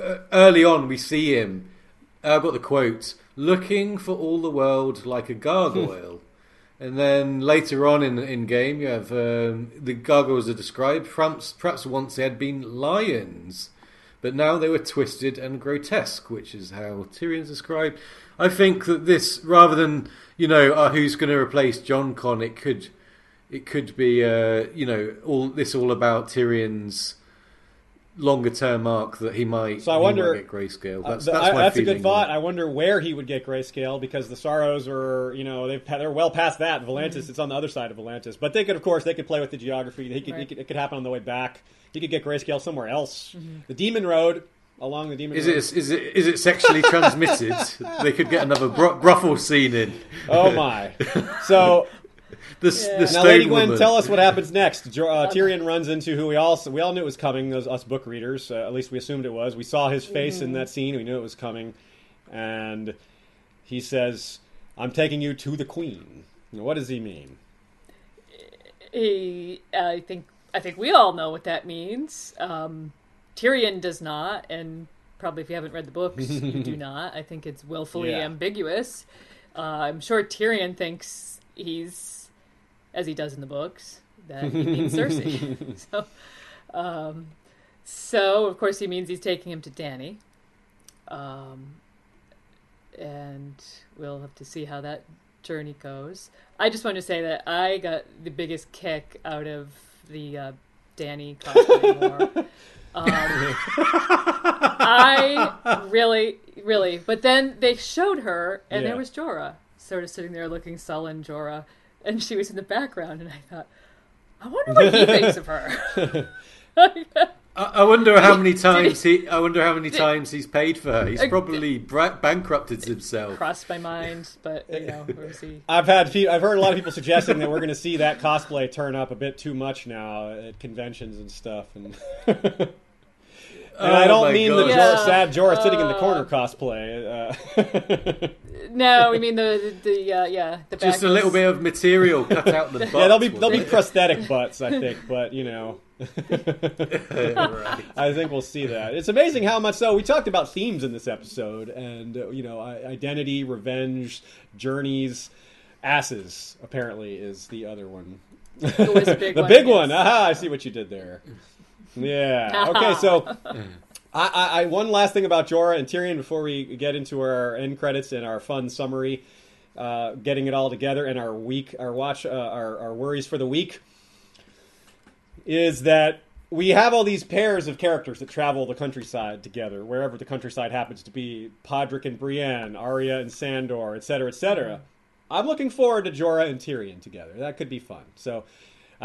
uh, early on we see him. I've got the quote: "Looking for all the world like a gargoyle." And then later on in in game, you have um, the gargoyles are described. Perhaps, perhaps once they had been lions, but now they were twisted and grotesque, which is how Tyrion's described. I think that this, rather than you know, uh, who's going to replace Jon Con, it could, it could be, uh, you know, all this all about Tyrion's longer term arc that he might. So I wonder- get grayscale. Uh, That's, th- that's, I- my that's a good thought. I wonder where he would get grayscale because the Sorrows are, you know, they've they're well past that. Volantis, it's on the other side of Volantis, but they could, of course, they could play with the geography. He could, he Right. could it could happen on the way back. He could get grayscale somewhere else. The Demon Road along the Demon Is Road. it is it is it sexually transmitted? they could get another bro- brothel scene in. Oh my! So The, Yeah. the now, Lady Gwyn, woman. tell us what happens next. Uh, Tyrion runs into who we all we all knew it was coming. Those us book readers, uh, at least we assumed it was. We saw his face in that scene. We knew it was coming, and he says, "I'm taking you to the Queen." What does he mean? He, I think, I think we all know what that means. Um, Tyrion does not, and probably if you haven't read the books, you do not. I think it's willfully Yeah. ambiguous. Uh, I'm sure Tyrion thinks he's, as he does in the books, that he means Cersei. so, um, so of course he means he's taking him to Dany. Um, and we'll have to see how that journey goes. I just want to say that I got the biggest kick out of the uh, Dany cosplay war. Um, I really, really, but then they showed her, and Yeah. there was Jorah, sort of sitting there looking sullen, Jorah, and she was in the background, and I thought, I wonder what he thinks of her. I, I wonder how many times he. I wonder how many times he's paid for her. He's probably bra- bankrupted himself. Crossed my mind, but you know, was he? I've had fe- I've heard a lot of people suggesting that we're going to see that cosplay turn up a bit too much now at conventions and stuff, and and I Oh don't mean God. the Yeah. Jorah, sad Jorah sitting in the Uh, corner cosplay. Uh, No, we mean the the, the uh, yeah the Just back a little bit of material cut out the butt. yeah, they'll be was they'll be prosthetic butts, I think, but you know. Right. I think we'll see that. It's amazing how much so we talked about themes in this episode, and uh, you know, identity, revenge, journeys, asses. Apparently, is the other one. was a big the one, big one. Aha! I see what you did there. Yeah. Okay. So, I, I, I one last thing about Jorah and Tyrion before we get into our end credits and our fun summary, uh, getting it all together, and our week, our watch, uh, our our worries for the week is that we have all these pairs of characters that travel the countryside together, wherever the countryside happens to be. Podrick and Brienne, Arya and Sandor, etc., etc. I'm looking forward to Jorah and Tyrion together. That could be fun. So,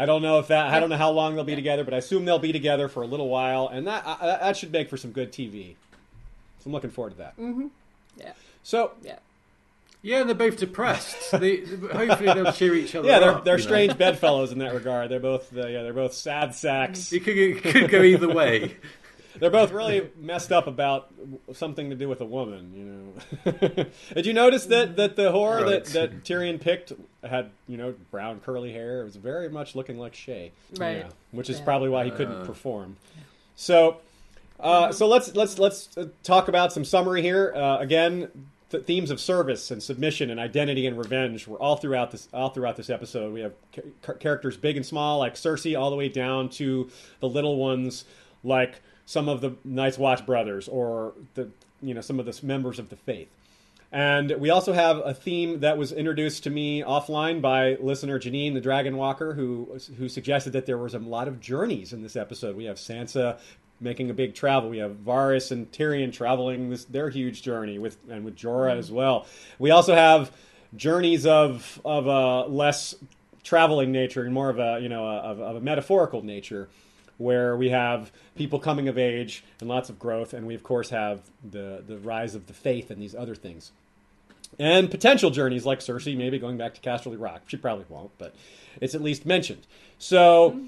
I don't know if that. I don't know how long they'll be together, but I assume they'll be together for a little while, and that I, that should make for some good TV. So I'm looking forward to that. Mm-hmm. Yeah, So yeah. Yeah, they're both depressed. They, hopefully, they'll cheer each other yeah, they're up. they're you know. strange bedfellows in that regard. They're both uh, yeah, they're both sad sacks. It could, it could go either way. They're both really messed up about something to do with a woman. You know. Did you notice that that the whore Right. that, that Tyrion picked had you know brown curly hair? It was very much looking like Shae. Right. Yeah, which is Yeah. probably why he couldn't perform. So, uh, so let's let's let's uh, talk about some summary here. Uh, again, th- themes of service and submission and identity and revenge were all throughout this all throughout this episode. We have ca- ca- characters big and small, like Cersei, all the way down to the little ones, like some of the Night's Watch brothers or the you know some of the members of the faith. And we also have a theme that was introduced to me offline by listener Janine, the Dragon Walker, who who suggested that there was a lot of journeys in this episode. We have Sansa making a big travel. We have Varys and Tyrion traveling this their huge journey with and with Jorah mm-hmm. as well. We also have journeys of of a less traveling nature and more of a you know of, of a metaphorical nature where we have people coming of age and lots of growth, and we of course have the the rise of the faith and these other things, and potential journeys like Cersei maybe going back to Casterly Rock. She probably won't, but it's at least mentioned. So.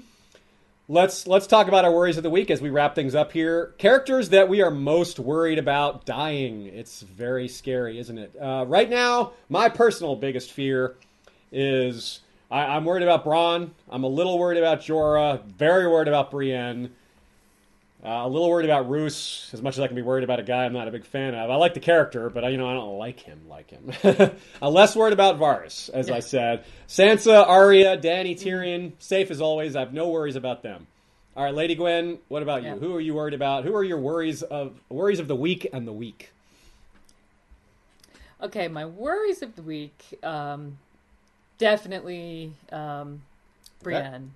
Let's let's talk about our worries of the week as we wrap things up here. Characters that we are most worried about dying. It's very scary, isn't it? Uh, right now, my personal biggest fear is I, I'm worried about Bronn. I'm a little worried about Jorah. Very worried about Brienne. Uh, a little worried about Roose, as much as I can be worried about a guy I'm not a big fan of. I like the character, but I, you know I don't like him. Like him. I'm less worried about Varys, as I said. Sansa, Arya, Dany, Tyrion, safe as always. I have no worries about them. All right, Lady Gwyn, what about Yeah. you? Who are you worried about? Who are your worries of worries of the week and the week? Okay, my worries of the week, um, definitely um, Brienne.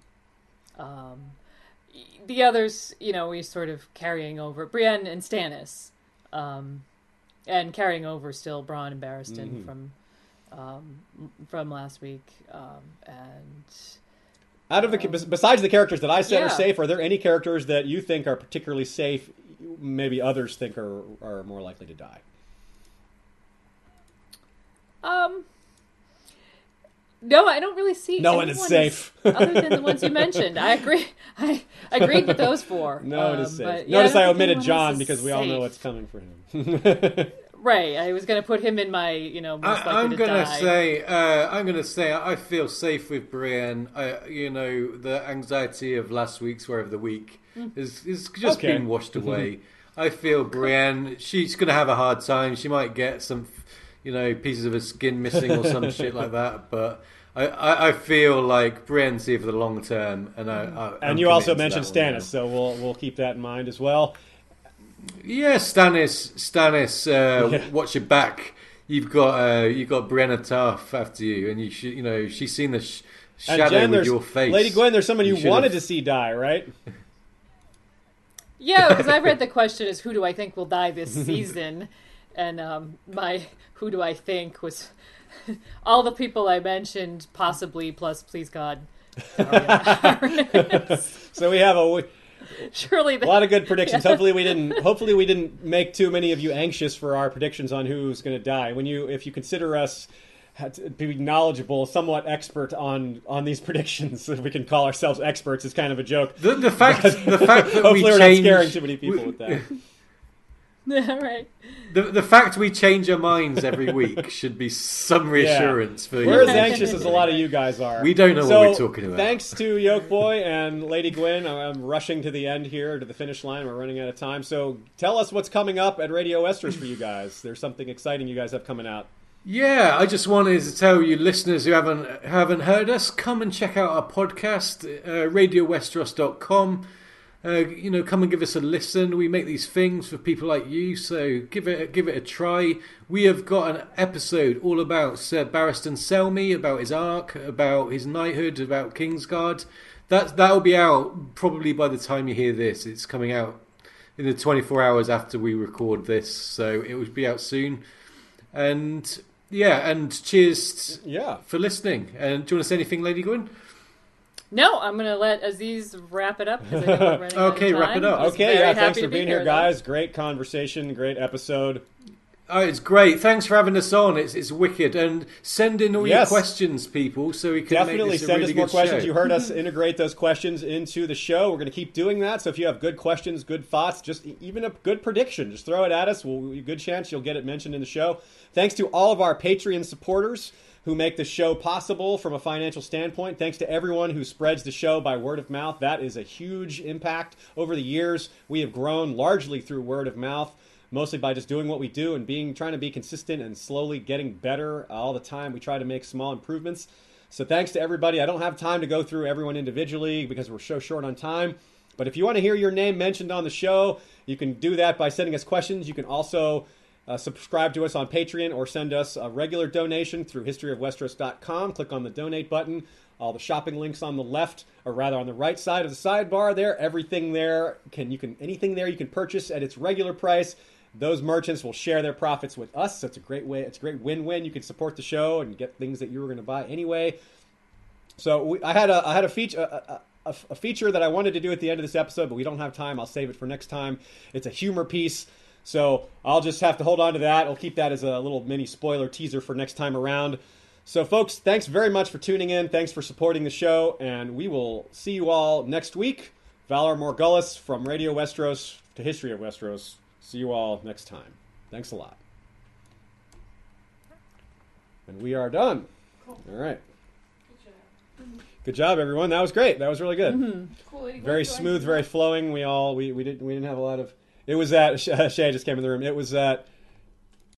Um, the others, you know, we sort of carrying over Brienne and Stannis, um, and carrying over still Bronn and Barristan Mhm. from um, from last week, um, and Out of the bes- besides the characters that I said are safe, are there any characters that you think are particularly safe? Maybe others think are are more likely to die. Um. No, I don't really see. No one is safe. other than the ones you mentioned. I agree. I agreed with those four. No one Um, is safe. but, yeah, Notice don't I, omitted Jon is because we all know what's coming for him. Right. I was going to put him in my, you know, most likely I, am to gonna say, uh, I'm gonna say, I feel safe with Brienne. I, you know, the anxiety of last week's Where of the Week Hmm. is is just Okay. been washed away. I feel Brienne. She's gonna have a hard time. She might get some, you know, pieces of her skin missing or some shit like that. But I, I, I feel like Brienne's here for the long term, and I. I I'm And you also mentioned that one now. Stannis, so we'll we'll keep that in mind as well. Yeah, Stannis, Stannis, uh, Yeah. watch your back. You've got uh, you've got Brianna Tough after you, and you should, you know, she's seen the sh- shadow Jen, with your face. Lady Gwyn. There's someone you, You wanted to see die, right? Yeah, because I read the question is who do I think will die this season, and um, my who do I think was all the people I mentioned, possibly plus please God. So we have a, Surely a lot of good predictions. Hopefully we didn't. Hopefully we didn't make too many of you anxious for our predictions on who's going to die. When you, if you consider us to be knowledgeable, somewhat expert on on these predictions, if we can call ourselves experts, is kind of a joke. the, the fact the fact that Hopefully we we're change not scaring too many people we- with that. right. The, the fact we change our minds every week should be some reassurance for you. We're as anxious as a lot of you guys are. We don't know what we're talking about. Thanks to Yolkboy and Lady Gwyn. I'm rushing to the end here, to the finish line. We're running out of time. So tell us what's coming up at Radio Westeros for you guys. There's something exciting you guys have coming out. Yeah, I just wanted to tell you, listeners who haven't haven't heard us, come and check out our podcast, uh, RadioWesteros.com. Uh, you know, come and give us a listen. We make these things for people like you, so give it give it a try. We have got an episode all about Sir Barristan Selmy, about his arc, about his knighthood, about Kingsguard. That that'll be out probably by the time you hear this. It's coming out in the 24 hours after we record this, so it will be out soon. And yeah, and cheers Yeah. for listening. And do you want to say anything, Lady Gwyn? No, I'm gonna let Aziz wrap it up I know we're running out of Okay, wrap it up. Okay, yeah, thanks for be being here, though. guys. Great conversation, great episode. Oh, it's great. Thanks for having us on. It's it's wicked. And send in all Yes. your questions, people, so we can Definitely make this a send really us more questions. show. You heard us integrate those questions into the show. We're going to keep doing that. So if you have good questions, good thoughts, just even a good prediction, just throw it at us. We'll a good chance you'll get it mentioned in the show. Thanks to all of our Patreon supporters who make the show possible from a financial standpoint. Thanks to everyone who spreads the show by word of mouth. That is a huge impact over the years. We have grown largely through word of mouth mostly by just doing what we do and being trying to be consistent and slowly getting better all the time. We try to make small improvements. So thanks to everybody. I don't have time to go through everyone individually because we're so short on time. But if you want to hear your name mentioned on the show, you can do that by sending us questions. You can also uh, subscribe to us on Patreon or send us a regular donation through historyofwesteros.com. Click on the donate button. All the shopping links on the left, or rather on the right side of the sidebar there. Everything there can you can anything there you can purchase at its regular price. Those merchants will share their profits with us. So it's a great way. It's a great win-win. You can support the show and get things that you were going to buy anyway. So we, I had a I had a feature a, a, a feature that I wanted to do at the end of this episode, but we don't have time. I'll save it for next time. It's a humor piece, so I'll just have to hold on to that. I'll keep that as a little mini spoiler teaser for next time around. So, folks, thanks very much for tuning in. Thanks for supporting the show, and we will see you all next week. Valar Morghulis from Radio Westeros to History of Westeros. See you all next time. Thanks a lot. And we are done. All right. Good job, everyone. That was great. That was really good. Mm-hmm. Very smooth, very flowing. We all we, we didn't we didn't have a lot of. It was that Shae just came in the room. It was that